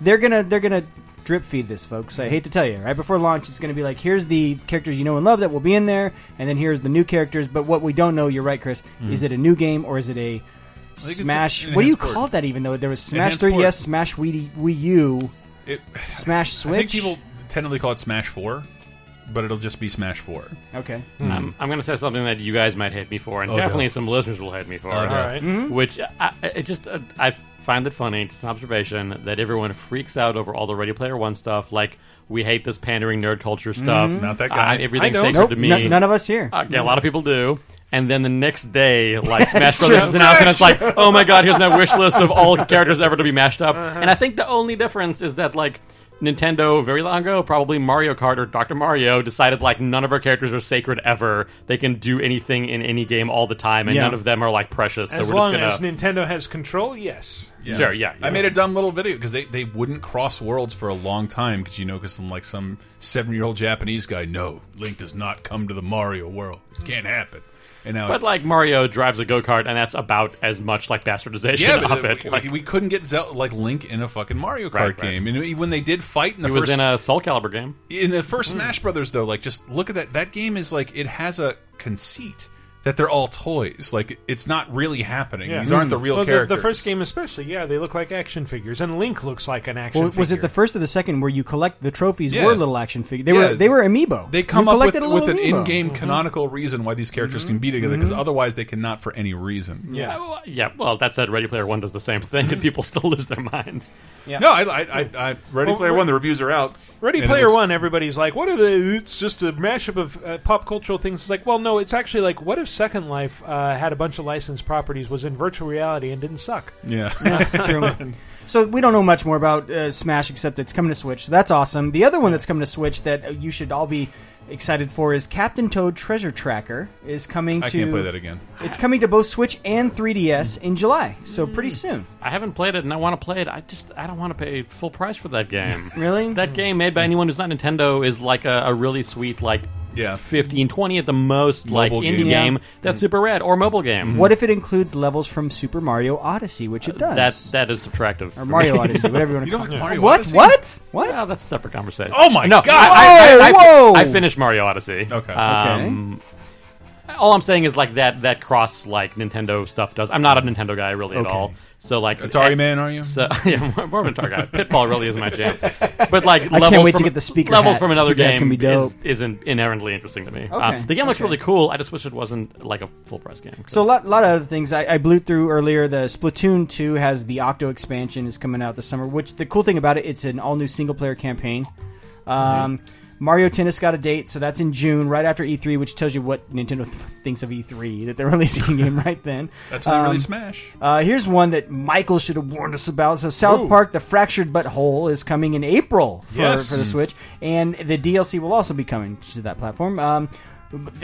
they're gonna they're gonna drip feed this, folks. I hate to tell you, right before launch, it's gonna be like here's the characters you know and love that will be in there, and then here's the new characters. But what we don't know, you're right, Chris. Mhm. Is it a new game or is it a Smash? What do you port. call that? Even though there was Smash Enhanced 3DS, port. Smash Wii, Wii U, It, Smash Switch. I think people tentatively call it Smash Four, but it'll just be Smash Four. Okay. Um, I'm going to say something that you guys might hate me for, and Oh, no. definitely some listeners will hate me for. Oh, no. All right. Mhm. Which I, it just uh, I find it funny. Just an observation that everyone freaks out over all the Ready Player One stuff. Like we hate this pandering nerd culture stuff. Mhm. Not that guy. Uh, everything's I don't. sacred Nope, to me. n- none of us here. Uh, yeah, a lot of people do. And then the next day, like Smash It's Brothers is announced, and it's like, oh my god, here's my wish list of all characters ever to be mashed up. Uh-huh. And I think the only difference is that like Nintendo, very long ago, probably Mario Kart or Dr. Mario, decided like none of our characters are sacred ever. They can do anything in any game all the time, and Yeah. none of them are like precious. So As we're long just gonna. as Nintendo has control, yes. Sure, yeah, I yeah. made a dumb little video because they, they wouldn't cross worlds for a long time because you know because some like some seven year old Japanese guy no Link does not come to the Mario world it can't happen and now But like Mario drives a go kart, and that's about as much like bastardization yeah of it. we, Like, we couldn't get Zel like Link in a fucking Mario Kart Right, right. game and when they did fight in the he first was in a Soul Calibur game. in the first Hmm. Smash Brothers though like just look at that that game is like it has a conceit that they're all toys like it's not really happening Yeah. these aren't the real well, the- characters The, first game, especially, yeah, they look like action figures, and Link looks like an action. Well, was it the first or the second where you collect the trophies? Yeah. Were little action figures? They Yeah. were they were amiibo. They come You up with, collected a little with an amiibo. Mm-hmm. in-game canonical reason why these characters can be together because otherwise they cannot for any reason. Yeah. Well, yeah. Well, that said, Ready Player One does the same thing, and people still lose their minds. Yeah. No, I, I, I, I Ready Well, Player One. The reviews are out. Ready Player looks- One, everybody's like, "What are the? it's just a mashup of uh, pop cultural things?" It's like, well, no, it's actually like, what if Second Life uh, had a bunch of licensed properties, was in virtual reality, and didn't suck? Yeah. True. So we don't know much more about uh, Smash except it's coming to Switch. So that's awesome. The other one that's coming to Switch that uh, you should all be excited for is Captain Toad Treasure Tracker is coming I to. can't play that again. It's coming to both Switch and 3DS in July. So pretty soon. I haven't played it, and I want to play it. I just I don't want to pay full price for that game. Really? that game made by anyone who's not Nintendo is like a, a really sweet like Yeah. 15, 20 at the most like Mobile indie game. game, Yeah. that's mm. super rad or mobile game. Mm-hmm. What if it includes levels from Super Mario Odyssey, which it uh, does? That that is subtractive. or for Mario me. Odyssey, whatever you want You to don't call like it. Mario what? Odyssey? What? What? Well, that's a separate conversation. Oh my no, God. I, I, I, I, Whoa, I finished Mario Odyssey. Okay. Um, all I'm saying is like that that cross like Nintendo stuff does. I'm not a Nintendo guy really at Okay. all. So like Atari man, are you? So yeah, more, more of an Atari guy. Pitfall really is my jam. But like I levels can't wait to from, get the speaker levels hat. from another Speaker game be is, isn't inherently interesting to me. Uh, Okay, the game looks okay. really cool. I just wish it wasn't like a full price game. So a lot, lot of other things I, I blew through earlier. The Splatoon 2 has the Octo expansion is coming out this summer. Which the cool thing about it, it's an all new single player campaign. Um, Mario Tennis got a date, so that's in June, right after E3, which tells you what Nintendo th- thinks of E3 that they're releasing a game right then. That's when they Um, release Smash. Uh, here's one that Michael should have warned us about. So South Ooh. Park: The Fractured But Whole is coming in April for, Yes. for the Switch, and the DLC will also be coming to that platform. Um,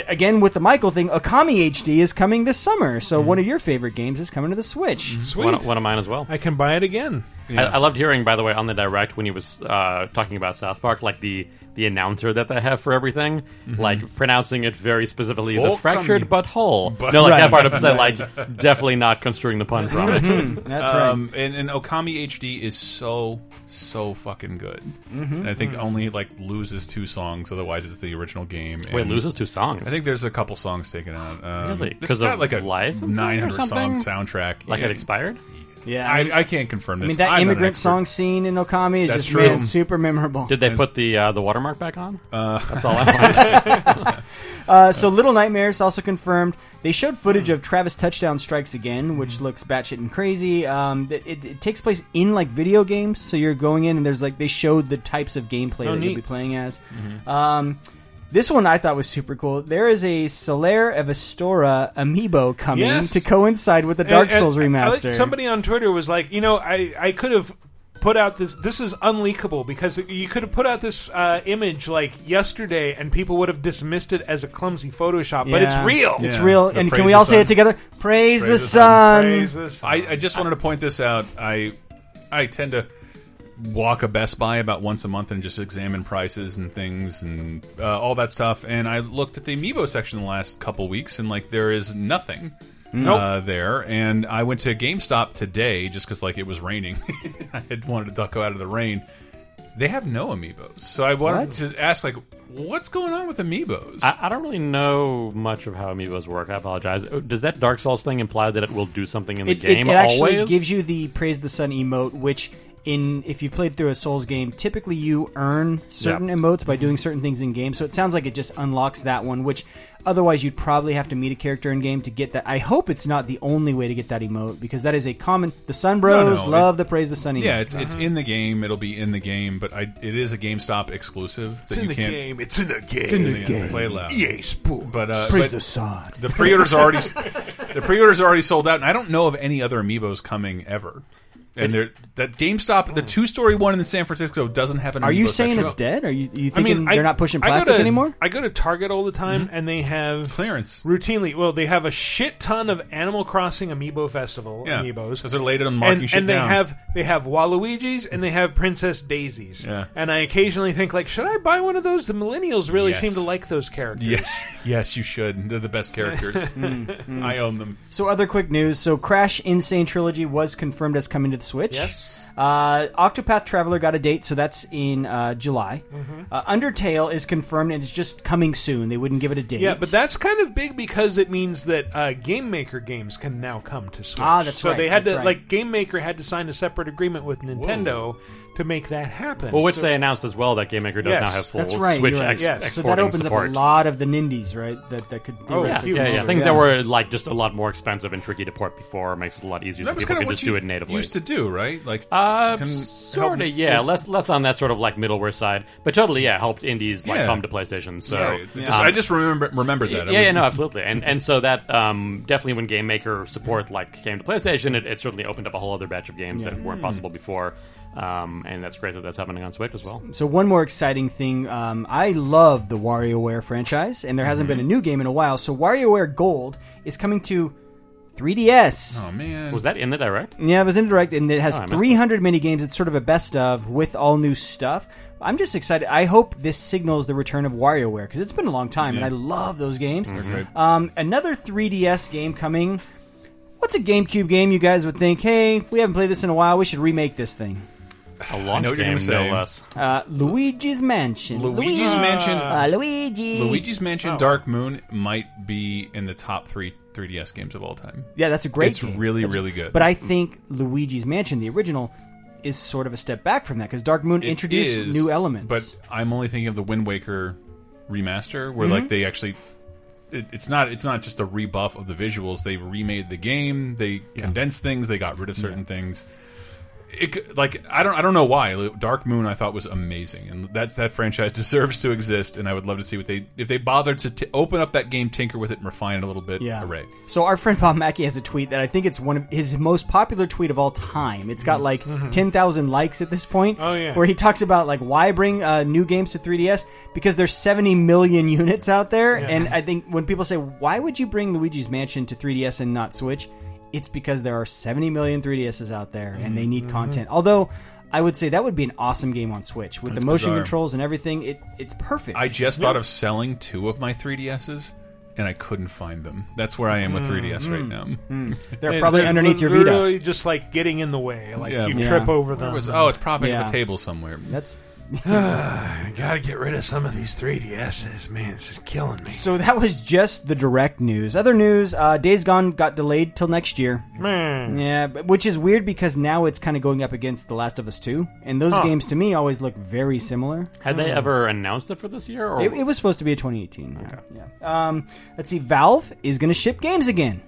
again with the Michael thing, Okami HD is coming this summer. So one of your favorite games is coming to the Switch. Sweet. One, one of mine as well. I can buy it again. I, I loved hearing, by the way, on the direct when he was uh, talking about South Park, like the the announcer that they have for everything, like pronouncing it very specifically, the Okami. fractured butthole. But- no, like that part of it, like definitely not construing the pun from it. That's right. Um, and, and Okami HD is so so fucking good. Mhm. And I think Mhm. only like loses two songs, otherwise it's the original game. Wait, loses two songs? I think there's a couple songs taken out. Um, Really? It's 'Cause got of like a licensing or 900 song soundtrack. Like it expired? Yeah, I, I can't confirm this. I mean that I'm immigrant song scene in Okami is That's just true. made super memorable. Did they put the uh, the watermark back on? Uh, That's all I want. Uh, so Little Nightmares also confirmed. They showed footage of Travis Touchdown Strikes Again, which looks batshit and crazy. Um, it, it, it takes place in like video games, so you're going in and there's like they showed the types of gameplay Oh, that you'll be playing as. Um, this one I thought was super cool. There is a Solaire of Astora amiibo coming Yes. to coincide with the Dark And- and Souls I like- remaster. somebody on Twitter was like, you know, I, I could have put out this. This is unleakable because you could have put out this uh, image like yesterday, and people would have dismissed it as a clumsy Photoshop. But it's Yeah. real. It's real. The And can we all say sun. it together? Praise, the, the sun. Praise the sun. I, I just wanted to point this out. I I tend to walk a Best Buy about once a month and just examine prices and things and uh, all that stuff. And I looked at the amiibo section the last couple weeks, and like there is nothing. Nope. Uh, there and I went to GameStop today just because like it was raining. I had wanted to duck out of the rain. They have no amiibos, so I wanted What? to ask like, what's going on with amiibos? I, I don't really know much of how amiibos work. I apologize. Oh, Does that Dark Souls thing imply that it will do something in the it, it- game it actually always? gives you the praise the sun emote which in if you've played through a souls game typically you earn certain Yeah. emotes by doing certain things in game so it sounds like it just unlocks that one which otherwise you'd probably have to meet a character in game to get that i hope it's not the only way to get that emote because that is a common the sun bros no, love it- the praise the sun emote Yeah, it's it's in the game. It'll be in the game, but I it is a GameStop exclusive. That It's in you the can't, game. It's in the game. It's in the game. Play loud. EA Sports. But uh, Praise but the sun. The pre-orders are already the pre-orders are already sold out, and I don't know of any other amiibos coming ever. And they're, that GameStop, the two-story one in the San Francisco, doesn't have an. are you saying section. it's dead are you, you I thinking mean, they're I- not pushing I plastic to- anymore I go to Target all the time, and they have clearance routinely. Well, they have a shit ton of Animal Crossing Amiibo Festival Yeah, amiibos 'cause they're late on marking and, shit and they down. have they have Waluigi's and they have Princess Daisies. Yeah. And I occasionally think like, should I buy one of those? The millennials really Yes. seem to like those characters. Yes, yes, you should. They're the best characters. Mm, I own them. So, other quick news. So, Crash N. Sane Trilogy was confirmed as coming to Switch. Yes. Uh, Octopath Traveler got a date, so that's in uh, July. Mhm. Uh, Undertale is confirmed and it's just coming soon. They wouldn't give it a date. Yeah, but that's kind of big because it means that uh, Game Maker games can now come to Switch. Ah, that's so right, they had that's to right. like Game Maker had to sign a separate agreement with Nintendo to make that happen. well, which So- they announced as well that Game Maker does Yes, now have full that's right. Switch you're right. ex- yes. So that opens support. up a lot of the Nindies, right? That that could. Oh yeah, theoretically yeah, yeah. Things Yeah. that were like just a lot more expensive and tricky to port before makes it a lot easier, That so was people kind could of what just you do it natively. used to do, right? Like, Uh, sort of, help- yeah. Less, less on that sort of like middleware side, but totally, yeah. Helped indies like Yeah. come to PlayStation. So Right. Just- um, I just remember remembered that. I Yeah, yeah, no, absolutely, and and so that um, definitely when Game Maker support like came to PlayStation, it, it certainly opened up a whole other batch of games Yeah. that weren't possible before, um, and that's great that that's happening on Switch as well. So one more exciting thing, um, I love the WarioWare franchise, and there hasn't Mm-hmm. been a new game in a while. So WarioWare Gold is coming to 3DS. Oh man, Was that in the direct? Yeah, it was in direct, and it has Oh, I missed 300 mini games. It's sort of a best of with all new stuff. I'm just excited. I hope this signals the return of WarioWare because it's been a long time, and I love those games. great. Um, another 3DS game coming. What's a GameCube game you guys would think? Hey, we haven't played this in a while. We should remake this thing. A launch know what you're game, gonna say. no less. Uh, Luigi's Mansion. Luigi's Mansion. Uh, Luigi. Luigi's Mansion Oh. Dark Moon might be in the top three 3DS games of all time. Yeah, that's a great. It's game. really, That's- really good. But I think Luigi's Mansion, the original, is sort of a step back from that because Dark Moon It introduced is, new elements. But I'm only thinking of the Wind Waker remaster, where Mhm. like they actually. It, it's not. It's not just a rebuff of the visuals. They remade the game. They condensed things. They got rid of certain things. It like I don't I don't know why Dark Moon I thought was amazing and that's that franchise deserves to exist and I would love to see what they if they bothered to t open up that game tinker with it and refine it a little bit Yeah. hooray So our friend Bob Mackey has a tweet that I think it's one of his most popular tweet of all time. It's got like ten thousand likes at this point. Mm-hmm. Oh, yeah. where he talks about like why bring uh, new games to 3DS because there's 70 million units out there, Yeah. and I think when people say why would you bring Luigi's Mansion to 3DS and not Switch, it's because there are 70 million 3DSs out there and they Mm-hmm. need content. Although. I would say that would be an awesome game on Switch with That's the motion bizarre. controls and everything. It it's perfect. I just thought of selling two of my 3DSs and I couldn't find them that's where I am with 3DS right now They're probably underneath your Vita. Literally just like getting in the way. Like Yeah. you Yeah. trip over Where them. was- oh, it's propping up Yeah. a table somewhere. That's Got to get rid of some of these 3DSs. Man, this is killing me. So that was just the direct news. Other news: uh, Days Gone got delayed till next year. Man. Yeah, but- which is weird because now it's kind of going up against The Last of Us Two, and those Huh. games to me always look very similar. Had they ever announced it for this year? Or It, it was supposed to be a 2018. Yeah. yeah. Um, let's see. Valve is going to ship games again.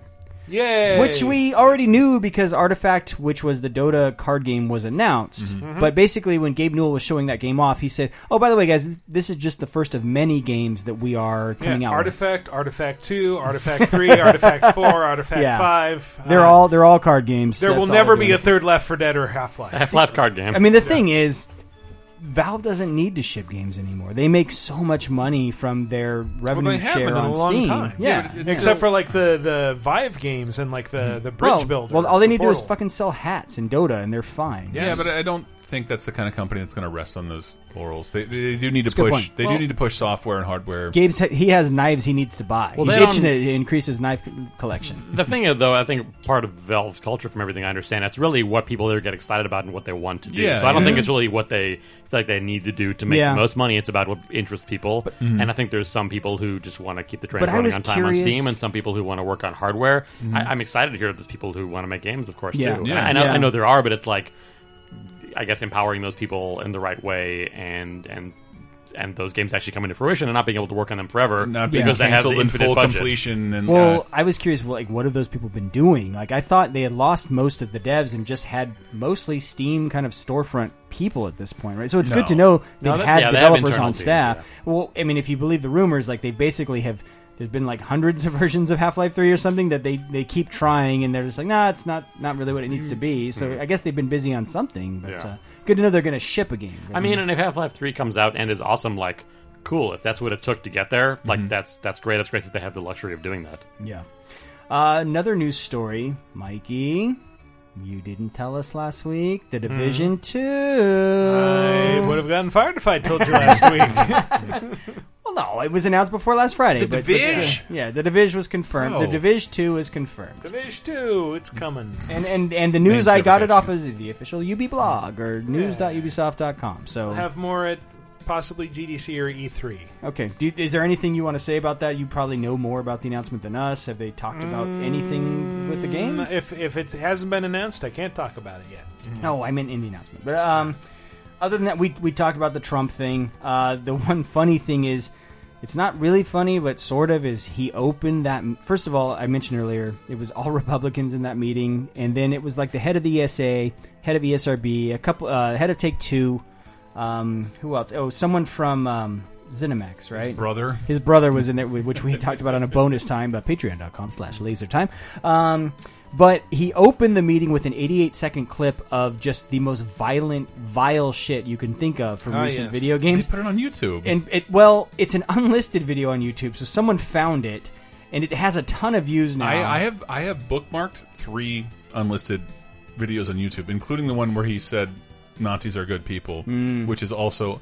Yay! Which we already knew because Artifact, which was the Dota card game, was announced. Mhm. But basically, when Gabe Newell was showing that game off, he said, "Oh, by the way, guys, this is just the first of many games that we are coming Yeah, out." with." Artifact, Artifact Two, Artifact Three, Artifact Four, Artifact Yeah. Five. They're Uh, all they're all card games. There will That's all never be a third Left 4 Dead or Half Life. Half-Life card game. I mean, the thing is, Valve doesn't need to ship games anymore. They make so much money from their revenue Well, share on Steam. time. Yeah, but it's- except for like the the Vive games and like the the Bridge well, Builder. well, all they need to do is fucking sell hats in Dota, and they're fine. Yeah, but I don't think that's the kind of company that's going to rest on those laurels. They, they do need to That's a push. point. They Well- do need to push software and hardware. Gabe's he has knives he needs to buy. Well, He's itching to increase his knife collection. The thing is, though, I think part of Valve's culture, from everything I understand, that's really what people there get excited about and what they want to do. Yeah, so I don't yeah. think it's really what they feel like they need to do to make Yeah. the most money. It's about what interests people. Mhm. And I think there's some people who just want to keep the train But running on time on Steam, and some people who want to work on hardware. Mhm. I, I'm excited to hear that there's people who want to make games, of course, Yeah. too. Yeah. I, know, Yeah. I know there are, but it's like, I guess, empowering those people in the right way and and. And those games actually coming into fruition, and not being able to work on them forever Not being because they have the canceled in infinite full budget. completion and Well, uh, I was curious, like, what have those people been doing? Like, I thought they had lost most of the devs and just had mostly Steam kind of storefront people at this point, right? So it's No. good to know they've No, that- had yeah, developers internal on teams, staff. Well, I mean, if you believe the rumors, like, they basically have. There's been like hundreds of versions of Half Life Three or something that they, they keep trying, and they're just like, nah, it's not not really what it needs to be. So I guess they've been busy on something. But Yeah. uh, good to know they're going to ship a game. I mean, and if Half Life Three comes out and is awesome, like cool. If that's what it took to get there, like Mm-hmm. that's that's great. That's great that they have the luxury of doing that. Yeah. Uh, another news story, Mikey. You didn't tell us last week. The Division Two. I would have gotten fired if I told you last week. Well, no, it was announced before last Friday. The but, but, uh, Division? yeah, the Division was confirmed. The Oh. Division Two is confirmed. Division Two, it's coming. And and and the news Thanks, I got it off of the official UB blog or news.ubisoft.com. So We'll have more at possibly GDC or E E3. okay, do, is there anything you want to say about that? You probably know more about the announcement than us. Have they talked about anything with the game? Mm, If if it hasn't been announced, I can't talk about it yet. No, I meant in the announcement. But um, other than that, we we talked about the Trump thing. Uh, the one funny thing is, it's not really funny, but sort of is. He opened that. First of all, I mentioned earlier, it was all Republicans in that meeting, and then it was like the head of the ESA, head of ESRB, a couple, uh, head of Take Two. Um, who else? Oh, someone from. Um, Zenimax, right? brother. His brother was in there, which we talked about on a bonus time, but patreon.com slash laser time. Um, but he opened the meeting with an 88 second clip of just the most violent, vile shit you can think of from Ah, recent yes. video games. They put it on YouTube. And it, well, it's an unlisted video on YouTube, so someone found it, and it has a ton of views now. I, I have I have bookmarked three unlisted videos on YouTube, including the one where he said Nazis are good people, Hmm. which is also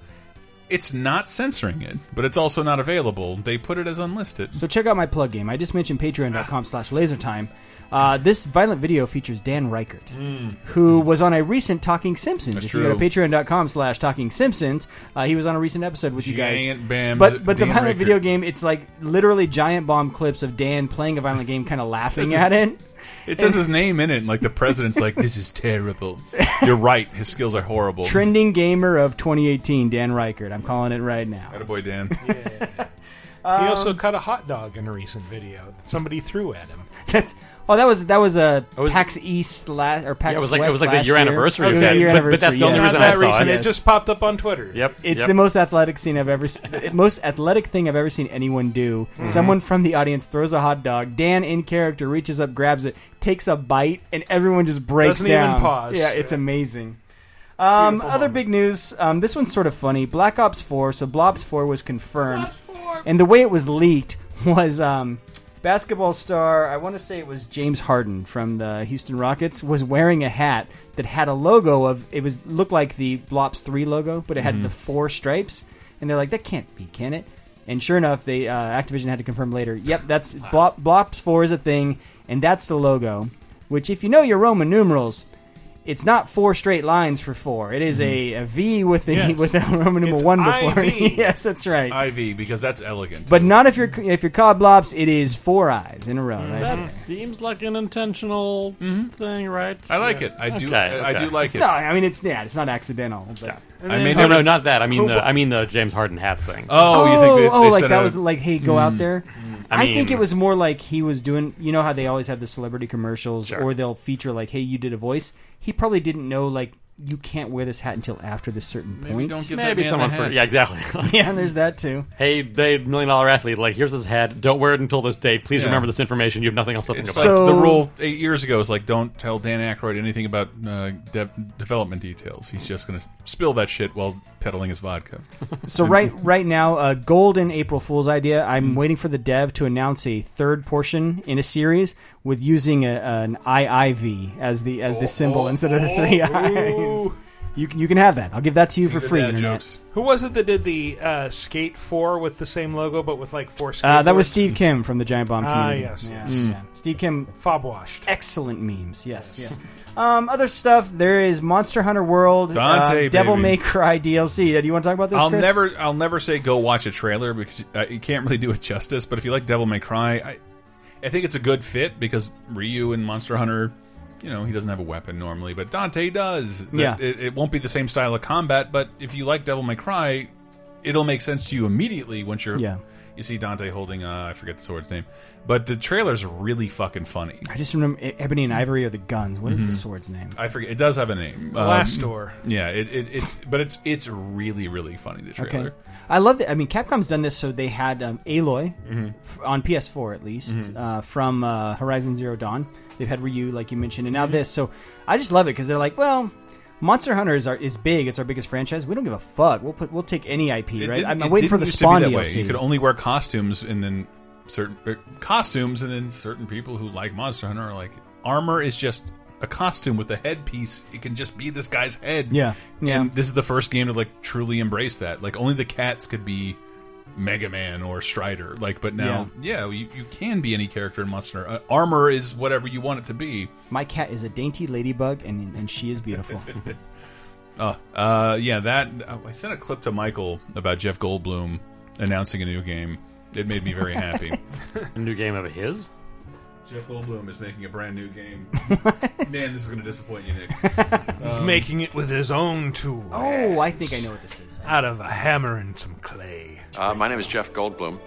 it's not censoring it, but it's also not available. They put it as unlisted. So check out my plug game. I just mentioned patreon.com slash lasertime. Uh, this violent video features Dan Reichert, who was on a recent Talking Simpsons. That's if you go to patreon.com slash talking Simpsons, uh, he was on a recent episode with you guys. Giant Bams but but the violent Reichert. video game, it's like literally giant bomb clips of Dan playing a violent game, kind of laughing at it. It says his name in it, and like the president's like, "This is terrible." You're right. His skills are horrible. Trending gamer of 2018, Dan Reichert. I'm calling it right now. Attaboy, Dan. he um, also cut a hot dog in a recent video that somebody threw at him. That's oh, that was that was a PAX East last or PAX Yeah, it was like- it was like the year year. anniversary It of that. the year But- but that's the only anniversary, reason yes. I saw Recent, it. it just popped up on Twitter. Yep. It's yep. the most athletic scene I've ever seen. most athletic thing I've ever seen anyone do. Mhm. Someone from the audience throws a hot dog. Dan in character reaches up, grabs it, takes a bite, and everyone just breaks Doesn't even down. pause. Yeah, it's amazing. Um, Beautiful other big news. Um, this one's sort of funny. Black Ops 4. So Blops 4 was confirmed, and the way it was leaked was um, basketball star. I want to say it was James Harden from the Houston Rockets was wearing a hat that had a logo of it was looked like the Blops 3 logo, but it had Mhm. the four stripes, and they're like that can't be, can it? And sure enough, they uh, Activision had to confirm later. Yep, that's Blop, Blops 4 is a thing, and that's the logo. Which, if you know your Roman numerals, it's not four straight lines for four. It is a, a V with the Yes. with the Roman numeral It's one before. IV. yes, that's right. IV because that's elegant. But not if you're if you're called Blops. It is four eyes in a row. Right? That seems like an intentional thing, right? I like it. I do- Okay, I- I okay. do like it. No, I mean it's yeah, it's not accidental. But I mean, no, no, not that. I mean, the, I mean the James Harden hat thing. oh, oh, like that was like, hey, go out Mm. there. I I, think it was more like he was doing. You know how they always have the celebrity commercials, Sure. or they'll feature like, hey, you did a voice. He probably didn't know like you can't wear this hat until after this certain Maybe point. don't give Maybe that man someone the for yeah, exactly. yeah, and there's that too. hey, they million dollar athlete. Like, here's his hat. Don't wear it until this date. Please Yeah. remember this information. You have nothing else to think It's about. like the rule eight years ago is like don't tell Dan Aykroyd anything about uh, de development details. He's just going to spill that shit while peddling his vodka. So right right now, uh, golden April Fool's idea. Hmm. I'm waiting for the dev to announce a third portion in a series with using a, an IIV as the as the symbol instead of the three eyes. You can you can have that. I'll give that to you for free. Internet. Who was it that did the uh, Skate 4 with the same logo but with like four skateboards? Uh, that was Steve Kim from the Giant Bomb Ah, community. yes, Yeah, yes. yeah. Steve Kim, fob washed. Excellent memes. Yes, yes. Um, other stuff. There is Monster Hunter World, Dante, uh, Devil baby. May Cry DLC. Uh, Do you want to talk about this? I'll Chris? never, I'll never say go watch a trailer because uh, you can't really do it justice. But if you like Devil May Cry, I, I think it's a good fit because Ryu in Monster Hunter, you know, he doesn't have a weapon normally, but Dante does. Yeah. it, it won't be the same style of combat, but if you like Devil May Cry, it'll make sense to you immediately once you're. Yeah. You see Dante holding, uh, I forget the sword's name, but the trailer's really fucking funny. I just remember Ebony and Ivory are the guns. What is the Mhm. sword's name? I forget. It does have a name. Glassdoor. Um, yeah, it, it, it's but it's it's really really funny. The trailer. Okay. I love that. I mean, Capcom's done this, so they had um, Aloy Mhm. f- on PS4 at least Mhm. uh, from uh, Horizon Zero Dawn. They've had Ryu, like you mentioned, and now this. So I just love it because they're like, well. Monster Hunter is, our, is big. It's our biggest franchise. We don't give a fuck. We'll put we'll take any IP, It right? I'm, it I'm waiting for the used to be Spawn. DLC. You could only wear costumes, and then certain er, costumes, and then certain people who like Monster Hunter are like armor is just a costume with a headpiece. It can just be this guy's head. Yeah, yeah. And this is the first game to like truly embrace that. Like only the cats could be Mega Man or Strider. Like, but now, yeah, you, you can be any character in Monster Hunter. Uh, armor is whatever you want it to be. My cat is a dainty ladybug, and and she is beautiful. Oh, uh, yeah, that I sent a clip to Michael about Jeff Goldblum announcing a new game. It made me very happy. a new game of his. Jeff Goldblum is making a brand new game. Man, this is going to disappoint you, Nick. He's Um, making it with his own tool. Oh, I think I know what this is. Out of a hammer and some clay. Uh, my name is Jeff Goldblum,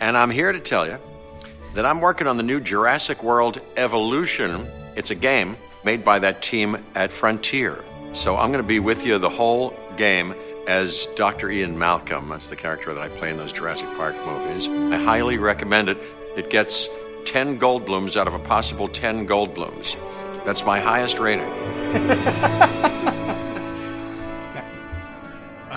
and I'm here to tell you that I'm working on the new Jurassic World Evolution. It's a game made by that team at Frontier. So I'm going to be with you the whole game as Dr. Ian Malcolm. That's the character that I play in those Jurassic Park movies. I highly recommend it. It gets 10 Goldblums out of a possible 10 Goldblums. That's my highest rating.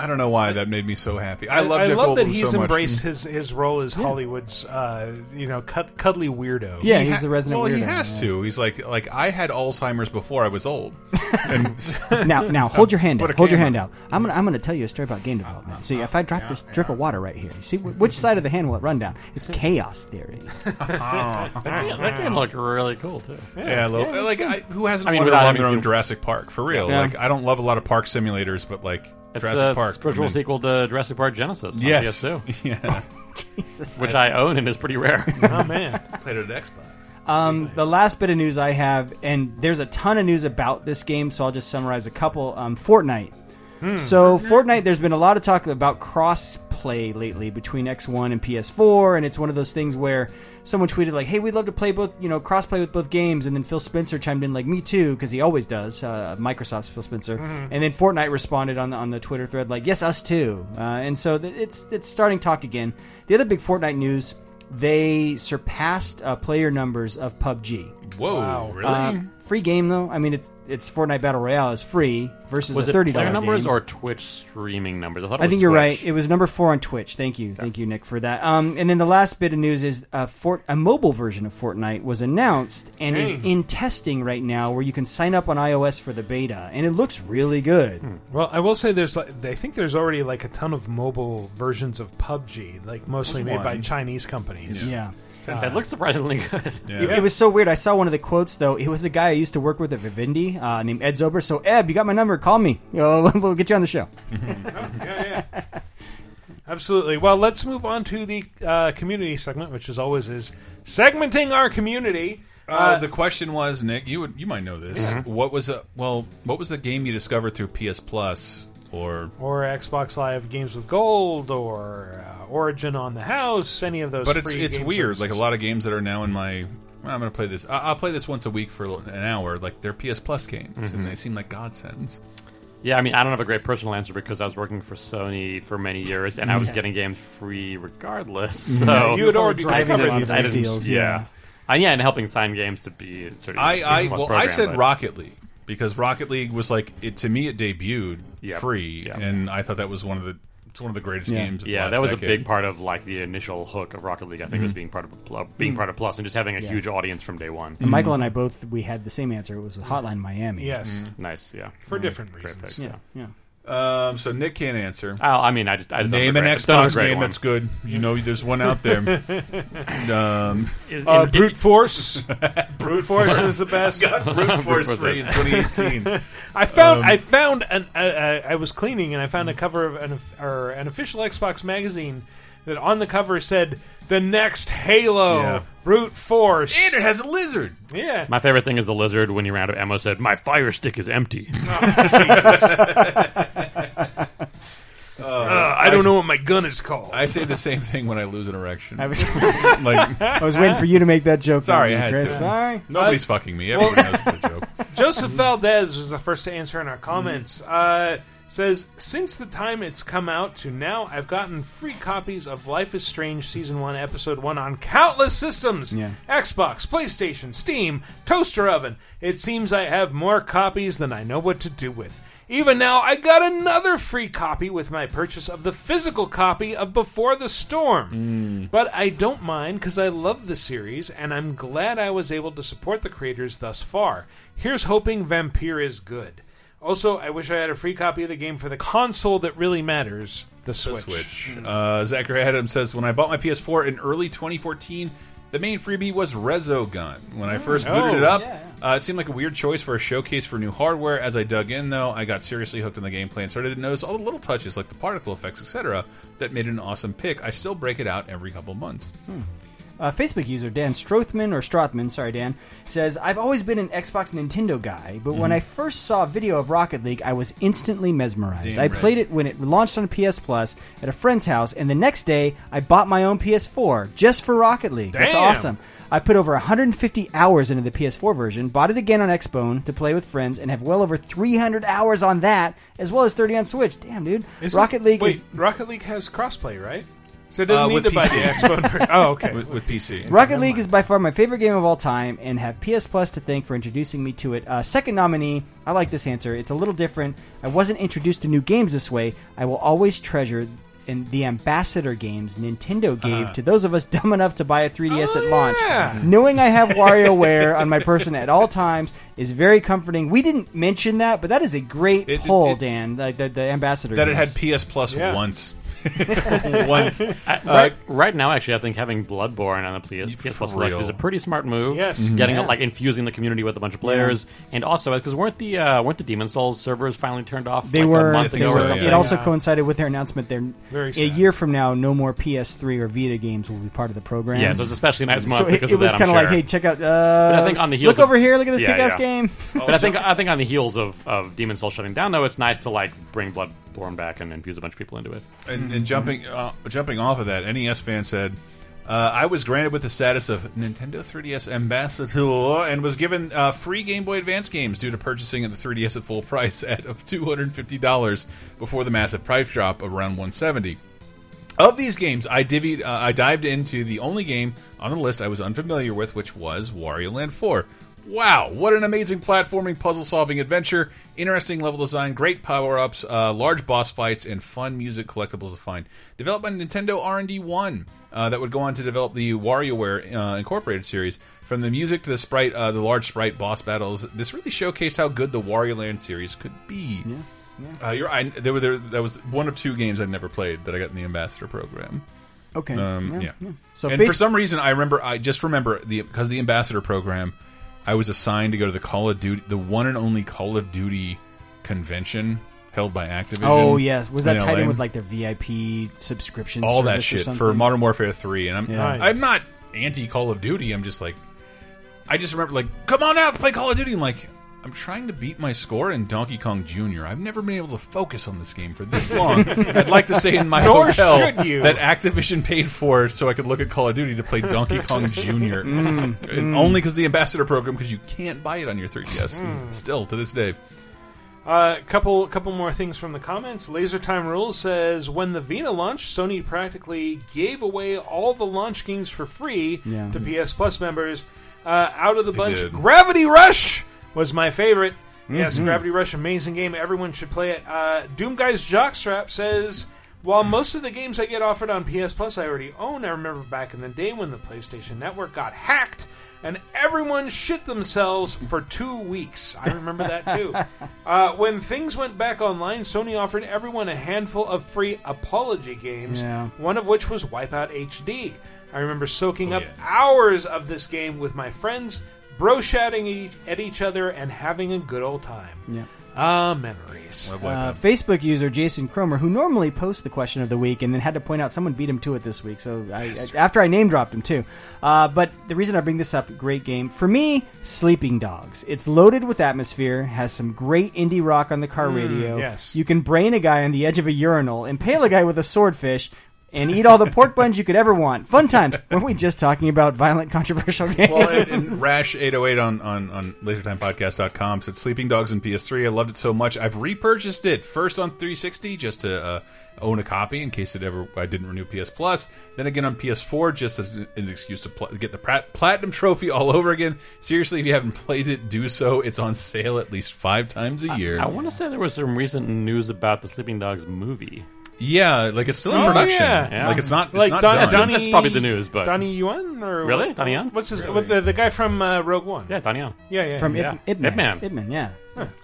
I don't know why that made me so happy. I love I Jeff love Goldblum that he's so embraced his, his role as Hollywood's, uh, you know, cud- cuddly weirdo. Yeah, He he's ha- the resident Well, he has yeah. to. He's like, like I had Alzheimer's before I was old. And now, now, hold your hand Put out. a Hold your hand out. I'm gonna, I'm gonna tell you a story about game development. See, if I drop this drip of water right here, you see which side of the hand will it run down? It's chaos theory. That game, that game looked really cool too. Yeah, I love, like I, who hasn't I mean, wanted to without run having their own Jurassic Park for real? Like I don't love a lot of park simulators, but like It's Jurassic the Park, spiritual I mean- sequel to Jurassic Park Genesis. On Yes. PS2. Yeah. Jesus. Which I own and is pretty rare. Oh man. Played it at Xbox. Um, The last bit of news I have, and there's a ton of news about this game, so I'll just summarize a couple. Um, Fortnite. Hmm. So Fortnite, there's been a lot of talk about cross cross-play lately between X1 and PS4, and it's one of those things where someone tweeted like, "Hey, we'd love to play both, you know, cross-play with both games," and then Phil Spencer chimed in like, "Me too," because he always does. Uh, Microsoft's Phil Spencer, Mhm. and then Fortnite responded on the on the Twitter thread like, "Yes, us too," uh, and so th- it's it's starting talk again. The other big Fortnite news. They surpassed uh, player numbers of PUBG. Whoa, Wow. really? Uh, free game though. I mean, it's it's Fortnite Battle Royale is free versus Was a thirty player dollars numbers game. or Twitch streaming numbers? I thought it I think you're Twitch. right. It was number four on Twitch. Thank you, thank you, Nick, for that. Um, and then the last bit of news is a, Fort, a mobile version of Fortnite was announced and is in testing right now, where you can sign up on iOS for the beta, and it looks really good. Well, I will say there's like I think there's already like a ton of mobile versions of PUBG, like mostly There's made by. Chinese companies. Yeah. It looked surprisingly good. It, it was so weird. I saw one of the quotes though. It was a guy I used to work with at Vivendi uh, named Ed Zober. So Ed, you got my number? Call me. You know, we'll get you on the show. yeah, yeah. Absolutely. Well, let's move on to the uh, community segment, which as always is segmenting our community. Uh, the question was, Nick, you would you might know this. Mhm. What was a well? What was the game you discovered through PS Plus or or Xbox Live Games with Gold, or uh, Origin on the House, any of those. but it's free it's game weird. services. Like a lot of games that are now in my. well, I'm going to play this. I- I'll play this once a week for an hour. Like they're PS Plus games, Mhm. and they seem like godsends. Yeah, I mean, I don't have a great personal answer because I was working for Sony for many years, and I was Yeah. getting games free regardless. Mhm. So Yeah, you had already Driving discovered a these I deals, Yeah, yeah. Uh, yeah, and helping sign games to be sort of I, I well, I said but- Rocket League because Rocket League was like it to me. It debuted Yep. free, Yep. and I thought that was one of the it's one of the greatest games. Of the Yeah, last that was a big part of like the initial hook of Rocket League. I think was Mhm. being part of Pl- being Mm. part of Plus and just having a Yeah. huge audience from day one. And Michael and I both we had the same answer. It was Hotline Miami. Yes. Mm. Nice, yeah. For Mm. different reasons. picks, Yeah, yeah. Um, so Nick can't answer. Oh, I mean, I just I just name an regret- don't Xbox game one. that's good. You know, there's one out there. um, Is- Uh, in- brute force. brute force is the best. Got brute force free in 2018. I found Um, I found an uh, uh, I was cleaning and I found a cover of an or an official Xbox magazine that on the cover said the next Halo Yeah. brute force and it has a lizard. Yeah. My favorite thing is the lizard when you ran out of ammo said, "My fire stick is empty." Uh, I don't know what my gun is called. I say the same thing when I lose an erection. I was, like, I was waiting for you to make that joke. Sorry, I had Chris. to. Sorry. Nobody's fucking me. Everybody knows it's a joke. Joseph Valdez was the first to answer in our comments. Uh, says, since the time it's come out to now, I've gotten free copies of Life is Strange Season 1, Episode 1 on countless systems Yeah. Xbox, PlayStation, Steam, Toaster Oven. It seems I have more copies than I know what to do with. Even now, I got another free copy with my purchase of the physical copy of Before the Storm. Mm. But I don't mind because I love the series and I'm glad I was able to support the creators thus far. Here's hoping Vampire is good. Also, I wish I had a free copy of the game for the console that really matters, the The Switch. Switch. Uh, Zachary Adams says, when I bought my PS4 in early 2014, the main freebie was Resogun. When I first booted Oh. it up, Yeah. uh, it seemed like a weird choice for a showcase for new hardware. As I dug in, though, I got seriously hooked on the gameplay and started to notice all the little touches like the particle effects, etc., that made it an awesome pick. I still break it out every couple months. Uh, Facebook user Dan Strothman or Strothman, sorry Dan, says I've always been an Xbox Nintendo guy, but when Mhm. I first saw a video of Rocket League, I was instantly mesmerized. Damn I right. played it when it launched on PS Plus at a friend's house, and the next day I bought my own PS4 just for Rocket League. That's awesome. I put over 150 hours into the PS4 version, bought it again on Xbone to play with friends, and have well over 300 hours on that, as well as 30 on Switch. Damn, dude. Isn't- Rocket League wait, is Rocket League has crossplay, right? So it doesn't Uh, need with to buy the PC. Xbox version. Oh, okay. With, with PC. Rocket League is by far my favorite game of all time, and have PS Plus to thank for introducing me to it. Uh, second nominee, I like this answer. It's a little different. I wasn't introduced to new games this way. I will always treasure in the ambassador games Nintendo gave Uh-huh. to those of us dumb enough to buy a 3DS at launch. yeah. Knowing I have WarioWare on my person at all times is very comforting. We didn't mention that, but that is a great It- pull, it- Dan. The, the, the ambassador That it had games. PS Plus Yeah. once. once. I- Uh, right, right now, actually, I think having Bloodborne on the PS, PS Plus For collection is a pretty smart move. Yes. Mm-hmm. Mhm. getting Yeah. like infusing the community with a bunch of players, and also because weren't the uh, weren't the Demon's Souls servers finally turned off? They like, were. a month ago so, or something. It also Yeah. coincided with their announcement. They're Very a year from now, no more PS3 or Vita games will be part of the program. Yeah, so it's especially nice month So it, because it of was kind I'm of like, hey, check out. Uh, But I think on the heels look of- over here. Look at this Yeah, kick-ass yeah. game. but I think I think on the heels of, of Demon's Souls shutting down, though, it's nice to like bring Blood blown back and infuse a bunch of people into it. And, and jumping uh, jumping off of that, NES fan said, uh, "I was granted with the status of Nintendo 3DS ambassador and was given uh, free Game Boy Advance games due to purchasing the 3DS at full price at of two hundred fifty dollars before the massive price drop of around one seventy. Of these games, I divvied, uh, I dived into the only game on the list I was unfamiliar with, which was Wario Land 4. Wow, what an amazing platforming, puzzle-solving adventure! Interesting level design, great power-ups, uh, large boss fights, and fun music collectibles to find. Developed by Nintendo R&D One, uh, that would go on to develop the WarioWare uh, Incorporated series. From the music to the sprite, uh, the large sprite boss battles, this really showcased how good the Wario Land series could be. Uh, you're, I, there were there, that was one of two games I'd never played that I got in the ambassador program. Okay. Um, Yeah, yeah. yeah. So and for some reason, I remember. I just remember the because the ambassador program, I was assigned to go to the Call of Duty, the one and only Call of Duty convention held by Activision. Oh yes, was that in tied in with like their VIP subscription? all that service or shit something? for Modern Warfare Three? And I'm Yeah. I'm not anti Call of Duty. I'm just like, I just remember like, come on out, play Call of Duty. I'm like. I'm trying to beat my score in Donkey Kong Jr. I've never been able to focus on this game for this long. I'd like to stay in my Nor hotel you. that Activision paid for so I could look at Call of Duty to play Donkey Kong Jr. Mm, And mm. Only because the ambassador program, because you can't buy it on your 3DS Mm. still to this day. Uh, couple couple more things from the comments. Laser Time Rules says when the Vita launched, Sony practically gave away all the launch games for free Yeah. to PS Plus members. Uh, out of the They bunch, did. Gravity Rush was my favorite. Yes, Mhm. Gravity Rush, amazing game. Everyone should play it. Uh, Doom Guy's Jockstrap says. While most of the games I get offered on PS Plus I already own, I remember back in the day when the PlayStation Network got hacked and everyone shit themselves for two weeks. I remember that too. Uh, when things went back online, Sony offered everyone a handful of free apology games, Yeah. one of which was Wipeout HD. I remember soaking Oh, up hours of this game with my friends, bro shouting e- at each other, and having a good old time. Yeah. Ah, memories. Uh, Facebook user Jason Cromer, who normally posts the question of the week, and then had to point out someone beat him to it this week. So I, after I name dropped him too. Uh, but the reason I bring this up, great game for me, Sleeping Dogs. It's loaded with atmosphere, has some great indie rock on the car Mm, radio. yes. You can brain a guy on the edge of a urinal, impale a guy with a swordfish. And eat all the pork buns you could ever want. Fun times. Weren't we just talking about violent, controversial games? Well, and, and Rash808 on, on, on LaserTimePodcast.com said Sleeping Dogs in PS3. I loved it so much. I've repurchased it first on 360 just to uh, own a copy in case it ever I didn't renew PS Plus. Then again on PS4 just as an excuse to pl get the platinum trophy all over again. Seriously, if you haven't played it, do so. It's on sale at least five times a year. I want to say there was some recent news about the Sleeping Dogs movie. Yeah, like it's still in Oh, production. yeah. Like it's not. It's like not Don- done. Donnie, That's probably the news, but- Donnie Yuan or Really? what- Donnie Yen? What's his? What, the, the guy from uh, Rogue One? Yeah, Donnie Yen. Yeah, yeah. From yeah. Ip, Ip Man. Ip Man. Ip Man, yeah.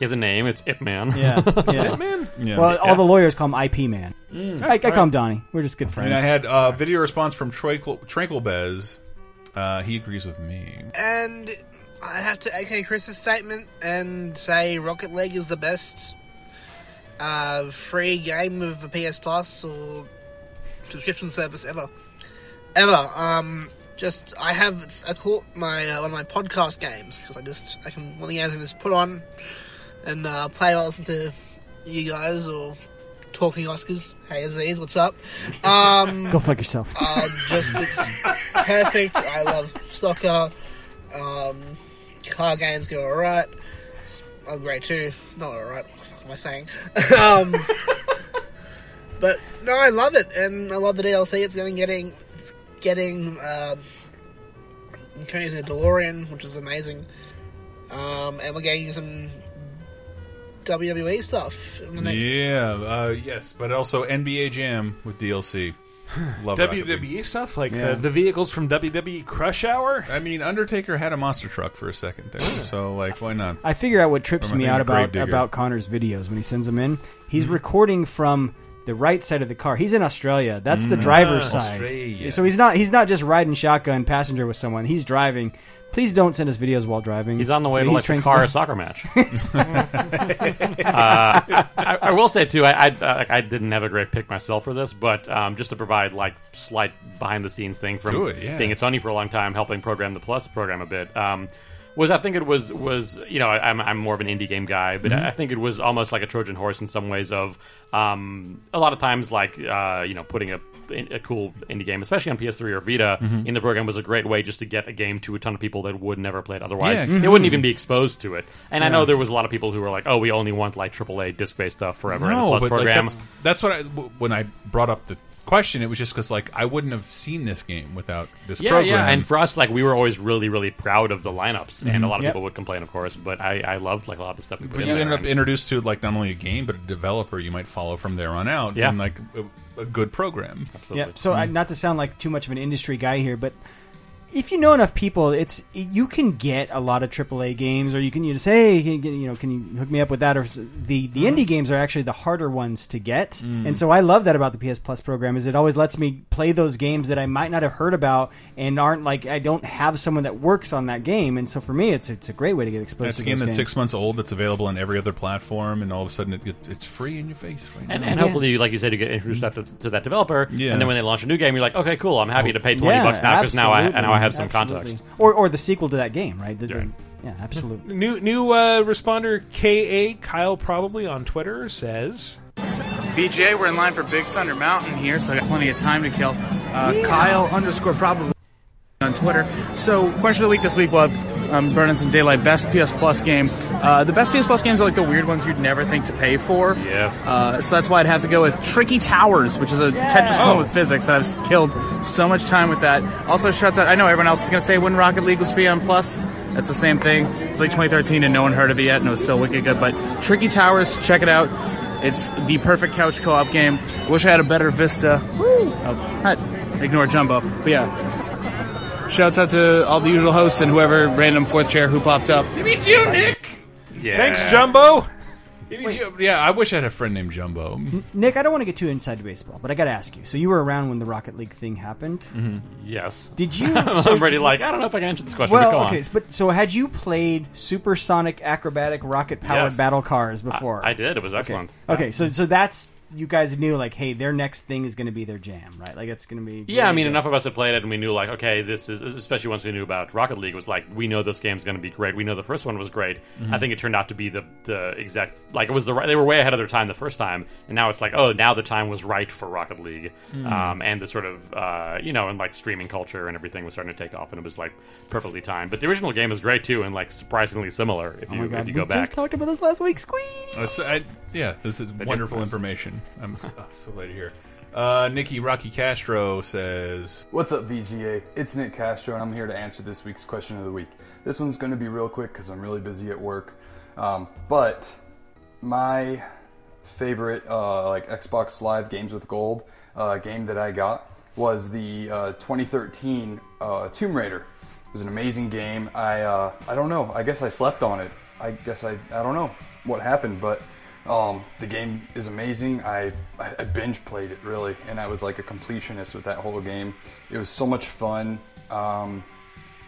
He has a name. It's Ip Man. Yeah. yeah. Ip Man? Yeah. Well, all the lawyers call him IP Man. Mm. I, I call him Donnie. We're just good friends. And I had a video response from Tranquil, Tranquil Bez. Uh, he agrees with me. And I have to echo Chris's statement and say Rocket League is the best uh, free game of the PS Plus or subscription service ever. Ever. Um, just I have I caught my uh, one of my podcast games because I just I can one of the games I can just put on and uh, play while I listen to you guys or talking Oscars. Hey Aziz, what's up? Um, Go fuck yourself. uh, just it's perfect. I love soccer. Um, car games go alright. Oh, great too. Not alright. Am I saying? um, but no, I love it, and I love the DLC. It's getting getting it's getting um, using a DeLorean, which is amazing. Um, and we're getting some WWE stuff. Yeah, uh, yes, but also NBA Jam with DLC. Love Rocket League. WWE stuff like Yeah. the, the vehicles from WWE Crush Hour. I mean, Undertaker had a monster truck for a second there, so like, why not? I figure out what trips Or am I me out thinking about Gravedigger? about Connor's videos when he sends them in. He's recording from the right side of the car. He's in Australia. That's the Mm. driver's Ah, side. Australia. So he's not he's not just riding shotgun passenger with someone. He's driving. Please don't send us videos while driving. He's on the way to He's like a car soccer match. uh, I, I will say too, I, I uh, I didn't have a great pick myself for this, but um, just to provide like slight behind the scenes thing from it, yeah. being at Sony for a long time, helping program the Plus program a bit. Um, was I think it was was you know I, I'm I'm more of an indie game guy, but Mhm. I think it was almost like a Trojan horse in some ways. Of um, a lot of times, like uh, you know, putting a a cool indie game, especially on PS3 or Vita, Mhm. in the program was a great way just to get a game to a ton of people that would never play it otherwise. Yeah, They exactly. wouldn't even be exposed to it. And I know there was a lot of people who were like, "Oh, we only want like AAA disc-based stuff forever in the No, Plus but like, program." that's, that's what I when I brought up the question. It was just because like I wouldn't have seen this game without this yeah, program. yeah. And for us, like we were always really, really proud of the lineups, and Mhm. a lot of Yep. people would complain, of course. But I, I loved like a lot of the stuff. We put But in you there. ended up introduced to like not only a game but a developer you might follow from there on out. Yeah. and like a, a good program. Absolutely. Yeah. So I, not to sound like too much of an industry guy here, but if you know enough people, it's you can get a lot of AAA games, or you can you just hey, can you, get- you know, can you hook me up with that? Or s- the the indie games are actually the harder ones to get, Mm. and so I love that about the PS Plus program is it always lets me play those games that I might not have heard about and aren't like I don't have someone that works on that game, and so for me, it's it's a great way to get exposed It's to a game those that's games. six months old that's available on every other platform, and all of a sudden it gets, it's free in your face. Right And, now. and hopefully, like you said, you get introduced to, to that developer, Yeah. and then when they launch a new game, you're like, okay, cool, I'm happy to pay twenty Yeah, bucks now because now I now I have some absolutely. context. or or the sequel to that game, right? The- the- yeah, absolutely. New new uh, responder Ka Kyle probably on Twitter says. BJ, we're in line for Big Thunder Mountain here, so I got plenty of time to kill. Uh, Kyle underscore probably on Twitter. So, question of the week this week, we'll have um, Burning Some Daylight, best PS Plus game. Uh, the best PS Plus games are like the weird ones you'd never think to pay for. Yes. Uh, so that's why I'd have to go with Tricky Towers, which is a Tetris clone Oh. with physics. I've killed so much time with that. Also, shouts out. I know everyone else is going to say when Rocket League was free on Plus. That's the same thing. It's like 2013 and no one heard of it yet, and it was still wicked good. But Tricky Towers, check it out. It's the perfect couch co-op game. Wish I had a better Vista. Woo! Oh, hi. ignore Jumbo. But yeah. Shouts out to all the usual hosts and whoever random fourth chair who popped up. Me too, Nick. Yeah. Thanks, Jumbo. Yeah, I wish I had a friend named Jumbo. Nick, I don't want to get too inside to baseball, but I got to ask you. So you were around when the Rocket League thing happened. Mm-hmm. Yes. Did you? so- I'm ready. Like I don't know if I can answer this question. but Well, go okay, on. but so had you played supersonic, acrobatic, rocket-powered Yes. battle cars before? I did. It was excellent. Okay, so so that's you guys knew like, hey, their next thing is going to be their jam, right? Like it's going to be. Yeah, I mean, good. enough of us had played it, and we knew like, okay, this is especially once we knew about Rocket League was like, we know this game's going to be great. We know the first one was great. Mhm. I think it turned out to be the the exact like it was the right. They were way ahead of their time the first time, and now it's like, oh, now the time was right for Rocket League, Mm. um, and the sort of uh, you know, and like streaming culture and everything was starting to take off, and it was like perfectly timed. But the original game is great too, and like surprisingly similar if Oh you my god, if you we go back. just talked about this last week. Squeeze. Uh, so I, yeah, this is did wonderful information. I'm oh, so glad to hear. Uh, Nikki Rocky Castro says, What's up, VGA? It's Nick Castro, and I'm here to answer this week's question of the week. This one's going to be real quick because I'm really busy at work. Um, but my favorite, uh, like Xbox Live Games with Gold uh, game that I got was the uh, 2013 uh, Tomb Raider. It was an amazing game. I uh, I don't know. I guess I slept on it. I guess I I don't know what happened, but um, the game is amazing. I, I binge played it really, and I was like a completionist with that whole game. It was so much fun. Um,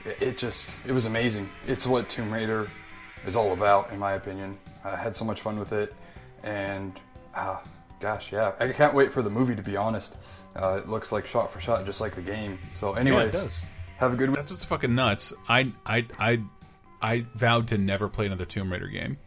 it, it just it was amazing. It's what Tomb Raider is all about, in my opinion. I had so much fun with it, and ah, gosh, yeah, I can't wait for the movie. To be honest, uh, it looks like shot for shot, just like the game. So, anyways, does. have a good. That's what's fucking nuts. I I I I vowed to never play another Tomb Raider game.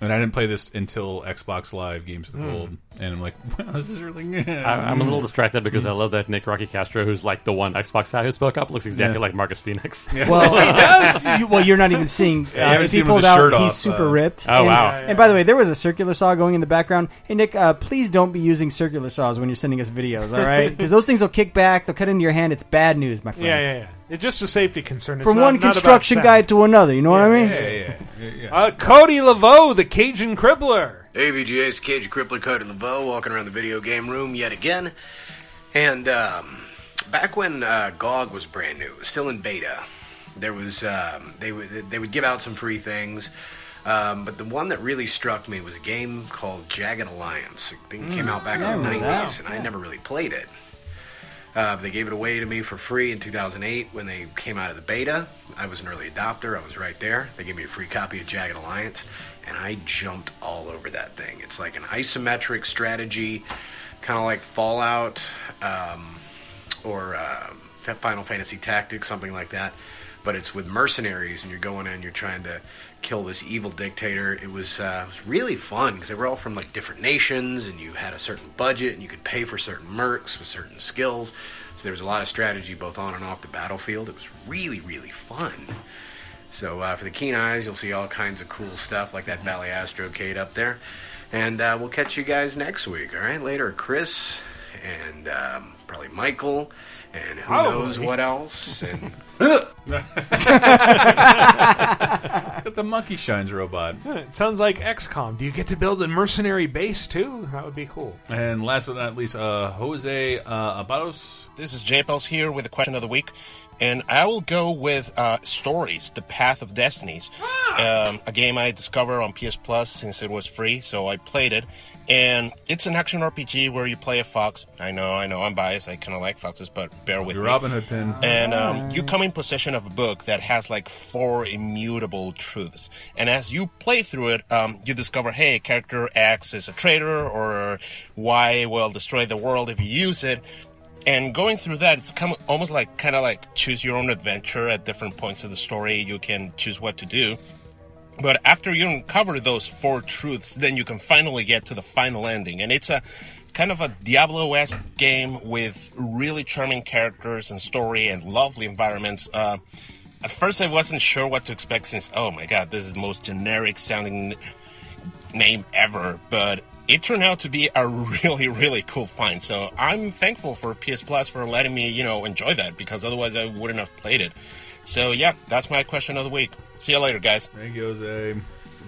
And I didn't play this until Xbox Live Games with Hmm. Gold, and I'm like, wow, this is really good. I, I'm a little distracted because I love that Nick Rocky Castro, who's like the one Xbox guy who spoke up, looks exactly Yeah. like Marcus Phoenix. Well, he does. You, well, you're not even seeing. Yeah, uh, haven't if seen he him with pulled out, shirt he's super uh, ripped. Oh, and, wow. And by the way, there was a circular saw going in the background. Hey Nick, uh, please don't be using circular saws when you're sending us videos, all right? Because those things will kick back. They'll cut into your hand. It's bad news, my friend. Yeah, yeah, yeah. It's just a safety concern. It's From not- one construction sound. guide to another. You know what I mean? Yeah, yeah, yeah, yeah. Uh, Cody Laveau, the Cajun Crippler. Hey, VGA, it's Cage Crippler Cody LeVeau walking around the video game room yet again. And um, back when uh, GOG was brand new, it was still in beta, there was um, they would they would give out some free things. Um, but the one that really struck me was a game called Jagged Alliance. I think it came Mm, out back in the remember that, 90s, and I never really played it. Uh, they gave it away to me for free in 2008 when they came out of the beta. I was an early adopter. I was right there. They gave me a free copy of Jagged Alliance, and I jumped all over that thing. It's like an isometric strategy, kind of like Fallout um, or uh, Final Fantasy Tactics, something like that. But it's with mercenaries, and you're going in, you're trying to kill this evil dictator. It was uh, it was really fun because they were all from like different nations, and you had a certain budget, and you could pay for certain mercs with certain skills. So there was a lot of strategy both on and off the battlefield. It was really really fun. So uh, for the keen eyes, you'll see all kinds of cool stuff like that Bally Astrocade up there. And uh, we'll catch you guys next week, all right? Later, Chris and um, probably Michael and who Probably. knows what else. And Got the monkey shines robot. It sounds like XCOM. Do you get to build a mercenary base too? That would be cool. And last but not least, uh, Jose uh, Abados. This is J Pels here with the question of the week, and I will go with uh, Stories: The Path of Destinies, um, a game I discovered on PS Plus since it was free, so I played it. And it's an action RPG where you play a fox. I know, I know, I'm biased. I kind of like foxes, but bear with Your me. Robin Hood pin. And um, you come in possession of a book that has like four immutable truths. And as you play through it, um, you discover, hey, character X is a traitor, or Y will destroy the world if you use it. And going through that, it's come, almost like kind of like choose your own adventure at different points of the story. You can choose what to do. But after you uncover those four truths, then you can finally get to the final ending. And it's a kind of a Diablo esque game with really charming characters and story and lovely environments. Uh, at first, I wasn't sure what to expect since, oh my god, this is the most generic sounding name ever. But it turned out to be a really, really cool find. So I'm thankful for PS Plus for letting me, you know, enjoy that because otherwise I wouldn't have played it. So yeah, that's my question of the week. See you later, guys. Thank you, Jose.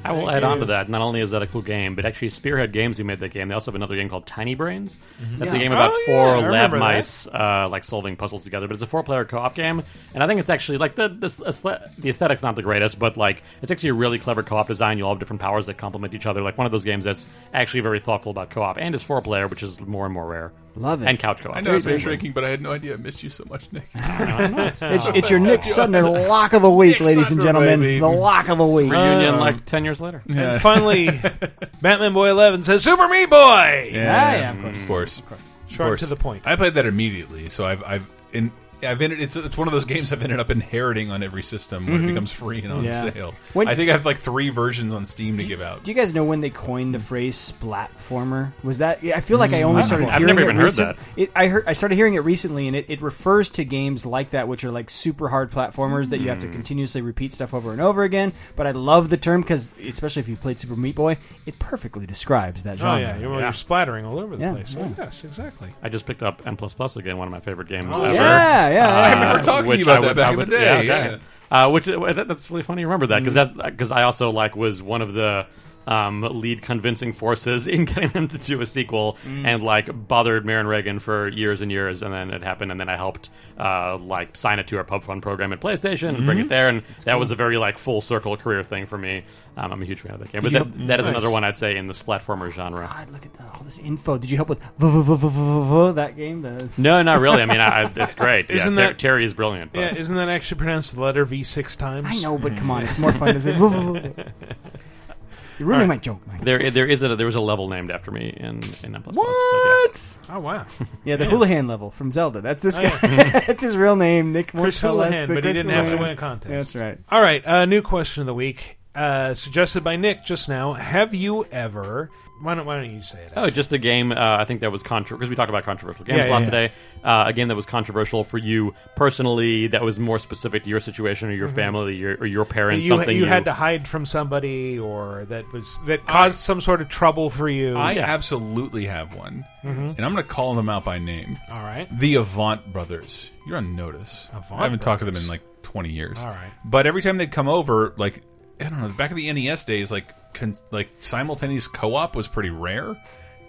I will add on to that. Not only is that a cool game, but actually Spearhead Games who made that game, they also have another game called Tiny Brains. That's Yeah. a game about Oh, yeah, four I lab remember that. mice uh, like solving puzzles together. But it's a four-player co-op game, and I think it's actually like the this, the aesthetics not the greatest, but like it's actually a really clever co-op design. You all have different powers that complement each other. Like one of those games that's actually very thoughtful about co-op and is four-player, which is more and more rare. Love it. And couch co-op. I know I've been drinking, but I had no idea I missed you so much, Nick. It's, it's your Nick Suttner lock of the week, Nick ladies and Suttner, gentlemen. baby. The lock of the week. Reunion Um, like ten years later. Yeah. And finally, Batman Boy Eleven says Super Meat Boy. Yeah, yeah, of course. of course. course. Of Short course. to the point. I played that immediately, so I've I've in I've ended, it's it's one of those games I've ended up inheriting on every system when Mhm. it becomes free and on Yeah. sale. When- I think I have like three versions on Steam to give out. Do you guys know when they coined the phrase "splatformer"? Was that? I feel like I only Mm, started I've hearing never it even heard recent- that. It, I heard. I started hearing it recently, and it, it refers to games like that, which are like super hard platformers that you have to Mm. continuously repeat stuff over and over again. But I love the term because, especially if you played Super Meat Boy, it perfectly describes that Oh genre. yeah, you're, Yeah. you're splattering all over the Yeah, place. yeah. Oh, yes, exactly. I just picked up N plus plus again, one of my favorite games Oh, ever. yeah, yeah, yeah. I remember talking to you about I that back I in the day, Yeah, yeah. Uh, which uh, that, that's really funny. You remember that because that because I also like was one of the um, lead convincing forces in getting them to do a sequel, Mm. and like bothered Marin Reagan for years and years, and then it happened, and then I helped uh, like sign it to our pub fund program at PlayStation and bring it there, and that cool. was a very like full circle career thing for me. Um, I'm a huge fan of that game, Did but that, help- that is Nice. another one I'd say in the platformer genre. God, look at the, all this info. Did you help with that game? The No, not really. I mean, I, it's great. Isn't that- Terry is brilliant. But. Yeah, isn't that actually pronounced the letter V six times? I know, but come on, it's more fun to say. You're ruining my joke, Mike. There, there is a there was a level named after me in in N++. What? Oh wow. Yeah, the Yeah. Houlihan level from Zelda. That's this Oh, guy. yeah. That's his real name, Nick Chris Morteles, Houlihan, the but he Chris didn't have to Houlihan. win a contest. That's right. All right, uh, new question of the week, uh, suggested by Nick just now. Have you ever? Why don't Why don't you say it? Oh, just a game. Uh, I think that was controversial because we talked about controversial games Yeah, a lot yeah, today. Uh, a game that was controversial for you personally, that was more specific to your situation or your Mhm. family your, or your parents. you, something you had to hide from somebody, or that was that caused some sort of trouble for you. I absolutely have one, Mhm. and I'm going to call them out by name. All right. the Avant brothers. You're on notice. Avant I haven't talked to them in like 20 years. All right. but every time they'd come over, like I don't know, back in the NES days, like con like simultaneous co-op was pretty rare,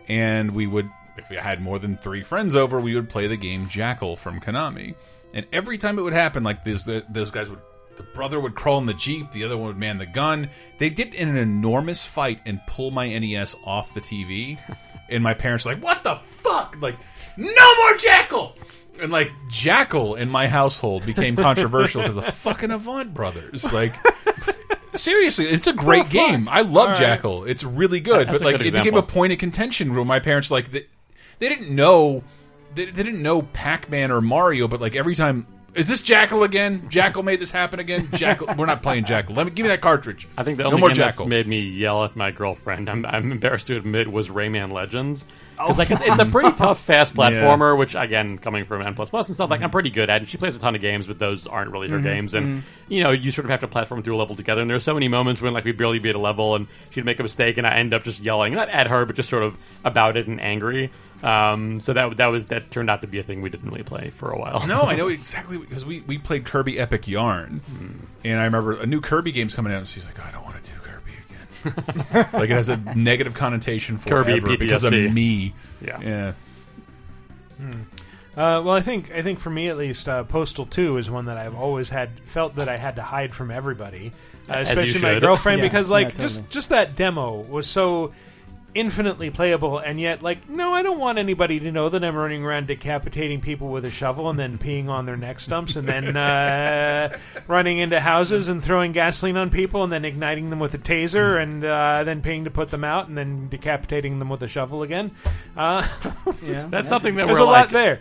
and we would if we had more than three friends over, we would play the game Jackal from Konami, and every time it would happen, like those those guys would. The brother would crawl in the jeep, the other one would man the gun. They'd get in an enormous fight and pull my NES off the TV, and my parents were like, "What the fuck?" Like, no more Jackal. And like Jackal in my household became controversial because the fucking Avant brothers. Like, seriously, it's a great Oh, game. I love right. Jackal. It's really good. That's but like, good it became a point of contention where my parents like they, they didn't know they, they didn't know Pac-Man or Mario, but like every time. Is this Jackal again? Jackal made this happen again. Jackal, we're not playing Jackal. Let me give me that cartridge. I think the no only more game Jackal. that's made me yell at my girlfriend, I'm, I'm embarrassed to admit, was Rayman Legends. Because Oh. like it's, it's a pretty tough, fast Yeah. platformer, which again, coming from N plus plus and stuff, like I'm pretty good at. And she plays a ton of games, but those aren't really her Mm-hmm. Mhm, games. And mhm. you know, you sort of have to platform through a level together. And there's so many moments when like we barely beat a level, and she'd make a mistake, and I end up just yelling, not at her, but just sort of about it and angry. Um, so that that was that turned out to be a thing we didn't really play for a while. No, I know exactly because we, we played Kirby Epic Yarn, and I remember a new Kirby game's coming out, and she's like, "Oh, "I don't want to do Kirby again." like it has a negative connotation for Kirby because of me. Yeah. yeah. Hmm. Uh, well, I think I think for me at least, uh, Postal Two is one that I've always had felt that I had to hide from everybody, uh, especially my girlfriend, Yeah, because yeah, like totally. just just that demo was so infinitely playable, and yet like no, I don't want anybody to know that I'm running around decapitating people with a shovel and then peeing on their neck stumps and then uh, running into houses and throwing gasoline on people and then igniting them with a taser and uh, then paying to put them out and then decapitating them with a shovel again. Uh, yeah, That's something that There's a like, lot there.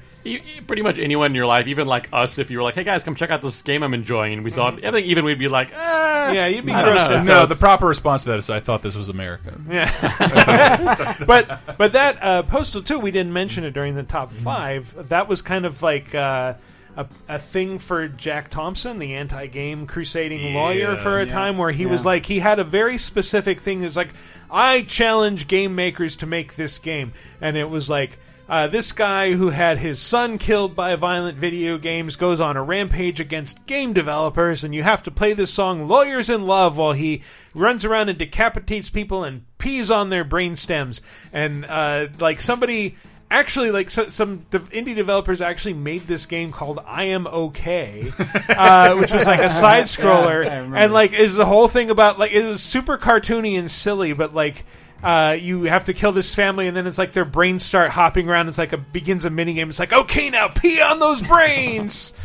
Pretty much anyone in your life, even like us, if you were like, "Hey guys, come check out this game I'm enjoying," and we saw it, I think even we'd be like, ah, Yeah, you'd be I grossed know. out. So No, the proper response to that is, "I thought this was America." Yeah, but but that uh, Postal Two, we didn't mention it during the top five. That was kind of like uh, a, a thing for Jack Thompson, the anti-game crusading lawyer, for a yeah, time where he was like he had a very specific thing. It was like I challenge game makers to make this game, and it was like. Uh, this guy who had his son killed by violent video games goes on a rampage against game developers, and you have to play this song "Lawyers in Love" while he runs around and decapitates people and pees on their brain stems. And uh, like somebody actually, like so, some de- indie developers actually made this game called "I Am Okay," uh, which was like a side scroller, Yeah, and like is the whole thing about like it was super cartoony and silly, but like uh, you have to kill this family, and then it's like their brains start hopping around. It's like a begins a mini game. It's like, okay, now pee on those brains.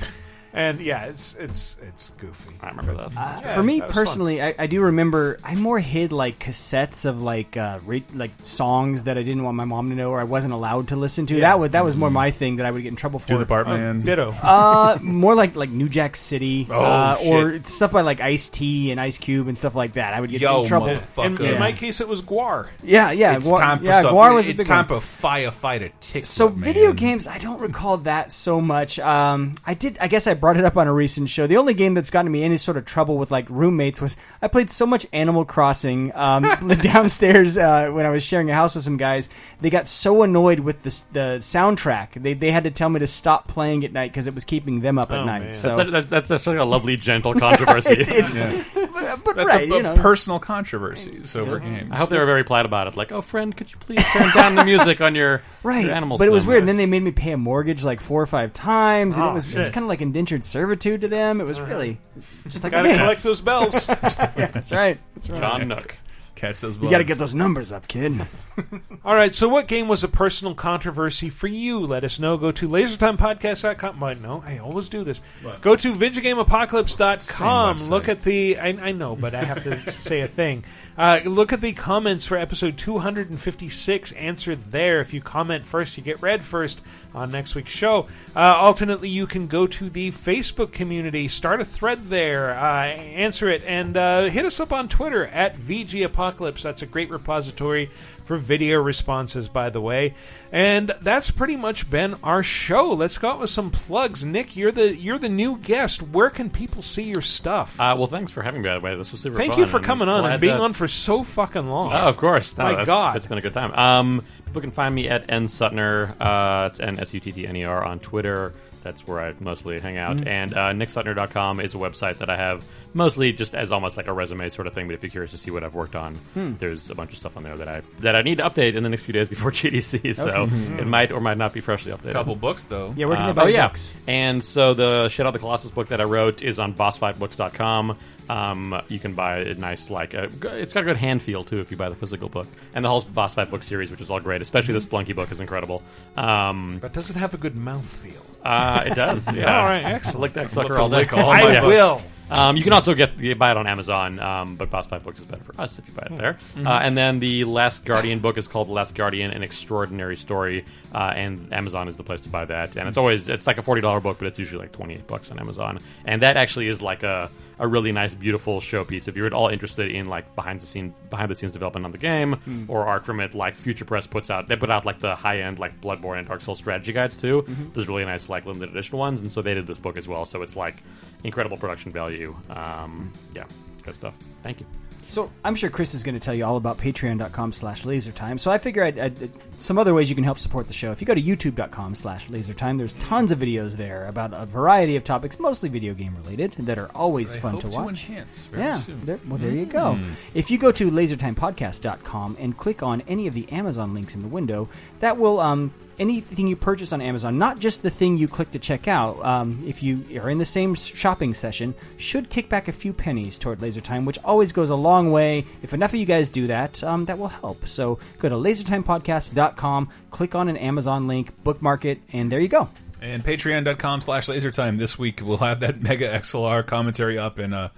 and yeah, it's it's it's goofy. I remember that. Yeah, For me that personally, I, I do remember I more hid like cassettes of like uh, ra- like songs that I didn't want my mom to know or I wasn't allowed to listen to. Yeah. That would that was more my thing that I would get in trouble for. Do the Bartman. ditto. Uh, more like like New Jack City, Oh, uh, shit. or stuff by like Ice T and Ice Cube and stuff like that. I would get Yo, in trouble. motherfucker. In, in my case, it was GWAR. Yeah, yeah, it's GWAR- time for yeah, some- GWAR was a It's time one. for firefighter tick. So video games, I don't recall that so much. Um, I did. I guess I brought it up on a recent show. The only game that's gotten me any sort of trouble with like roommates was I played so much Animal Crossing um, downstairs uh, when I was sharing a house with some guys. They got so annoyed with the the soundtrack. They they had to tell me to stop playing at night because it was keeping them up at Oh, night. man. So That's, that's, that's actually a lovely, gentle controversy. it's, it's Yeah. But, uh, but That's right, a, a you know. personal controversies over games. I hope they were very polite about it. Like, oh, friend, could you please turn down the music on your, Right, your animal but it was sim?" weird. And then they made me pay a mortgage like four or five times, and Oh, it ah, was it was kind of like indentured servitude to them. It was uh-huh. really just like Gotta okay. collect those bells. yeah, that's right. That's right. Tom Nook. Catch those. You got to get those numbers up, kid. All right, so what game was a personal controversy for you? Let us know. Go to lasertimepodcast.com. Well, no, I always do this. Go to VidjagameApocalypse.com. Same website. Look at the. I, I know, but I have to say a thing. Uh, look at the comments for episode 256. Answer there. If you comment first, you get read first on next week's show. Uh, alternately, you can go to the Facebook community, start a thread there, uh, answer it, and uh, hit us up on Twitter at VG Apocalypse. That's a great repository for video responses, by the way. And that's pretty much been our show. Let's go out with some plugs. Nick, you're the you're the new guest. Where can people see your stuff? Uh, well, thanks for having me, by the way. This was super Thank fun. you for coming on and being that- on for so fucking long. Oh, of course. No, My God. It's been a good time. Um, people can find me at N Suttner. Uh, it's N S U T T N E R on Twitter. That's where I mostly hang out. Mm-hmm. And uh, nicksuttner.com is a website that I have mostly just as almost like a resume sort of thing. But if you're curious to see what I've worked on, Hmm. there's a bunch of stuff on there that I that I need to update in the next few days before GDC. So Okay. it might or might not be freshly updated. A couple books though. Yeah, where can they Um, buy oh yeah, books? and so the Shadow of the Colossus book that I wrote is on bossfightbooks.com. Um, you can buy a nice like a, it's got a good hand feel too if you buy the physical book, and the whole boss fight book series, which is all great. Especially the Spelunky book is incredible. Um, but does it have a good mouthfeel? uh, it does. Yeah. All right, excellent. Lick that sucker all day. I my will. Um, you can also get you buy it on Amazon, um, but Boss Fight Books is better for us if you buy it there. Mhm. Uh, and then the Last Guardian book is called Last Guardian: An Extraordinary Story, uh, and Amazon is the place to buy that. And it's always it's like a forty dollar book, but it's usually like twenty eight bucks on Amazon. And that actually is like a a really nice, beautiful showpiece. If you're at all interested in like behind the scene behind the scenes development on the game Hmm. or art from it, like Future Press puts out they put out like the high end like Bloodborne and Dark Souls strategy guides too. Mhm. There's really nice like limited edition ones, and so they did this book as well. So it's like incredible production value. Um, yeah, good stuff. Thank you. So I'm sure Chris is going to tell you all about patreon.com slash lasertime. So I figure I'd, I'd, some other ways you can help support the show. If you go to youtube.com slash lasertime, there's tons of videos there about a variety of topics, mostly video game related, that are always That I fun hope to to watch. enhance very yeah, soon. there- well, there you go. Mm. If you go to lasertimepodcast.com and click on any of the Amazon links in the window, that will um, anything you purchase on Amazon, not just the thing you click to check out. Um, if you are in the same shopping session, should kick back a few pennies toward Laser Time, which always goes a long way. If enough of you guys do that, um, that will help. So go to lasertimepodcast.com, click on an Amazon link, bookmark it, and there you go. And patreon.com slash lasertime. This week we'll have that Mega XLR commentary up and uh,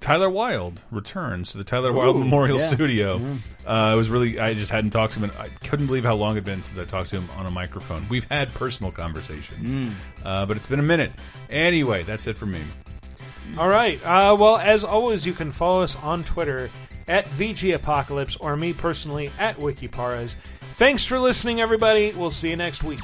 Tyler Wilde returns to the Tyler Wilde Ooh, Memorial yeah. Studio. Yeah. Uh, it was really, I just hadn't talked to him. And I couldn't believe how long it had been since I talked to him on a microphone. We've had personal conversations, Mm. uh, but it's been a minute. Anyway, that's it for me. All right. Uh, well, as always, you can follow us on Twitter at VG Apocalypse or me personally at Wikiparas. Thanks for listening, everybody. We'll see you next week.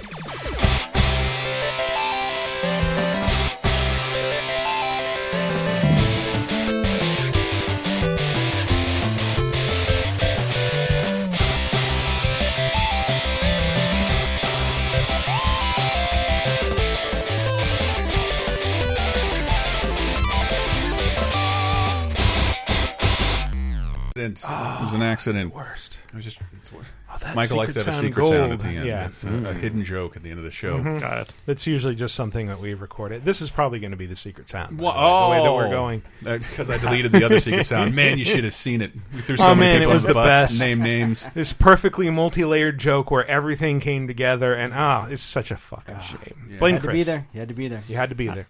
It was an accident. Worst. It was just. It's worse. Oh, that Michael likes to have a secret secret sound sound at the end. Yeah. It's a, a hidden joke at the end of the show. Mhm. Got it. It's usually just something that we've recorded. This is probably going to be the secret sound. by Wha- the way, the way that oh. we're going. Because I deleted the other secret sound. Man, you should have seen it. We threw so oh many man, it people was on the bus, best. Name names. This perfectly multi-layered joke where everything came together, and ah, it's such a fucking shame. Blame had to be Chris. there. You had to be there. You had to be there.